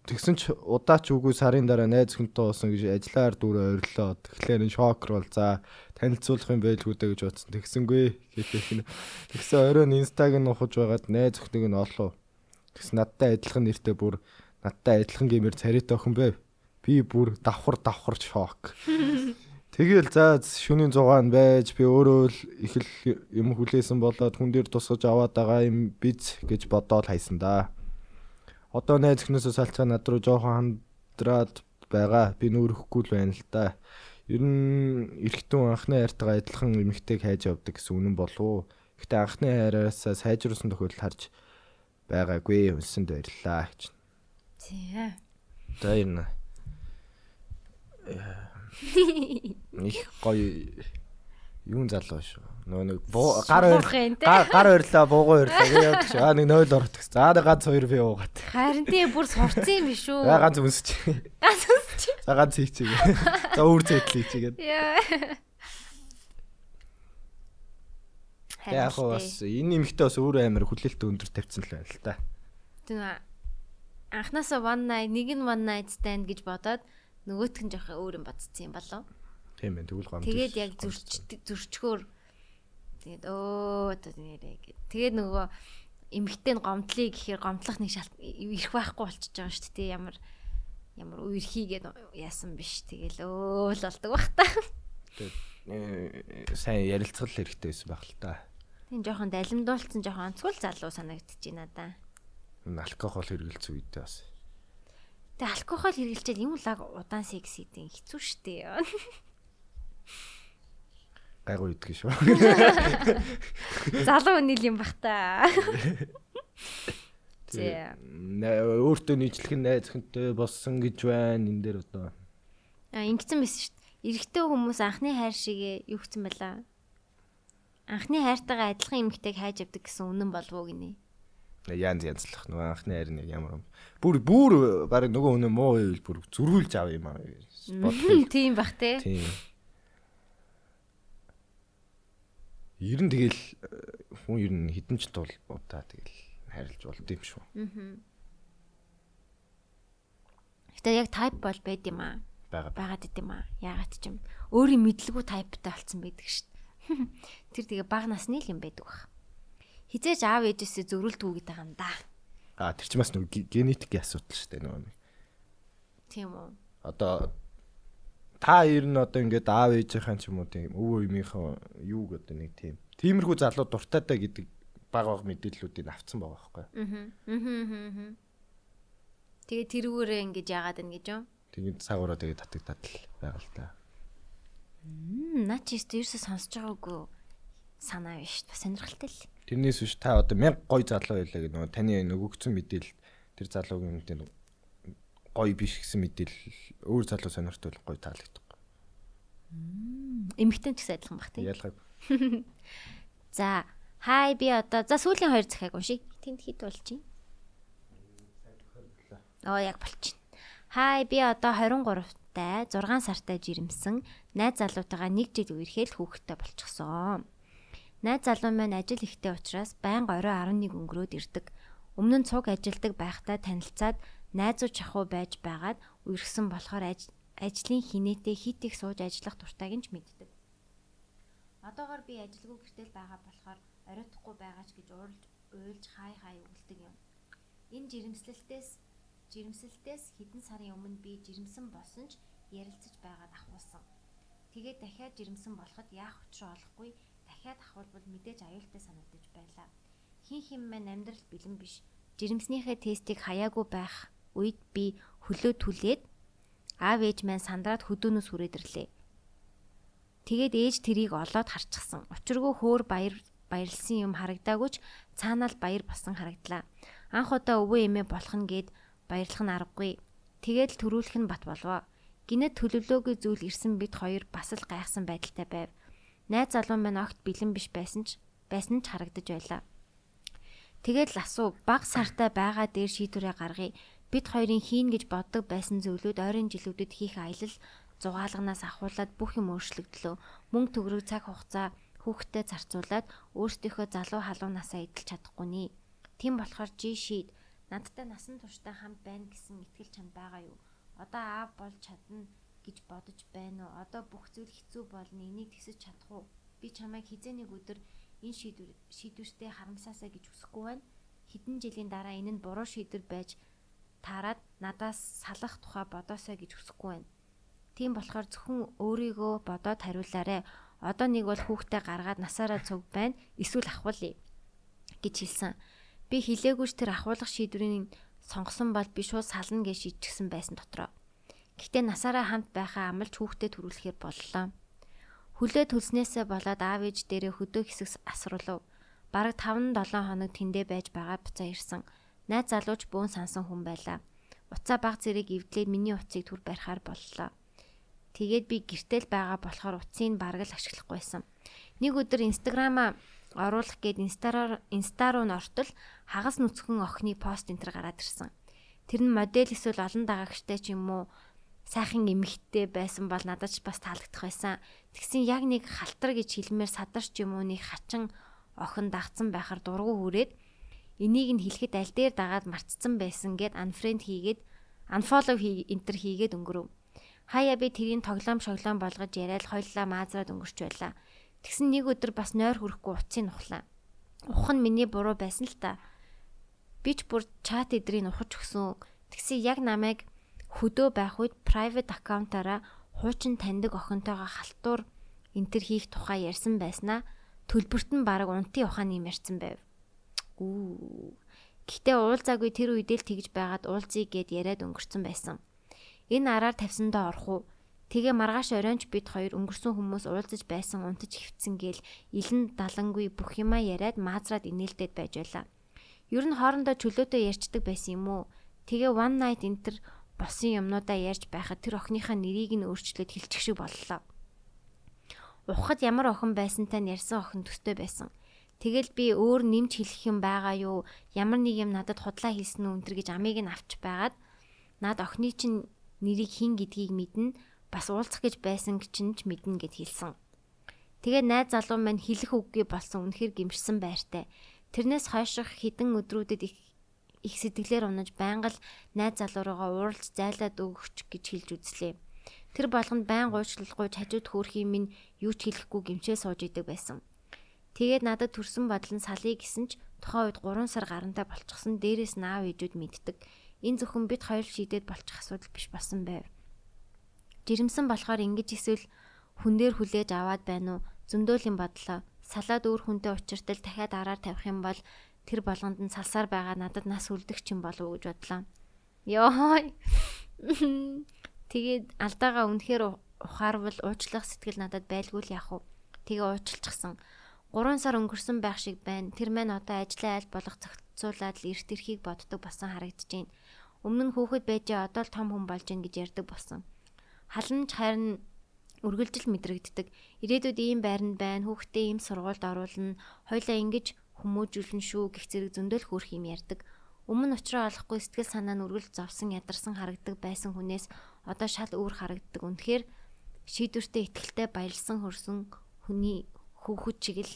тэгсэн ч удаач үгүй сарын дараа найз хүнтэй уусан гэж ажиллаар дүүрээ ойрлоо. Тэгэхээр энэ шок руу за танилцуулах юм байлгүй дэ гэж бодсон. Тэгсэнгүй нь тэгсэн оройн инстаг нь ухаж байгаад найз өхнийг нь олоо. Тэгс надтай адилхан нэртэй бүр надтай адилхан гэмээр царайтай охин байв. Би бүр давхар давхар шок. Тэгэл за шөнийн 6 байж би өөрөө л их л юм хүлээсэн болоод хүн дээр тусгаж аваад байгаа юм биз гэж бодоод хайсан да. Одоо найз өхнөөсөө салцаа над руу жоохон хандраад байгаа. Би нүүрэхгүй л байна л да. Ер нь эрэгтэн анхны хайртайгаа адилхан эмэгтэйг хайж явдаг гэсэн үнэн болов уу? Гэтэ анхны хайраасаа сайжруулсан тохиолдол харж байгаагүй үнсэнд баярлаа гэж. Тий. За юм. Их гоё юун залуу шүү. Нөө нэг гар гар ойрлаа бууган ойрлаа гэж яадаг шүү. Аа нэг 0 орот гэсэн. За ганц хоёр би уугаад. Харин тий бүр сурцсан юм биш үү? За ганц үнсч. Ганц үсч. За ганц хийчихье. За өөр хийчихье. Яа. Яг бас энэ нэмэгтэй бас өөр амар хүлээлт өндөр тавьсан л байна л та. Тэгвэл анхнаасаа one night нэг нь one night stand гэж бодоод нөгөөх нь жоохон өөр юм бодсон юм болов. Тийм байх тэгвэл гомд. Тэгээд яг зөрч зөрчгөөр тэгээд өө одоо нэрээ гэд. Тэгээд нөгөө эмхтэй нь гомдлыг гэхээр гомдлох нэг шалт ирэх байхгүй болчихж байгаа шүү дээ. Ямар ямар үерхийгээд яасан биш. Тэгэл өө л болдог бах та. Э, сайн ярилцгал хэрэгтэй байсан байх л та. Тийм жоохон далимдуулсан жоохон онцгой залуу санагдчих байна надаа. Энэ алкогол хэрэгэлц үедээ бас. Тэгээ алкогол хэрэглэчээд юм лаг удаан секс хийдэг хэцүү шттэ. Гайгүй идэх шүү. Залуу нийл юм бах та. Нэ- Өөртөө нийтлэх нь найз охинтой болсон гэж байна. Энэ дээр одоо А ингэсэн байсан шүү дээ. Эрэгтэй хүмүүс анхны хайр шигээ юу гэсэн байлаа? Анхны хайртайгаа адилхан эмэгтэйг хайж авдаг гэсэн үнэн болов уу гинэ. Янз янзлах нөгөө анхны хайр нэг ямар юм. Бүр бүр баг нөгөө өнөө муу байвал бүр зөргүүлж ав юм аа. бодлоо. Тийм бах те. Тийм. Ер нь тэгэл э, хүн ер нь хідэн ч тул удаа тэгэл харилж болд юм шүү. Гэтэ яг type бол байд юм аа. Бага. Байгаад ид юм аа. Яагаад ч юм өөрийн мэдлгүй typeтай болсон байдаг шүү. <laughs> Тэр тэгээ бага насны л юм байдаг бах. Хизээж аав ээжээсээ зөрүүлдэггүй гэдэг юм да. А тэр чинь бас ге- генетикийн асуудал шүү дээ нөгөө. нэг. Тийм үү. Одоо та ер нь одоо ингээд аав ээжийнхэн ч юм уу тийм өвөө эмийнхээ юу гэдэг нэг тийм. Тиймэрхүү залуу дуртайтай гэдэг баг баг мэдээллүүдийг авцсан байгаа байхгүй. Аа. Аа. Тэгээ тэрүүгээрээ ингэж яагаад байна гэж юм. Тэгээд саагаараа тэгээд татагдаад л байгаа л та. Мм, наа чи өөрөөсөө сонсож байгаагүй санаа биш. Бас сонирхолтой л. Тэрнээс биш та одоо мянга гой залуу байлаа гэх нөгөө таны нөгөгцсөн мэдээлэл тэр залуугийн тийм гой биш гэсэн мэдээлэл өөр залуу сонирхтол гой таалагдахгүй. Эмэгтэй ч гэсэн адилхан бах тийм. Ялгаагүй. <laughs> За, хай би одоо за сүүлийн хоёр захиаг уншиг. Тэнд хит болж байна. Оо яг болчихно. Хай би одоо 23-тай 6 сартай жирэмсэн найз залуутайгаа нэг жил үерхэд хүүхэдтэй болчихсон. Найз залуу маань ажил ихтэй учраас байнга орой 11 өнгөрөөд ирдэг. Өмнө нь цуг ажилдаг байхдаа танилцаад найзууд чахуу байж байгаад үерхсэн болохоор аж- ажлын хинээтэй хит их сууж ажиллах дуртайг нь ч мэддэг. Одоогоор би ажилгүй гэртэл байгаа болохоор оройтхгүй байгаа ч гэж ууралж уйлж хай хай өгөлдөг юм. Энэ жирэмслэлтээс жирэмсэлтээс хэдэн сарын өмнө би жирэмсэн болсон ч ярилцаж байгаад ахуулсан. Тэгээд дахиад жирэмсэн болоход яах учраа олохгүй дахиад ахуулбал мэдээж аюултай санагдаж байлаа. Хин хин маань амьдрал бэлэн биш. Жирэмснийхээ тестийг хаяагүй байх үед би хөлөө түлээд аав ээж маань сандраад хөдөөнөөс хүрээд ирлээ. Тэгээд ээж тэрийг олоод харчихсан. Учиргүй хөөр баяр баярлсан юм харагдаагүй ч цаанаа л баяр басан харагдлаа. Анх удаа өвөө эмээ болох нь гээд баярлах нь аргагүй. Тэгээд л төрүүлэх нь бат болвоо. Гинэт төлөвлөөгүй зүйл ирсэн бид хоёр бас л гайхсан байдалтай байв. Найз залуу маань огт бэлэн биш байсан ч байсан ч харагдаж байлаа. Тэгээд л асуу баг сартай байгаа дээр шийдвэрээ гаргая. Бид хоёрын хийн гэж боддог байсан зүйлүүд ойрын жилүүдэд хийх аялал зугаалганаас ахуулаад бүх юм өөрчлөгдлөө. Мөнгө төгрөг цаг хугацаа хүүхдэд зарцуулаад өөрсдийнхөө залуу халуунасаа идэлж чадахгүй нэ. Тийм болохоор жи шийд. Надтай насан туршдаа хамт байна гэсэн итгэл чанд байгаа юу? Одоо аав болж чадна гэж бодож байна уу? Одоо бүх зүйл хэцүү болно. Энийг тэсэж чадах уу? Би чамайг хизээнийг өдөр энэ шийдвэр шийдвэртээ харамсаасаа гэж хүсэхгүй байна. Хэдэн жилийн дараа энэ нь буруу шийдвэр байж таарад надаас салах тухай бодосоо гэж хүсэхгүй байна. Тийм болохоор зөвхөн өөрийгөө бодоод хариулаарэ. Одоо нэг бол хүүхдээ гаргаад насаараа цуг байна. Эсвэл ахвалъя гэж хэлсэн. Би хилээгүйч тэр ахуулах шийдвэрийн сонгосон бол би шууд сална гэж шийдчихсэн байсан дотроо. Гэхдээ насаараа хамт байхаа амлж хүүхдээ төрүүлэхээр боллоо. Хүлээ төлснээсээ болоод аав ээж дээрээ хөдөө хэсэг асруулав. Бараг 5-7 хоног тэндээ байж байгаа буцаа ирсэн. Найз залууч бөөн сансан хүн байлаа. Уцаа баг зэрэг эвдлээд миний уцыг түр барихаар боллоо. Тэгээд би гэртэл байгаа болохоор утсыг бараг л ашиглахгүйсэн. Нэг өдөр инстаграмаа оруулах гээд инстараар инстаруу н ортол хагас нүцгэн охины пост энтер гараад ирсэн. Тэр нь модель эсвэл олон дагагчтай ч юм уу сайхан эмэгтэй байсан бол надад ч бас таалагдах байсан. Тэгсэн яг нэг халтар гэж хэлмээр садарч юм уу нэг хачин охин дагцсан байхаар дургу хүрээд энийг нь хэлэхэд аль дээр дагаад мартцсан байсан гэд unfriend хийгээд unfollow хий энтер хийгээд өнгөрөв. Хаяа би тэрийн тоглоом шоглоом болгож яриад хоёлаа маазраад өнгөрч байлаа. Тэгсэн нэг өдөр бас нойр хүрэхгүй уцыг нухлаа. Ух нь миний буруу байсан л та. Би ч бүр чат эдрийг ухаж өгсөн. Тэгсэн яг намайг хөдөө байх үед private аккаунтаараа хуучин таньдаг охинтойгоо халтур энтер хийх тухай ярьсан байснаа төлбөрт нь баг унтын ухааны юм ярьсан байв. Үу. Гэхдээ уулзаагүй тэр үед л тэгж байгаад уулзъя гэд яриад өнгөрцөн байсан. Энэ араар тавьсандаа орох уу? Тэгээ маргааш оройнч бид хоёр өнгөрсөн хүмүүс уулзаж байсан унтаж хөвцөн гээл илэн далангүй бүх юмаа яриад маазраад инээлдээд байж байлаа. Ер нь хоорондоо чөлөөтэй ярьцдаг байсан юм уу? Тэгээ one night enter босон юмнуудаа ярьж байхад тэр охиныхаа нэрийг нь өөрчлөөд хэлчих шиг боллоо. Ухахад ямар охин байсантай нь ярьсан охин төстэй байсан. Тэгэл би өөр нэмж хэлэх юм байгаа юу? Ямар нэг юм надад худлаа хийсэн үү өнтер гэж амийг нь авч байгаад над охины чинь нэрийг хин гэдгийг мэднэ бас уулзах гэж байсан чинь ч мэднэ гэд хэлсэн. Тэгээ найз залуу маань хэлэх үггүй болсон үнэхэр гимшсэн байртай. Тэрнээс хойших хідэн өдрүүдэд их их сэтгэлээр унаж байнга л найз залуугаа ууралж зайлаад өгч гэж хэлж үзлээ. Тэр болгонд байн гуйчлалгүйж хажууд хөөрхийн минь юу ч хэлэхгүй гимшээ сууж идэг байсан. Тэгээд надад төрсөн бодлон салъя гэсэн ч тухайн үед 3 сар гарантай болчихсон дээрээс наав ээжүүд мэддэг. Энэ зөвхөн бид хоёр шийдээд болчих асуудал биш болсон байв. Жирэмсэн болохоор ингэж эсвэл хүн дээр хүлээж аваад байна уу? Зөндөөлийн бодлоо. Салаад өөр хүнтэй учиртал дахиад араар тавих юм бол тэр болгонд нь салсаар байгаа надад нас үлдэх ч юм болов уу гэж бодлоо. Йоо. <laughs> Тэгээд алдаагаа үнэхээр ухаарвал уучлах сэтгэл надад байлгүй л яах вэ? Тэгээ уучлчихсан. 3 сар өнгөрсөн байх шиг байна. Тэр мань одоо ажлаа аль болох зохицуулаад л эрт эрхийг боддог болсон харагдаж байна. Өмнө нь хүүхэд байжээ одоо л том хүн болж гин гэж ярьдаг болсон. Халанч харин үргэлжил мэдрэгддэг. Ирээдүйд ийм байранд байна. Хүүхдээ ийм сургуульд оруулна. Хойлоо ингэж хүмүүжүүлэн шүү гэх зэрэг зөндөл хөөх юм ярьдаг. Өмнө очроо олохгүй сэтгэл санаа нь үргэлж зовсон ядарсан харагдаг байсан хүнээс одоо шал өөр харагддаг. Үнэхээр шийдвэртээ ихтэлтэй баярлсан хөрсөн хүний хүүхэд чиг л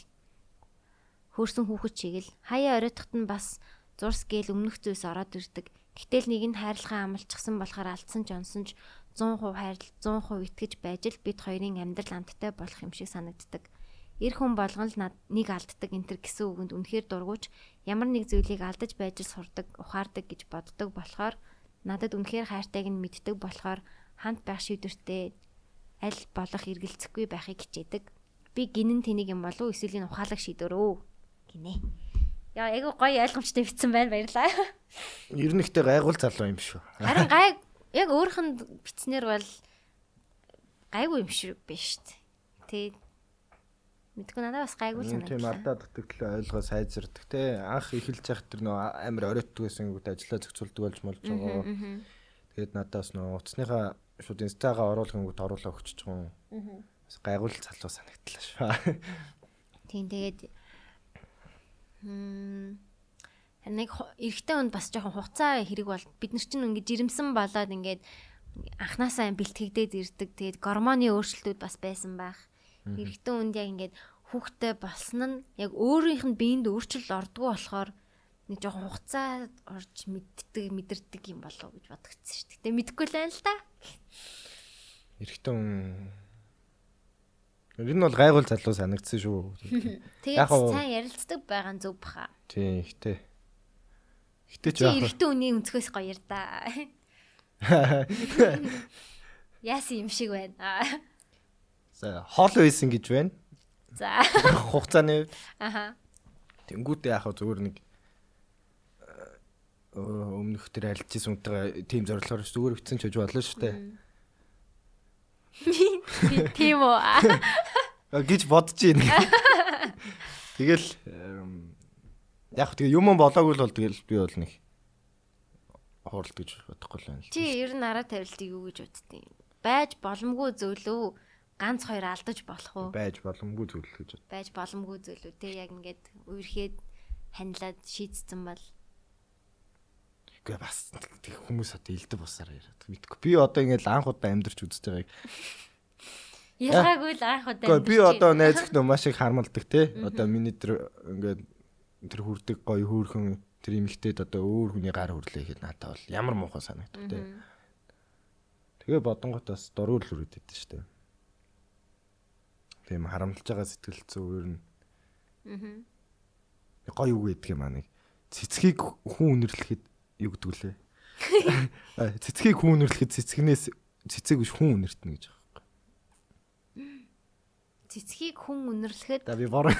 хөрсөн хүүхэд чиг л хаяа оройтхот нь бас зурс гээл өмнөх зүйлс ороод ирдэг. Гэтэл нэг нь хайрлахаа амлчихсан болохоор алдсан ч онсон ч 100% хайрлал 100% итгэж байж л бид хоёрын амьдрал амттай болох юм шиг санагддаг. Эр хүн болгон л нэг алддаг энтер гэсэн үгэнд үнэхээр дургуйч ямар нэг зүйлийг алдаж байж сурдаг, ухаардаг гэж боддог болохоор надад үнэхээр хайртайг нь мэддэг болохоор хамт байх шийдвэртэй аль болох эргэлзэхгүй байхыг хичээдэг би гинэн тэнийг юм болов уу эсвэл энэ ухаалаг шийдвэрөө гинэ. Яа айгу гоё ойлгомжтой битсэн байна баярлаа. <laughs> Ер нь ихтэй гайгуул залуу юм шүү. Харин гай <laughs> яг өөрхөнд битснэр бол гайгүй юм шиг биш шүү дээ. Тэ мэдгүй надад бас гайгүй санагдав. Тийм алдаа дутагдлаа ойлгоо сайжирдаг те. Анх эхэлж явах тэр нөө амар оройтдаг байсан гүт ажиллаа зохицуулдаг болж молж байгаа. Тэгээд надад бас нөө уцсныхаа шууд инстагаа оруулах гүт оруулаа өгч чугун. Аа гайгуул залуу санагдлаа шүү. <laughs> Тийм тэгээд хм нэг эрэгтэй хүнд бас жоохон хугацаа хэрэг бол бид нар чинь ингээд жирэмсэн болоод ингээд анханасаа бэлтгэгдээд ирдэг. Тэгээд гормоны өөрчлөлтүүд бас байсан байх. Эрэгтэй хүнд яг ингээд хүүхдтэй болсон нь яг өөрийнх нь биед өөрчлөлт ордгоо болохоор нэг жоохон хугацаа орж мэддэг мэдэрдэг юм болов уу гэж бодогдсон шүү дээ. Гэтэ мэдэхгүй л байна л да. Эрэгтэй хүн нь бол гайгуул залуу санагдсан шүү. Тэгээд сайн ярилцдаг байгаа нь зөв баха. Тийм ихтэй. Ихтэй ч яах вэ? Эрэгтэй үний өнцгөөс гоё да. <laughs> Яасан юм шиг байна. За хоол байсан гэж байна. За. <laughs> Хугацааны үед. Аха. Тэнгүүтээ яах вэ зүгээр нэг э, өмнөх тэр альжсэн үнтэйгээ тим зорилгоор зүгээр битсэн ч гэж болно шүү дээ. <laughs> Тийм үү? гэж бодож байна. <laughs> Тэгэл яг тэгээ юм болоогүй л бол тэгэл би бол нэг хууралт гэж бодохгүй л байна. Чи ер нь араа тавилтыг юу гэж боддیں۔ Байж боломгүй зөвлөө ганц хоёр алдаж болох уу? Байж боломгүй зөвлөл гэж бод. Байж боломгүй зөвлөө те яг ингээд үерхэд ханилаад шийдсэн бол Гэ бас тэг хүмүүс одоо илдэг бусаар яриад мэдгүй. Би одоо ингээд анх удаа амьдарч үзэж байгааг Ялгаагүй л анх удаа. Гэхдээ би одоо найзах нөө маш их хармалдаг те. Одоо миний тэр ингээд тэр хүрдэг гоё хөөрхөн тэр имэгтэйд одоо өөр хүний гар хүрлээ гэхэд надад бол ямар муухай санагдав те. Тэгээ бодонгот бас дургуул үрээд байдсан шүү дээ. Тийм харамлж байгаа сэтгэл зүй ер нь. Аа. Гоё үг гэдэг юм аа нэг. Цэцгийг хүн үнэрлэхэд юу гэдэг лээ. <laughs> Цэцгийг хүн үнэрлэхэд цэцгнээс цэцэг биш хүн үнэртнэ гэж байгаа юм. Цэцгийг хүн үнэрлэхэд За би бороо.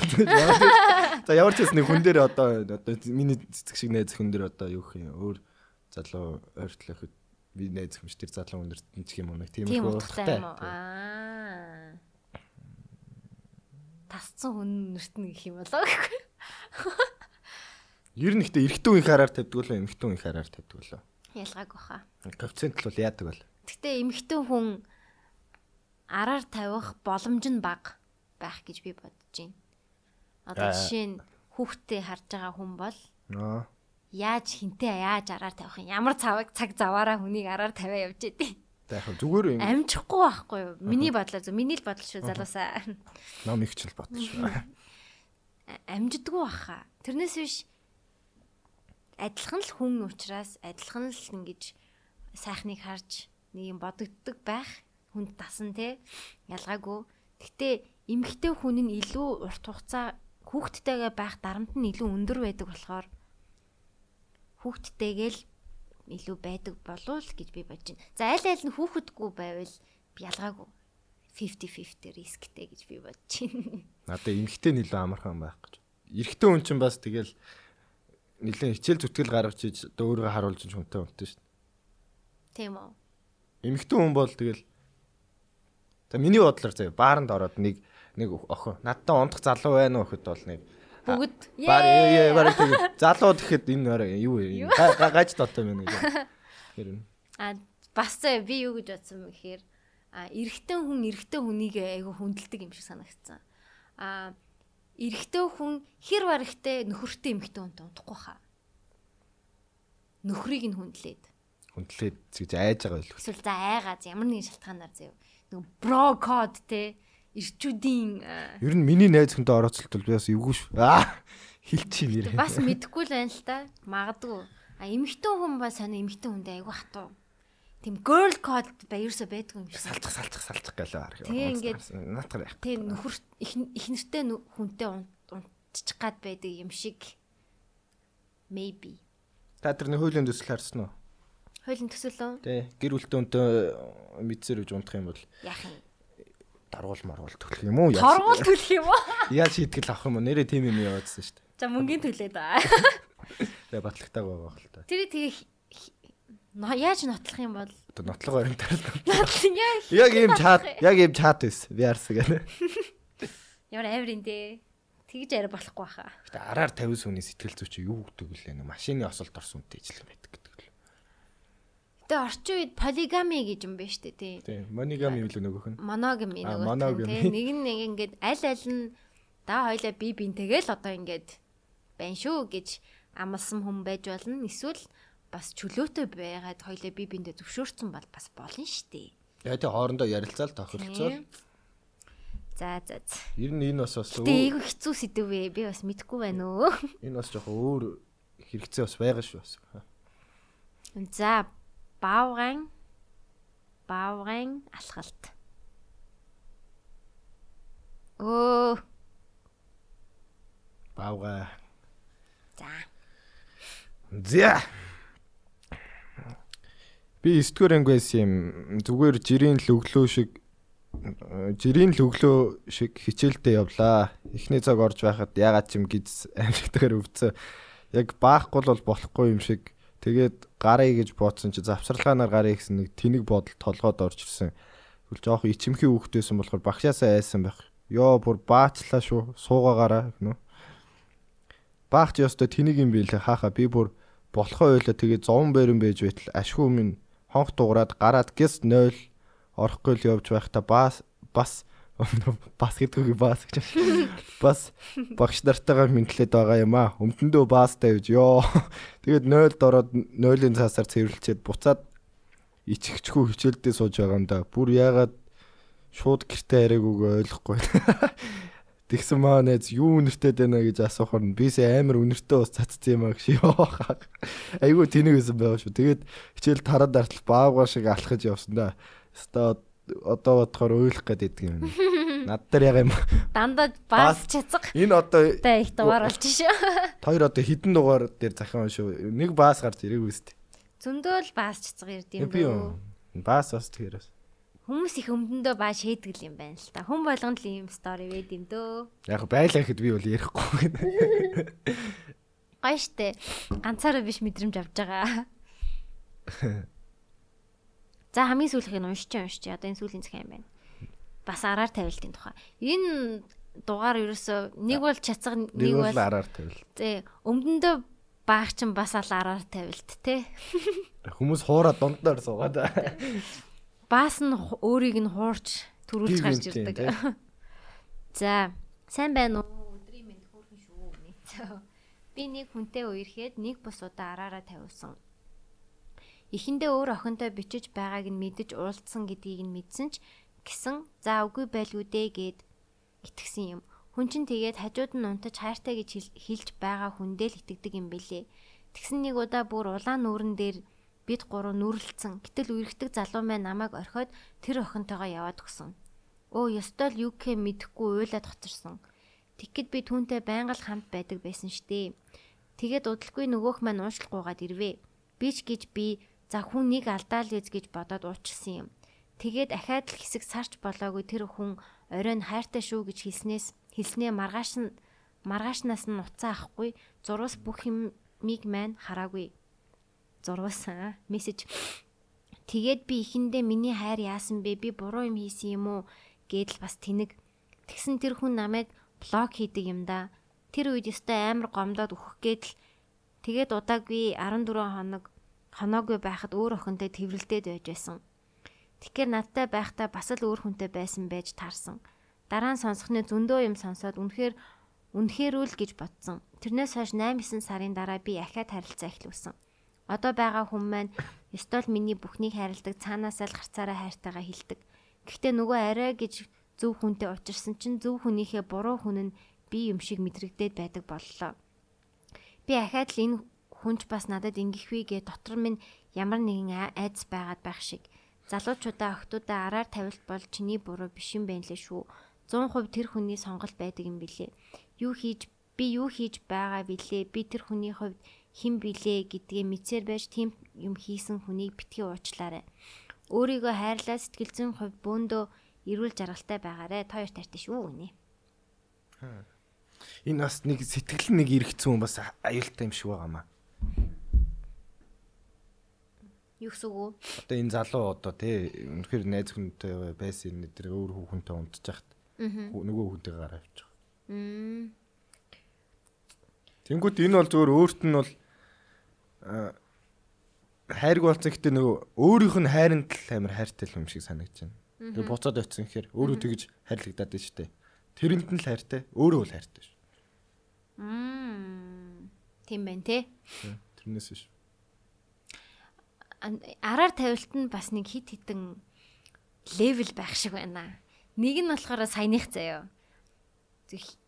За ямар ч нэг хүн дээр одоо одоо миний цэцэг шиг найз хүн дээр одоо юу гэх юм өөр залуу ойртлоход би найз хүмш тэр залуу үнэртэн ч юм уу нэг тийм их утгатай аа тасцсан хүн үнэртэн гэх юм болоо гэхгүй Ер нь ихтэй эрэгтэн үеийн хараар тавьдаг уу эмэгтэн үеийн хараар тавьдаг уу? Ялгаагүй хаа. Коэффициент л бол яадаг бол. Гэтэ эмэгтэй хүн араар тавих боломж нь бага байх гэж би бодож байна. Одоо жишээ нь хүүхдээ харж байгаа хүн бол яаж хинтээ яаж араар тавих юм ямар цаваг цаг заваараа хүнийг араар тавиа явж идэв. За яг зүгээр юм. Амжихгүй байхгүй юу? Миний бодлоо зөв. Миний л бодол шүү залуусаа. Ном их ч л бодож байна. Амжидгүй баха. Тэрнээс биш адилхан л хүн учраас адилхан л ингэж сайхныг харж нэг юм бодогддог байх хүнд тасан те ялгаагүй. Гэтэ эмгтэй хүн нь илүү урт хугацаа хүүхдтэйгээ байх дарамт нь илүү өндөр байдаг болохоор хүүхдтэйгээ л илүү байдаг болов л гэж би бодож байна. За аль аль нь хүүхэдгүй байвал ялгаагүй 50-50 рисктэй гэж би бодож байна. <laughs> Надад эмхтэй нэлээд амархан байх гэж. Эрэгтэй хүн чинь бас тэгэл нэлээд хичээл зүтгэл гаргаж иж одоо өөрөө харуулж хүнтэй үнтэй шүү дээ. Тийм үү? Эмэгтэй хүн бол тэгэл За миний бодлоор заяа бааранд ороод нэг нэг охин надтай унтах залуу байна уу гэхэд бол нэг Бүгд яа баар тэгээд залуу гэхэд энэ орой юу юм га- гаж дотоо мэн гэж. Тэр нь. А бас заа би юу гэж бодсон бэ гэхээр а эрэгтэй хүн эрэгтэй хүнийг айгу хүндэлдэг юм шиг санагдсан. А эрэгтэй хүн хэр баригтай нөхөртэй эмэгтэй хүнтэй унтахгүй хаа. Нөхрийг нь хүндлээд. Хүндлээд гэж айж байгаа байлгүй. Эсвэл за айгааз ямар нэгэн шалтгаанаар заяа. Нэг бро код те ирчүүдийн а, Ер нь миний найз хүнтэй орооцолтол би бас эвгүй шүү. Аа хилчи нэр. бас мэдхгүй л байна л та. Магадгүй. А эмэгтэй хүн ба сони эмэгтэй хүндээ айгу хатуу. Тим girl code ба ерөөсөө байдгүй юм шиг. салчих салчих салчих гэлээ харах. Тийм, ингээд. наатар яах. Тэ нөхөр их их нэртэй нө- хүнтэй унт- унтчих гад байдаг юм шиг maybe. Та тэр нэг хуулийн төсөл харсан уу? Хуулийн төсөөлөө Тий. Гэр бүлтэй үнтэй мэдсээр үж унтах юм бол яах юм? Даргуул маргуул төлөх юм уу? Яаж- Торгуул төлөх юм уу? Яаж шийтгэл авах юм уу? Нэрээ тийм юм яваадсан шүү дээ. За мөнгөний төлөөд аа. <laughs> Тэгээ батлагтайг байгаа хэл та. Тэр тэгээ яаж нотлох юм бол Одоо нотлого баримтаар. нотлон яа <laughs> Яг ийм чат, яг ийм чат байсан. Харсан гэнэ. <laughs> ямар амирын дээ. Тэгж арай болохгүй хаа. Гэтэ араар 50 сүний сэтгэл зүй чи юу гэдэг вэ? Машины осолд орсон үнтэй ижлэн байдаг гэдэг л. Тэгээ орчин үед полигами гэж юм байна шүү дээ тий. Тийм. Моногами юу л нөгөөх нь. Моногами А, нөгөө моногами. тий. Нэг нь нэг ингээд аль аль нь да хоёлаа би бинтэйгээл одоо ингээд байна шүү гэж амлсан хүн байж болно. Эсвэл бас чөлөөтэй байгаад хоёлаа би биндээ зөвшөөрсөн бол бас болно шүү дээ. Яа тий хоорондоо ярилцаал тохиролцоол. За за за. Ер нь энэ бас бас Тэ өөр- эйгүү хэцүү сэдв вэ? Би бас мэдэхгүй байна өө. энэ бас жоохон өөр хэрэгцээ бас байгаа шүү бас. За баавган баавган алхалт. Өө Баавга. за. За. Би 9 дугаар анги байсан юм. Зүгээр жирийн л өглөө шиг жирийн л өглөө шиг хичээлдээ явлаа. Эхний цаг орж байхад ягаад ч юм гиз <laughs> амьдгаар өвцөө. Яг баахгүй л бол болохгүй юм шиг. Тэгээд гарыг гэж бодсон чи завсарлагаанаар гарыг гэсэн нэг тэнэг бодол толгойд орж ирсэн. Тэгвэл жоох ичимхий хүүхдээсэн болохоор багшаасаа айсан байх. Йоо бүр баачлаа шүү. Суугаагаараа гэнэ. Баач ёстой тэнийг юм билээ хааха би бүр болохоо ойлоо тэгээ зовон байран байж байтал ашгүй минь хонх дуураад гараад гэс 0 орохгүй л явж байхдаа бас бас бас гэдгийг бас гэж бас багш нартайгаа мэдлээд байгаа юм а өмдөндөө бас тавьж ёо тэгээд 0-д ороод 0-ын цаасаар цэвэрлчихэд буцаад ичгчгүй хичээлдээ сууж байгаа юм да бүр яагаад шууд гэртээ арайгүйг ойлгохгүй Тэгсэн маа найз юу үнэртэй байна гэж асуухаар нь бисээ амар үнэртэй ус цацсан юм аа гэж ёо. Айгуу тэнэг байсан байгаа шүү. Тэгээд хичээл тараад артал баавгаа шиг алхаж явсан да. Өста одоо бодохоор уйлах гээд идэг юм. <laughs> Над дээр яг юм. Дандаа Бас- бас чацга. Энэ одоо Та их дугаар болж шүү. <laughs> хоёр одоо хідэн дугаар дээр захиан шүү. Нэг баас гарч ирээгүй үст. Зөндөө л бас чацга ирд юм Би дөө. юу? Баас бас. Хүмүүс их өмдөндөө баа шийтгэл юм байна л та. Хүн болгонд л ийм стори байд юм дөө. Яг байлаа гэхэд би бол ярихгүй. <laughs> Гоё штэ. Ганцаараа биш мэдрэмж авч байгаа. За хамгийн сүүлийнх нь уншиж уншиж. Одоо энэ сүүлийн захиан юм байна. Бас араар тавилтын тухай. Энэ дугаар ерөөсөө нэг бол чацга Нэг бол араар тавил. Зэ өмдөндөө Баах чинь бас ал араар тавилт те. Хүмүүс хуураа дундаар суугаад. Баас нь өөрийг нь хуурч төрүүлж гарч ирдэг. <laughs> За, сайн байна уу? Өдрийн мэнд хөөрхөн шүү. <laughs> Би нэг хүнтэй үерхэд нэг бус удаа араараа тавиулсан. Эхэндээ өөр охинтой бичиж байгааг нь мэдэж уулзсан гэдгийг нь мэдсэн ч гисэн за үгүй байлгүй дээ гэд итгэсэн юм. Хүн чинь тэгээд хажууд нь унтаж хайртай гэж хэл- хэлж байгаа хүндээ л итгэдэг юм бэлээ. Тэгсэн нэг удаа бүр улаан нүүрэн дээр бид гурав нүрэлцэн. Гэтэл үерхдэг залуу маань намайг орхиод тэр охинтойгоо яваад өгсөн. Өө ёстой л UK мэдэхгүй уйлаад хоцорсон. Тэгэхэд би түүнтэй байнга л хамт байдаг байсан штэ. Тэгээд удалгүй нөгөөх маань уушлахгүйгаад ирвэ. Би ч гэж би за хүн нэг алдаал үз гэж бодоод уучлсан юм. Тэгээд ахаад л хэсэг сарч болоогүй тэр хүн оройн хайртай шүү гэж хэлснээс хэлснээ маргааш нь маргаашнаас нь уцаа ахгүй зурвас бүх юмыг маань хараагүй. Зурвас аа мессеж Тэгээд би ихэндээ миний хайр яасан бэ? Би буруу юм хийсэн юм уу? гэдэл бас тэнэг. Тэгсэн тэр хүн намайг блок хийдэг юм да. Тэр үед өстой амар гомдоод өөх гэдэл тэгээд удаагүй 14 хоног хоноогүй байхад өөр охинтой тэрвэрлдээд байж байсан. Тэгэхээр надтай байхдаа бас л өөр хүнтэй байсан байж таарсан. Дараа нь сонсохны зөндөө юм сонсоод үнэхээр үнэхэрүүл гэж бодсон. Тэрнээс хойш 8-9 сарын дараа би ахаад харилцаа эхлүүлсэн. Одоо байгаа хүн маань ёстой л миний бүхнийг хайрладаг цаанаасаа л гарцаараа хайртайгаа хилдэг. Гэхдээ нөгөө арай гэж зөв хүнтэй учирсан чинь зөв хүнийхээ буруу хүн нь би юм шиг мэдрэгдээд байдаг боллоо. Би ахаад л энэ хүнч бас надад ингэхвээ гэ дотор минь ямар нэгэн айдас байгаад байх шиг. Залуучуудаа охтуудаа араар тавилт бол чиний буруу биш юм байна лээ шүү. 100% тэр хүний сонголт байдаг юм билээ. Юу хийж би юу хийж байгаа билээ? Би тэр хүний хувьд хэн билээ гэдгээ мэдсээр байж тийм юм хийсэн хүнийг битгий уучлаарай. Өөрийгөө хайрлаа сэтгэл зүйн хувьд бөөндөө эрүүл жаргалтай байгаарэ. Та хоёр таартай шүү гинэ. Энэ бас нэг сэтгэл нэг эргэцэн хүн бас аюултай юм шиг байгаамаа. Юу гэсэн үг вэ? Одоо энэ залуу одоо тий үнэхээр найз хүнтэй байсан энэ тэр өөр хүүхэнтэй унтж яхад нөгөө хүнтэй гараа авчих. Тэнгүүт энэ бол зөвөр өөрт нь бол хайрг болсон гэхдээ нөгөө өөрийнх нь хайранд л амар хайртай юм шиг санагдаж байна. Тэгээ буцаад очсон гэхээр өөрөө тэгж хайрлагдаад байна шүү дээ. Тэрэнд нь л хайртай, өөрөө л хайртай шүү. Мм. Тийм байна те. Тэрнээс биш. Араар тавилт нь бас нэг хит хитэн левел байх шиг байна. Нэг нь болохоор саяных. Зүг-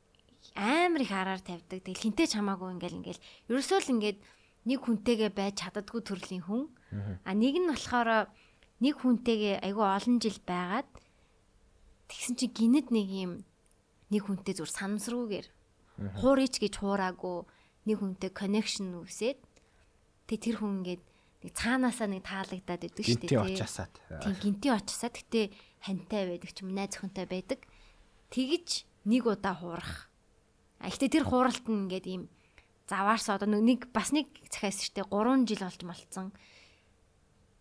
Амар их араар тавьдаг. Тэгэл хинтэй ч хамаагүй ингээл ингээл. Ерөөсөө л ингээд нэг хүнтэйгээ байж чаддаггүй төрлийн хүн. А нэг нь болохоор нэг хүнтэйгээ айгүй олон жил байгаад тэгсэн чи гинэд нэг юм нэг хүнтэй зүр санамсруугээр хуурич гэж хуураагүй нэг хүнтэй connection үүсээд тэг тэр хүн ингээд нэг цаанаасаа нэг таалагдаад идэг шүү дээ. Гинтийн тий. очаасаад. Тийм гинтийн очсаа гэтээ хантай байдаг ч юм найз охинтой байдаг. Тэгж нэг удаа хуурах. А ихтэй тэр хууралт нь ингээд ийм заваарсаа одоо нэг бас нэг захиас штэ 3 жил болж малцсан.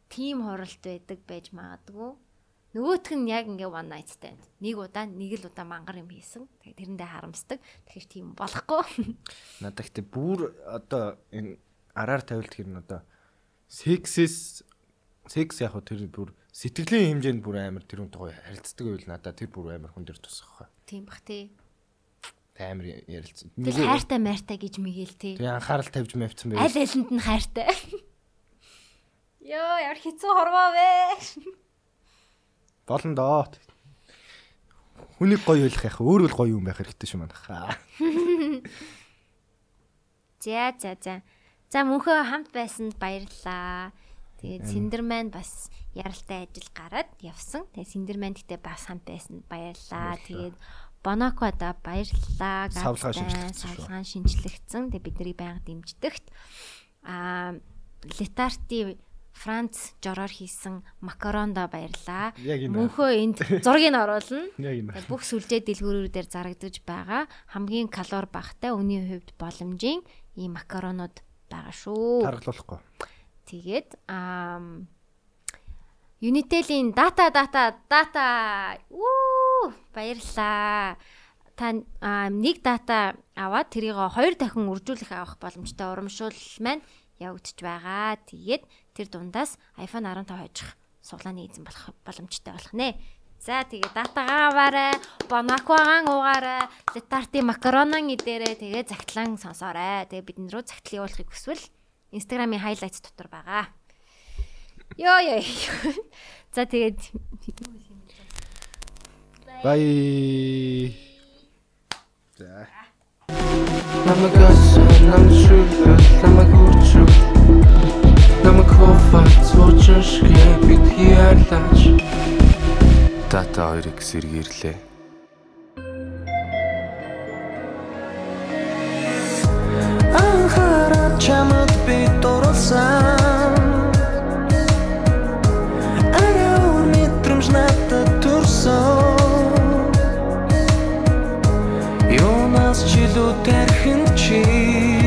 Тим хууралт байдаг байж магадгүй. Нөгөөх нь яг ингээ one night stand. Нэг удаа нэг л удаа мангар юм хийсэн. Тэгээ тэрэндээ харамсдаг. Тэгэхээр тийм болохгүй. Надад ихтэй бүр одоо энэ араар тавилт гэр нь одоо сексэс секс яг тэр бүр сэтгэлийн хэмжээнд бүр амар тэр үнтэй гоё харилцдаг байл надад тэр бүр амар хүн дээр тусах хаа. Тийм бах тий. Амар ярилцсан. Тэгэл хайртай майртай гэж мэгэл тий. Тэгээ анхаарал тавьж мавцсан байл. Аль алинд нь хайртай. <laughs> Йоо, ямар хэцүү хорвоо вэ? <laughs> Болно доо. Хүнийг гоё байлах яах өөр л гоё юм байх хэрэгтэй шүү манайхаа. <laughs> За за за. За мөнхөө хамт байсанд баярлалаа. Тэгээд Синдерман бас яралтай ажил гараад явсан. Тэгээд Синдерман гэтээ бас хамт байсанд баярлалаа. Тэгээд Бонокода баярлалаа. Савлгаа шинжлэгдсэн шүү. Савлгаан шинжлэгдсэн. Тэгээд бид нарыг байнга дэмждэгт. Аа Летарти Франц жороор хийсэн макаронда энэ. Мөнхөө энд зургийг оруулна. <laughs> Бүх сүлжээ дэлгүүрүүдээр зарагдаж байгаа хамгийн калори багтай өний хувьд боломжийн ийм макаронууд байгаа шүү. Таргалуулахгүй. Тэгээд аа Unitel-ийн дата дата дата уу баярлаа. та нэг дата аваад тэрийг хоёр дахин үржүүлэх авах боломжтой урамшуул маань явагдаж байгаа. Тэгээд тэр дундаас iPhone 15 хожих суглааны эзэн болох боломжтой болох нэ. За тэгээ датагаа аваарай, бонаквагаан уугаарай, летарти макаронон идээрэй, тэгээ загтлан сонсоорой. Тэгээ бидний рүү загтлын явуулахыг хүсвэл Instagram-ийн highlights дотор байгаа. Йоо ёо. За тэгээд Bye. За. Намайг асан нам шүлэл намайг үрчүү Намайг Тата хоёрыг сэргирлээ. Анхаарал чамд би дурлсан. Арай мэдрэмж надад төрсөн. Юунаас ч илүү тархин чи